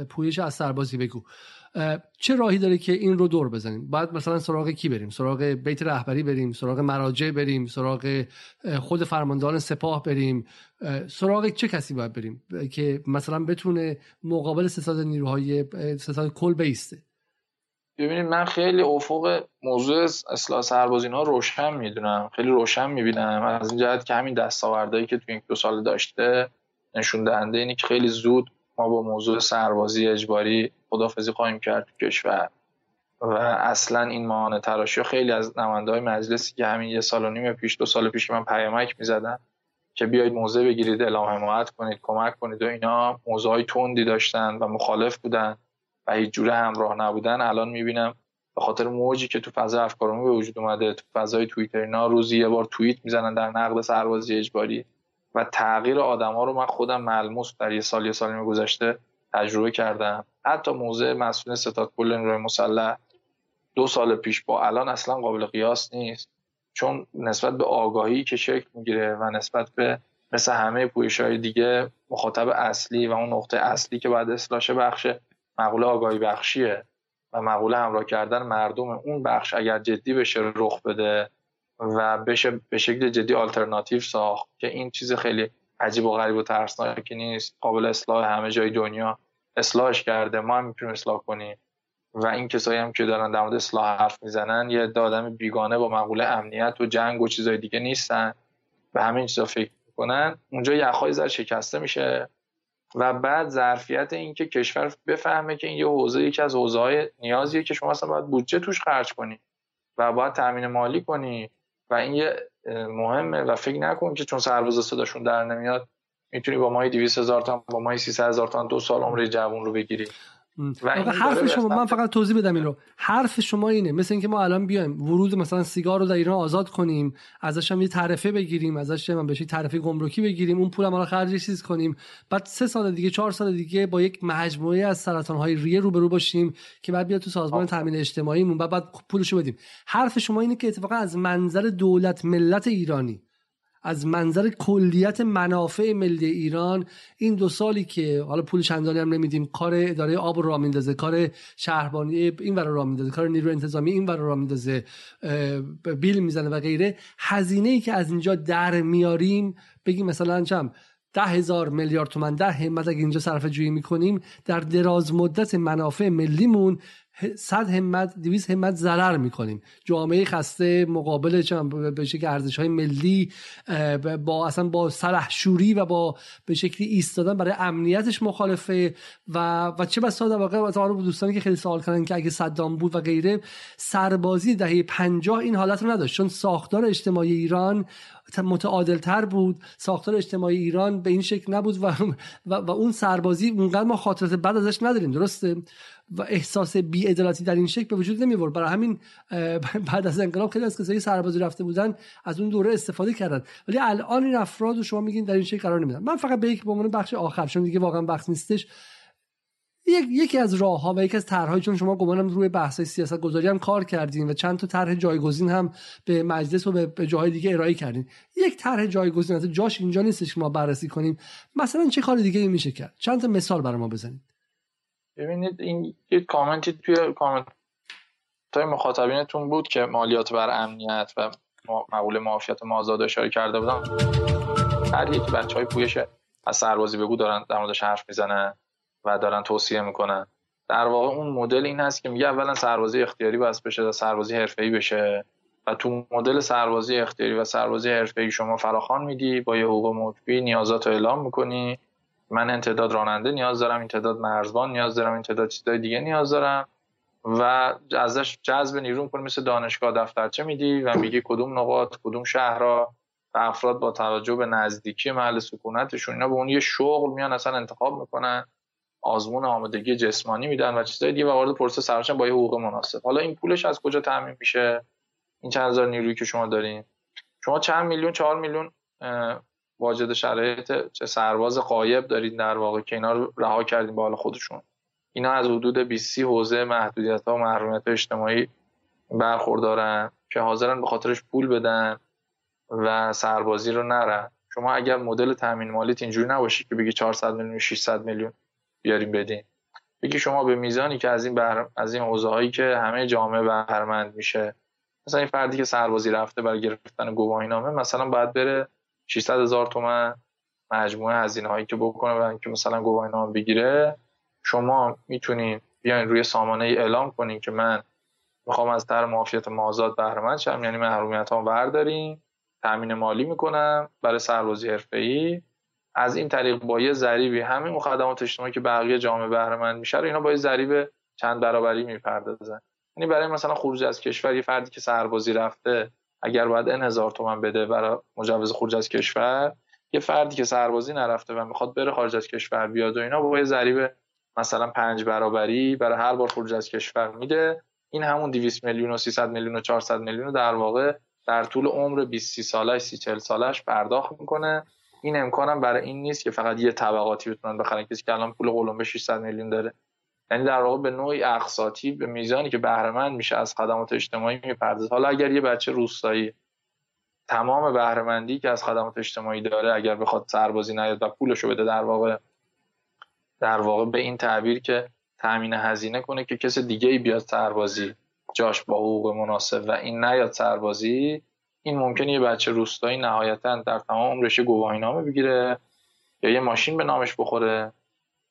پویش از سربازی بگو. چه راهی داره که این رو دور بزنیم؟ باید مثلا سراغ کی بریم؟ سراغ بیت رهبری بریم سراغ مراجع بریم سراغ خود فرماندهان سپاه بریم. سراغ چه کسی باید بریم؟ که مثلا بتونه مقابل ستاد نیروهای ستاد کل بیسته. ببینید من خیلی افق موضوع اصلاح سربازی ها روشن می‌دونم. خیلی روشن می‌بینم. از این جهت که همین دستاوردهایی که تو این دو سال داشته نشون دهنده اینه که خیلی زود ما با موضوع سربازی اجباری خدافزی خواهیم کرد کشور. و اصلا این ماهانه تراشی خیلی از نماینده های مجلسی که همین یه سال و نیم پیش دو سال پیش که من پیامک می‌زدن که بیایید موضع بگیرید اعلام حمایت کنید کمک کنید و اینا موضوع های تندی داشتن و مخالف بودن و هیچ جوره همراه نبودن. الان می‌بینم به خاطر موجی که تو فضا افکارمی به وجود اومده تو فضای توییتر اینا روزی یه بار توییت می‌زنن در نقد سربازی اجباری. و تغییر آدما رو من خودم ملموس در یه سال یه سال گذشته تجربه کردم. حتی موضع مسئول ستاد کل نیروی مسلح دو سال پیش با الان اصلا قابل قیاس نیست. چون نسبت به آگاهی که شکل می‌گیره و نسبت به مثل همه پویش های دیگه مخاطب اصلی و اون نقطه اصلی که باید اصلاح بخش مقوله آگاهی بخشیه و مقوله همراه کردن مردم اون بخش اگر جدی بشه رخ بده و بشه به شکل جدی آلترناتیو ساخت که این چیز خیلی عجیب و غریب و ترسناکی نیست. قابل اصلاح همه جای دنیا اصلاحش کرده ما هم می‌تونیم اصلاح کنیم. و این کسایی هم که دارن در مورد اصلاح حرف می‌زنن یه آدم بیگانه با مقوله امنیت و جنگ و چیزای دیگه نیستن و همین چیزا فکر می‌کنن. اونجا یخهای زر شکسته میشه. و بعد ظرفیت اینکه کشور بفهمه که این یه حوزه یکی از حوزه های نیازیه که شما اصلا باید بودجه توش خرج کنی و باید تامین مالی کنی. و این یه مهمه و فکر نکن که چون سرباز صداشون در نمیاد می‌تونی با ماهی 200 هزار تومان با ماهی 300 هزار تومان دو سال عمر جوون رو بگیری. و حرف شما من فقط توضیح بدم این رو. حرف شما اینه. مثل اینکه ما الان بیایم ورود مثلا سیگار رو در ایران آزاد کنیم ازش هم یه تعرفه بگیریم ازش هم بهش تعرفه گمرکی بگیریم اون پول هم خرج چیز کنیم. بعد سه سال دیگه چهار سال دیگه با یک مجموعه از سرطان های ریه روبرو باشیم که بعد بیاد تو سازمان تامین اجتماعیمون. بعد بعد پولشو بدیم. حرف شما اینه که اتفاقا از منظر دولت ملت ایرانی از منظر کلیت منافع ملی ایران این دو سالی که حالا پول چندانی هم نمیدیم کار اداره آب را میندازه کار شهربانی این ور را میندازه کار نیرو انتظامی این ور را میندازه بیل می‌زنه و غیره هزینه ای که از اینجا در میاریم بگیم مثلا چم ده هزار میلیارد تومن در همت اگه اینجا صرف جویی می‌کنیم در دراز مدت منافع ملیمون صد همت دویست همت ضرر می‌کنیم. جامعه خسته مقابل به شکل ارزش های ملی با اصلا با سلحشوری و با به شکلی ایستادن برای امنیتش مخالفه و و چه بسا در واقع دوستانی که خیلی سوال کردن که اگه صدام بود و غیره سربازی دهه پنجاه این حالت رو نداشت. چون ساختار اجتماعی ایران متعادل تر بود. ساختار اجتماعی ایران به این شکل نبود و, و, و اون سربازی اونقدر ما خاطرات بد ازش نداریم درسته؟ و احساس بیعدالتی در این شکل به وجود نمی برای همین بعد از انقلاب خیلی از کسایی سربازی رفته بودن از اون دوره استفاده کردن. ولی الان این افراد رو شما میگین در این شکل قرار نمیدن. من فقط به یک به عنوان بخش آخر چون دیگه واقعا وقت نیستش یک یکی از راه ها و یکی از طرحهایی چون شما گمانم روی بحث سیاست گذاری هم کار کردین و چند تا طرح جایگزین هم به مجلس و به جاهای دیگه ارائه کردین. یک طرح جایگزین جاش اینجا نیستش که ما بررسی کنیم. مثلا چه کار دیگه میشه کرد؟ چند تا مثال برای ما بزنید. ببینید این یه کامنتی توی کامنت های مخاطبینتون بود که مالیات بر امنیت و مقوله معافیت مازاد اشاره کرده بودم هر یک بچه های پویش از سربازی بگو دارن در موردش حرف می‌زنن. و دارن توصیه می‌کنن. در واقع اون مدل این هست که میگه اولا سربازی اختیاری باید بشه و سربازی حرفه‌ای بشه و تو مدل سربازی اختیاری و سربازی حرفه‌ای شما فراخوان میدی با یه حقوق مطبی نیازات رو اعلام می‌کنی. من این تعداد راننده نیاز دارم این تعداد مرزبان نیاز دارم این تعداد چیزای دیگه نیاز دارم. و ازش جذب نیرو می‌کنی مثل دانشگاه دفترچه میدی و میگی کدوم نقاط کدوم شهرها و افراد با توجه به نزدیکی محل سکونتشون اینا به اون یه شغل میان اصلا انتخاب می‌کنن. آزمون آمادگی جسمانی میدن و چیزای دیگه و وارد پروسه سرشن با یه حقوق مناسب. حالا این پولش از کجا تامین میشه؟ این چند هزار نیرویی که شما دارین؟ شما چند میلیون چهار میلیون واجد شرایط چه سرباز قایب دارید در واقع که اینا رو رها کردیم به حال خودشون. اینا از حدود 20 حوزه محدودیت ها و محرومیت اجتماعی برخوردارن که حاضرن به خاطرش پول بدن و سربازی رو نرن. شما اگر مدل تامین مالیت اینجوری نباشی که بگی 400 میلیون 600 میلیون بیاریم بدین بگی شما به میزانی که از این بر... از این هایی که همه جامعه بهرمند میشه. مثلا این فردی که سربازی رفته برای گرفتن گواهی نامه مثلا باید بره 600 هزار تومن مجموعه هزینه هایی که بکنه و اینکه مثلا گواهی نامه بگیره. شما می‌تونین بیاین روی سامانه ای اعلام کنین که من می‌خوام از در معافیت مازاد بهره شم. یعنی محرومیت ها برداریم تامین مالی می‌کنم برای سربازی حرفه‌ای. از این طریق با یه ضریبی همین مخدمات اجتماعی که بقیه جامعه بهره مند میشه اینا با یه ضریب چند برابری می‌پردازن. یعنی برای مثلا خروج از کشور یه فردی که سربازی رفته اگر باید ان هزار تومن بده برای مجوز خروج از کشور یه فردی که سربازی نرفته و می‌خواد بره خارج از کشور بیاد و اینا با یه ضریب مثلا پنج برابری برای هر بار خروج از کشور میده. این همون 200 میلیون و 300 میلیون و 400 میلیون در واقع در طول عمر 20 30 سالش 30 40 سالش پرداخت می‌کنه. این امکانم برای این نیست که فقط یه طبقاتی بتونن بخرن. کسی که الان پول قلمبه 600 میلیون داره. یعنی در واقع به نوعی اقساطی به میزانی که بهرهمند میشه از خدمات اجتماعی می‌پردازه. حالا اگر یه بچه روستایی تمام بهرهمندی که از خدمات اجتماعی داره اگر بخواد سربازی نیاد و پولشو بده در واقع در واقع به این تعبیر که تامین هزینه کنه که کس دیگه ای بیاد سربازی جاش با حقوق مناسب و این نیاد سربازی این ممکنه یه بچه روستایی نهایتا در تمام عمرش گواهینامه بگیره یا یه ماشین به نامش بخوره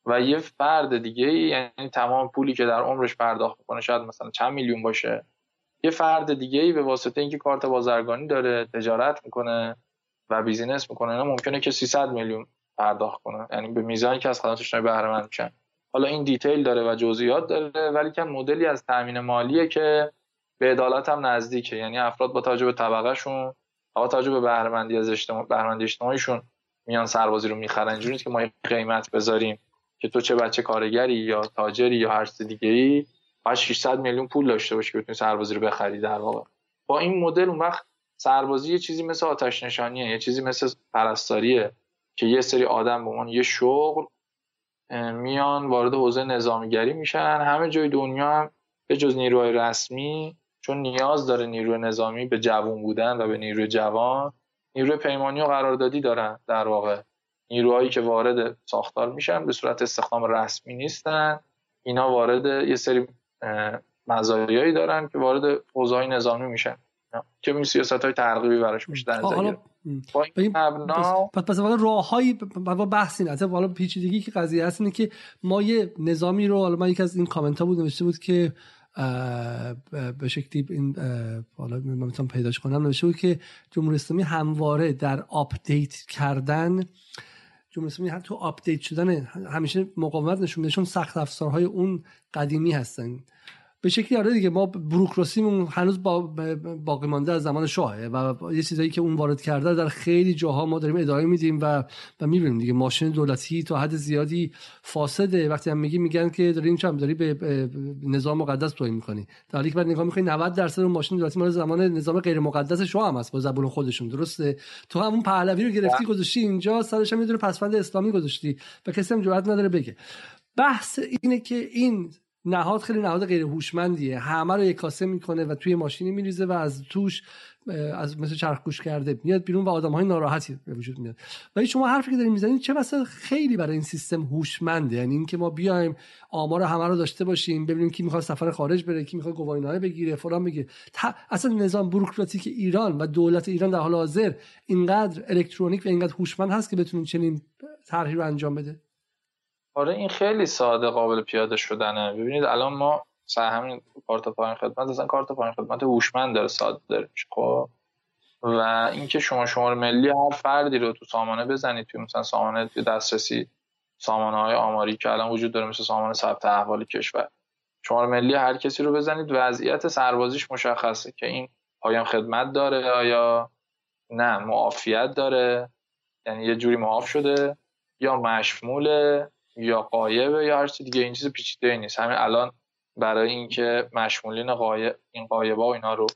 و یه فرد دیگه یعنی تمام پولی که در عمرش پرداخت کنه شاید مثلا چند میلیون باشه. یه فرد دیگه ای به واسطه اینکه کارت بازرگانی داره تجارت می‌کنه و business می‌کنه اینا ممکنه که 300 میلیون پرداخت کنه. یعنی به میزانی که از خدمات اجتماعی بهره مند میشن. حالا این detail داره و جزئیات داره ولی که مدلی از تامین مالیه که به عدالت هم نزدیکه. یعنی افراد با توجه به طبقهشون با توجه به بهرهمندی از اجتماع بهرهمندی اجتماعیشون میان سربازی رو می‌خرن. اینجوری که ما قیمت بذاریم که تو چه بچه کارگری یا تاجری یا هر چیز دیگه ای 600 میلیون پول داشته باشی که بتونی سربازی رو بخری در واقع. با این مدل اون وقت سربازی یه چیزی مثل آتش نشانیه یه چیزی مثل پرستاریه که یه سری آدم به عنوان یه شغل میان وارد حوزه نظامیگری میشن. همه جای دنیا هم به جز نیروهای رسمی چون نیاز داره نیروی نظامی به جوان بودن و به نیروی جوان نیروی پیمانی و قراردادی دارن در واقع. نیروهایی که وارد ساختار میشن به صورت استخدام رسمی نیستن. اینا وارد یه سری مزایایی دارن که وارد حوزه نظامی میشن. که این سیاست های ترغیبی براش میشه در حالا با این مبنا پس پس واقعا راههایی بحث این والا پیچیدگی که قضیه هست اینه که ما یه نظامی رو حالا من یک از این کامنت ها بود نوشته بود که به شکلی این حالا می‌تونم پیداش کنم. نوشته بود که جمهوری اسلامی همواره در update کردن جمهوری اسلامی تو update شدن همیشه مقاومت نشون میده چون سخت افزارهای اون قدیمی هستن. به شکلی آره دیگه ما بروکراسیمون هنوز با باقی مانده از زمان شاهه و یه چیزایی که اون وارد کرده در خیلی جاها ما داریم ادامه میدیم و و می‌بینیم دیگه. ماشین دولتی تا حد زیادی فاسده. وقتی هم میگی میگن که داری این داری به نظام مقدس توهین می‌کنی. در حالی که بعد نگاه می‌کنی 90 درصد اون ماشین دولتی مال زمان نظام غیر مقدس شاه هم هست با زبون خودشون. درسته؟ تو همون پهلوی رو گرفتی بله. گذاشتی اینجا سرش هم یه پسفند اسلامی گذاشتی و کسی هم جرئت نداره بگه. بحث اینه که این نهاد خیلی نهاد غیر هوشمندیه. همه رو یک کاسه می‌کنه و توی ماشینی میریزه و از توش از مثل چرخ گوش کرده میاد بیرون و آدم های ناراحتی به وجود میاد. ولی شما حرفی که دارین می‌زنید چه بسا خیلی برای این سیستم هوشمنده. یعنی اینکه ما بیایم آمار همه رو داشته باشیم ببینیم کی می‌خواد سفر خارج بره کی می‌خواد گواهینامه بگیره فلان بگیره اصلا نظام بوروکراتیک ایران و دولت ایران در حال حاضر اینقدر الکترونیک و اینقدر هوشمند هست که بتونین چنین طرحی رو انجام بده. آره این خیلی ساده قابل پیاده شدنه. ببینید الان ما سر همین کارت پایین خدمت اصلا کارت پایین خدمت هوشمند داره ساده داره خب؟ و اینکه شما شماره ملی هر فردی رو تو سامانه بزنید توی مثلا سامانه توی دسترسی سامانه های آماری که الان وجود داره مثل سامانه ثبت احوال کشور. شماره ملی هر کسی رو بزنید وضعیت سربازیش مشخصه که این پایان خدمت داره آیا نه معافیت داره یعنی یه جوری معاف شده یا مشموله. یا قایبه یا هر چیز دیگه این چیز پیچیده نیست. همین الان برای اینکه مشمولین قایب این قایبه و اینا رو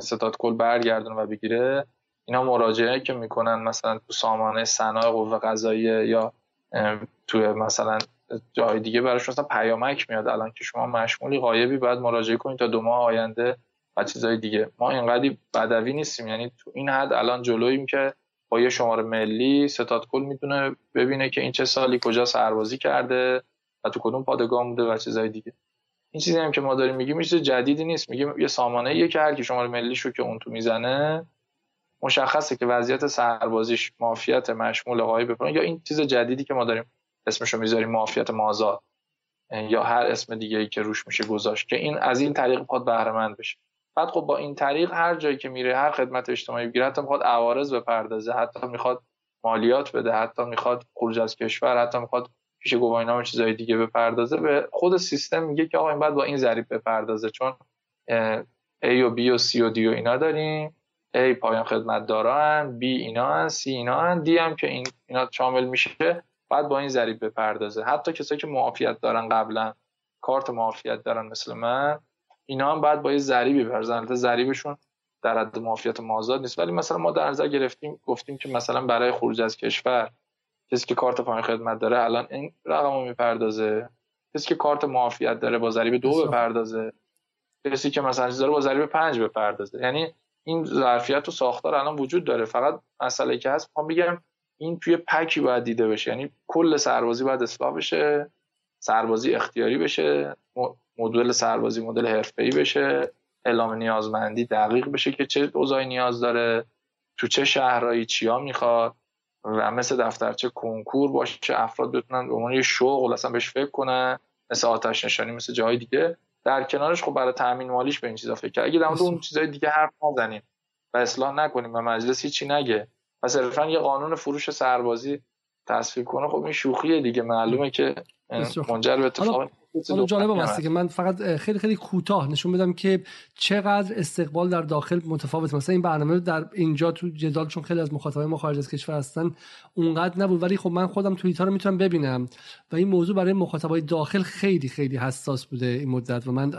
ستاد کل برگردونه و بگیره اینا مراجعه که می‌کنن مثلا تو سامانه صنایع قوه قضاییه یا تو مثلا جای دیگه براش مثلا پیامک میاد. الان که شما مشمولی قایبی باید مراجعه کنید تا دو ماه آینده و چیزای دیگه. ما اینقدی بدوی نیستیم. یعنی تو این حد الان جلوییم که با یه شماره ملی ستاد کل می‌تونه ببینه که این چه سالی کجا سربازی کرده و تو کدوم پادگاه بوده و چیزای دیگه. این چیزی هم که ما داریم میگیم چیز جدیدی نیست. میگیم یه سامانه یه که هر کی شماره ملی شو که اون تو می‌زنه مشخصه که وضعیت سربازیش مافیت مشمول آقای بپرن یا این چیز جدیدی که ما داریم اسمشو می‌ذاریم مافیت مازاد یا هر اسم دیگه ای که روش میشه گذاشت که این از این طریق پاد بهره بشه. بعد خب با این طریق هر جایی که میره هر خدمت اجتماعی بگیره حتی می‌خواد عوارض بپردازه حتی می‌خواد مالیات بده حتی می‌خواد خروج از کشور حتی می‌خواد پیش گواهینامه چیزای دیگه بپردازه. به خود سیستم میگه که آقا این باید با این ضریب بپردازه چون A و B و C و D و اینا داریم. A پایان خدمت دارن B اینا هن C اینا هن. D هم که این اینا شامل میشه بعد با این ضریب بپردازه. حتی کسایی که معافیت دارن قبلا کارت معافیت دارن مثل من اینا هم باید با یه ضریبی بپردازن البته ضریبشون در حد معافیت مازاد نیست. ولی مثلا ما در نظر گرفتیم گفتیم که مثلا برای خروج از کشور کسی که کارت پایین خدمت داره الان این رقم رو می‌پردازه. کسی که کارت معافیت داره با ضریب دو بپردازه. کسی که مثلا داره با ضریب پنج بپردازه. یعنی این ظرفیت و ساختار الان وجود داره. فقط مسئله که هست ما میگم این توی پکی باید دیده بشه. یعنی کل سربازی باید اصلاح بشه سربازی اختیاری بشه مدل سربازی مدل حرفه‌ای بشه اعلام نیازمندی دقیق بشه که چه اوضاعی نیاز داره تو چه شهرهایی چیا می‌خواد و مثل دفترچه کنکور باشه افراد بتونن به عنوان یه شغل اصلا بهش فکر کنن مثل آتش نشانی مثل جای دیگه. در کنارش خب برای تامین مالیش به این چیزا فکر کرد. اگه در اون چیزای دیگه حرف نزنیم و اصلاح نکنیم و مجلس هیچی نگه. و صرفا یه قانون فروش سربازی تصفیه کنه خب این شوخیه دیگه. معلومه که منجر به اتفاق حالا جالب هستی که من فقط خیلی خیلی کوتاه نشون بدم که چقدر استقبال در داخل متفاوت مثلا این برنامه در اینجا تو جدال چون خیلی از مخاطبای ما خارج از کشور هستن اونقدر نبود. ولی خب من خودم توییتر رو می‌تونم ببینم و این موضوع برای مخاطبای داخل خیلی خیلی حساس بوده این مدت و من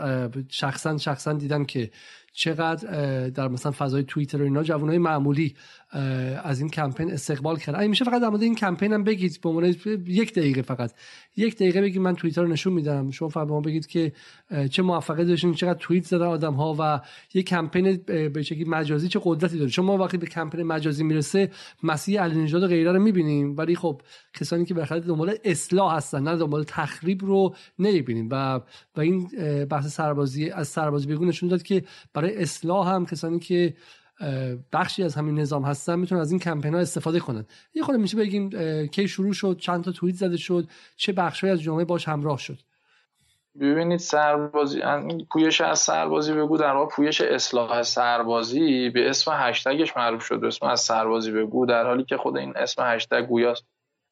شخصا شخصا دیدم که چقدر در مثلا فضای توییتر و اینا جوانای معمولی از این کمپین استقبال کرد این میشه فقط در مورد این کمپین هم بگید به عنوان یک دقیقه فقط. یک دقیقه بگید من توییتر رو نشون میدم. شما فقط به ما بگید که چه موفقیت داشتین چقدر توییت زدن آدم ها و یک کمپین به شکلی مجازی چه قدرتی داره. شما وقتی به کمپین مجازی می‌رسه مسیح علی نژاد و غیره رو می‌بینیم ولی خب کسانی که بخاطر دنبال اصلاح هستن نه دنبال تخریب رو نمی‌بینیم و و این بحث سربازی از سربازی بگو نشون داد که برای اصلاح هم کسانی که بخشی از همین نظام هستن می‌تونن از این کمپین ها استفاده کنن. یه خود میشه بگیم کی شروع شد چند تا توییت زده شد چه بخشی از جامعه باش همراه شد. ببینید سربازی پویش از سربازی بگو در واقع پویش اصلاح سربازی به اسم هشتگش معروف شد. اسم از سربازی بگو در حالی که خود این اسم هشتگ گویاست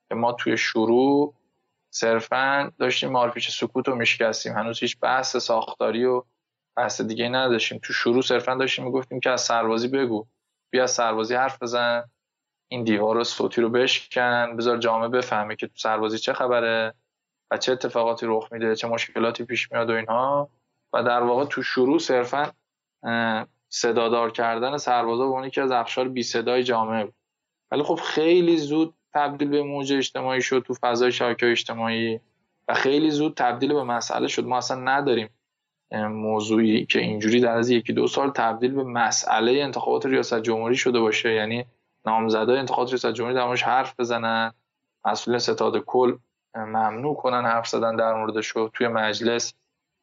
که ما توی شروع صرفا داشتیم مارپیچ سکوت رو میشکستیم. هنوز هیچ بحث ساختاری و بحث دیگه نداشتیم. تو شروع صرفا داشتیم می‌گفتیم که از سربازی بگو. بیا از سربازی حرف بزن. این دیوار صوتی رو بشکن. بذار جامعه بفهمه که تو سربازی چه خبره و چه اتفاقاتی رخ میده چه مشکلاتی پیش میاد و اینها. و در واقع تو شروع صرفا صدادار کردن سربازا به که از اخشار بی صدای جامعه بود. ولی خب خیلی زود تبدیل به موج اجتماعی شد تو فضای شبکه اجتماعی. و خیلی زود تبدیل به مسئله شد. ما اصلا نداریم موضوعی که اینجوری در از یکی دو سال تبدیل به مسئله انتخابات ریاست جمهوری شده باشه. یعنی نامزدای انتخابات ریاست جمهوری در حرف بزنن مسئول ستاد کل ممنوع کنن حرف زدن در موردش توی مجلس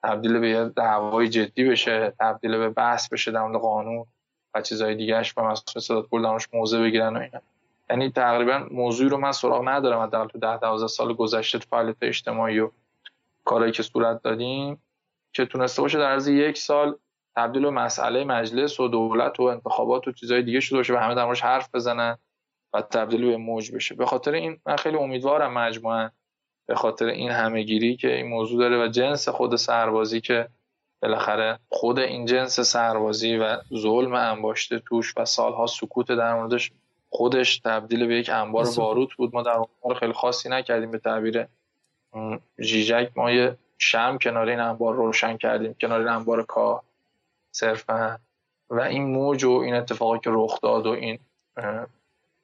تبدیل به دعوای جدی بشه تبدیل به بحث بشه در مورد قانون و چیزهای دیگهش و مسئول ستاد کل درمش موضع بگیرن و اینا. یعنی تقریبا موضوعی رو من سراغ ندارم در تو 10 12 سال گذشته تو فعالیت اجتماعی و کارهایی که صورت دادیم. که تونسته باشه در عرض یک سال تبدیل به مسئله مجلس و دولت و انتخابات و چیزهای دیگه شده باشه و همه در موردش حرف بزنن و تبدیل به موج بشه. به خاطر این من خیلی امیدوارم مجموعا به خاطر این همهگیری که این موضوع داره و جنس خود سربازی که بالاخره خود این جنس سربازی و ظلم انباشته توش و سالها سکوت در موردش خودش تبدیل به یک انبار باروت بود. ما در اون خیلی خاصی نکردیم به تعبیر جیجک ما یه شم کنار این انبار روشن کردیم کنار این انبار کاه صرفا و این موج و این اتفاقی که رخ داد و این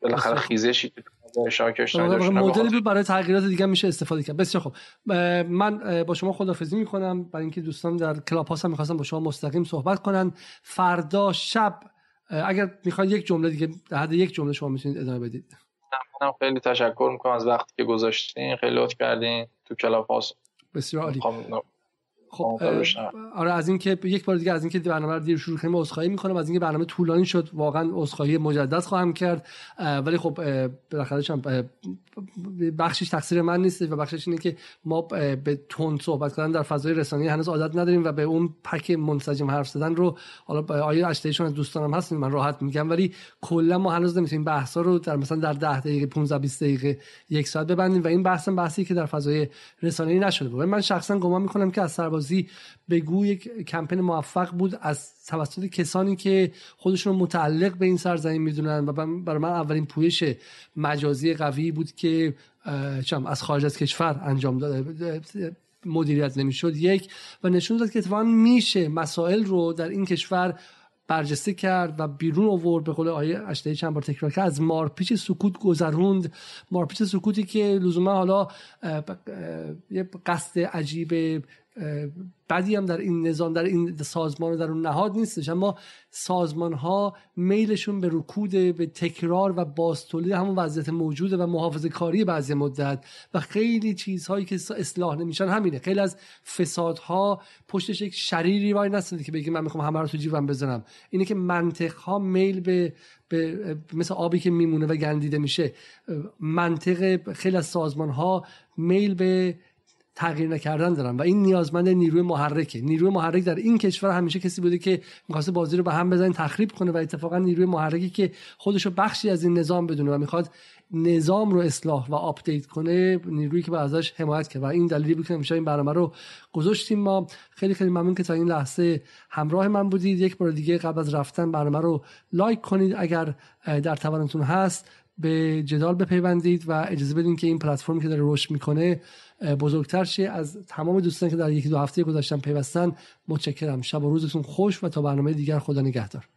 بالاخره خیزشی که مدلی بود برای تغییرات دیگه میشه استفاده کرد. بسیار خب من با شما خدافزی می‌کنم. برای اینکه دوستان در کلاب هاست هم می‌خواستم با شما مستقیم صحبت کنن. فردا شب اگر می‌خواید یک جمله دیگه در حد یک جمله شما می‌تونید ادامه بدید. خیلی تشکر می‌کنم از وقتی که گذاشتین. خیلی لطف کردین تو کلاب هاست بسیار عالی خب آره. از اینکه یک بار دیگه از اینکه برنامه رو دیر شروع کردیم عذرخواهی می‌کنم. از اینکه برنامه طولانی شد واقعا عذرخواهی مجدد خواهم کرد. ولی خب بالاخره بخشش تقصیر من نیست و بخشش اینه که ما به تون صحبت کردن در فضای رسانه‌ای هنوز عادت نداریم و به اون پک منسجم حرف زدن رو حالا آیا اشتهیشون از دوستانم هست من راحت میگم. ولی کلا ما هنوز نمی‌تونیم بحثا رو در مثلا در 10 دقیقه 15 20 دقیقه یک ساعت ببندیم و این بحث بحثی که در فضای رسانه‌ای نشده. بود من شخصا گمان می‌کنم که از سربازی بگو یک کمپین موفق بود از توسط کسانی که خودشون متعلق به این سرزمین می‌دونن و برای من اولین پویش مجازی قوی بود که از خارج از کشور انجام داده مدیریت نمی‌شد یک. و نشون داد که اتفاقا میشه مسائل رو در این کشور برجسته کرد و بیرون آورد به قول آیه اشتهی چند بار تکرار کرد. از مارپیچ سکوت گذروند. مارپیچ سکوتی که لزوما حالا یه قصد عجیب بدی هم در این نظام در این سازمان و در اون نهاد نیستش اما سازمان ها میلشون به رکود به تکرار و باستولید همون وضعیت موجوده و محافظه کاری بعضی مدت. و خیلی چیزهایی که اصلاح نمیشن همینه. خیلی از فسادها پشتش یک شریری وای نستده که بگیم من می‌خوام همه رو تو جیبم بزنم. اینه که منطق ها میل به به مثل آبی که میمونه و گندیده میشه. منطق خیلی از سازمان ها میل به تغییر نکردن دارن. و این نیازمند نیروی محرکه. نیروی محرک در این کشور همیشه کسی بوده که می‌خواسته بازی رو به هم بزنه تخریب کنه و اتفاقا نیروی محرکی که خودش رو بخشی از این نظام بدونه و می‌خواد نظام رو اصلاح و update کنه نیرویی که باید ازش حمایت کرد. و این دلیلی بود که این برنامه رو گذاشتیم. ما خیلی خیلی ممنون که تا این لحظه همراه من بودید. یک بار دیگه قبل از رفتن برنامه رو لایک کنید اگر در توانتون هست. به جدال بپیوندید و اجازه بدین که این پلتفرمی که داره رشد می‌کنه بزرگتر شه از تمام دوستان که در یکی دو هفته گذاشتن پیوستن متشکرم. شب و روزتون خوش و تا برنامه دیگر خدا نگهدار.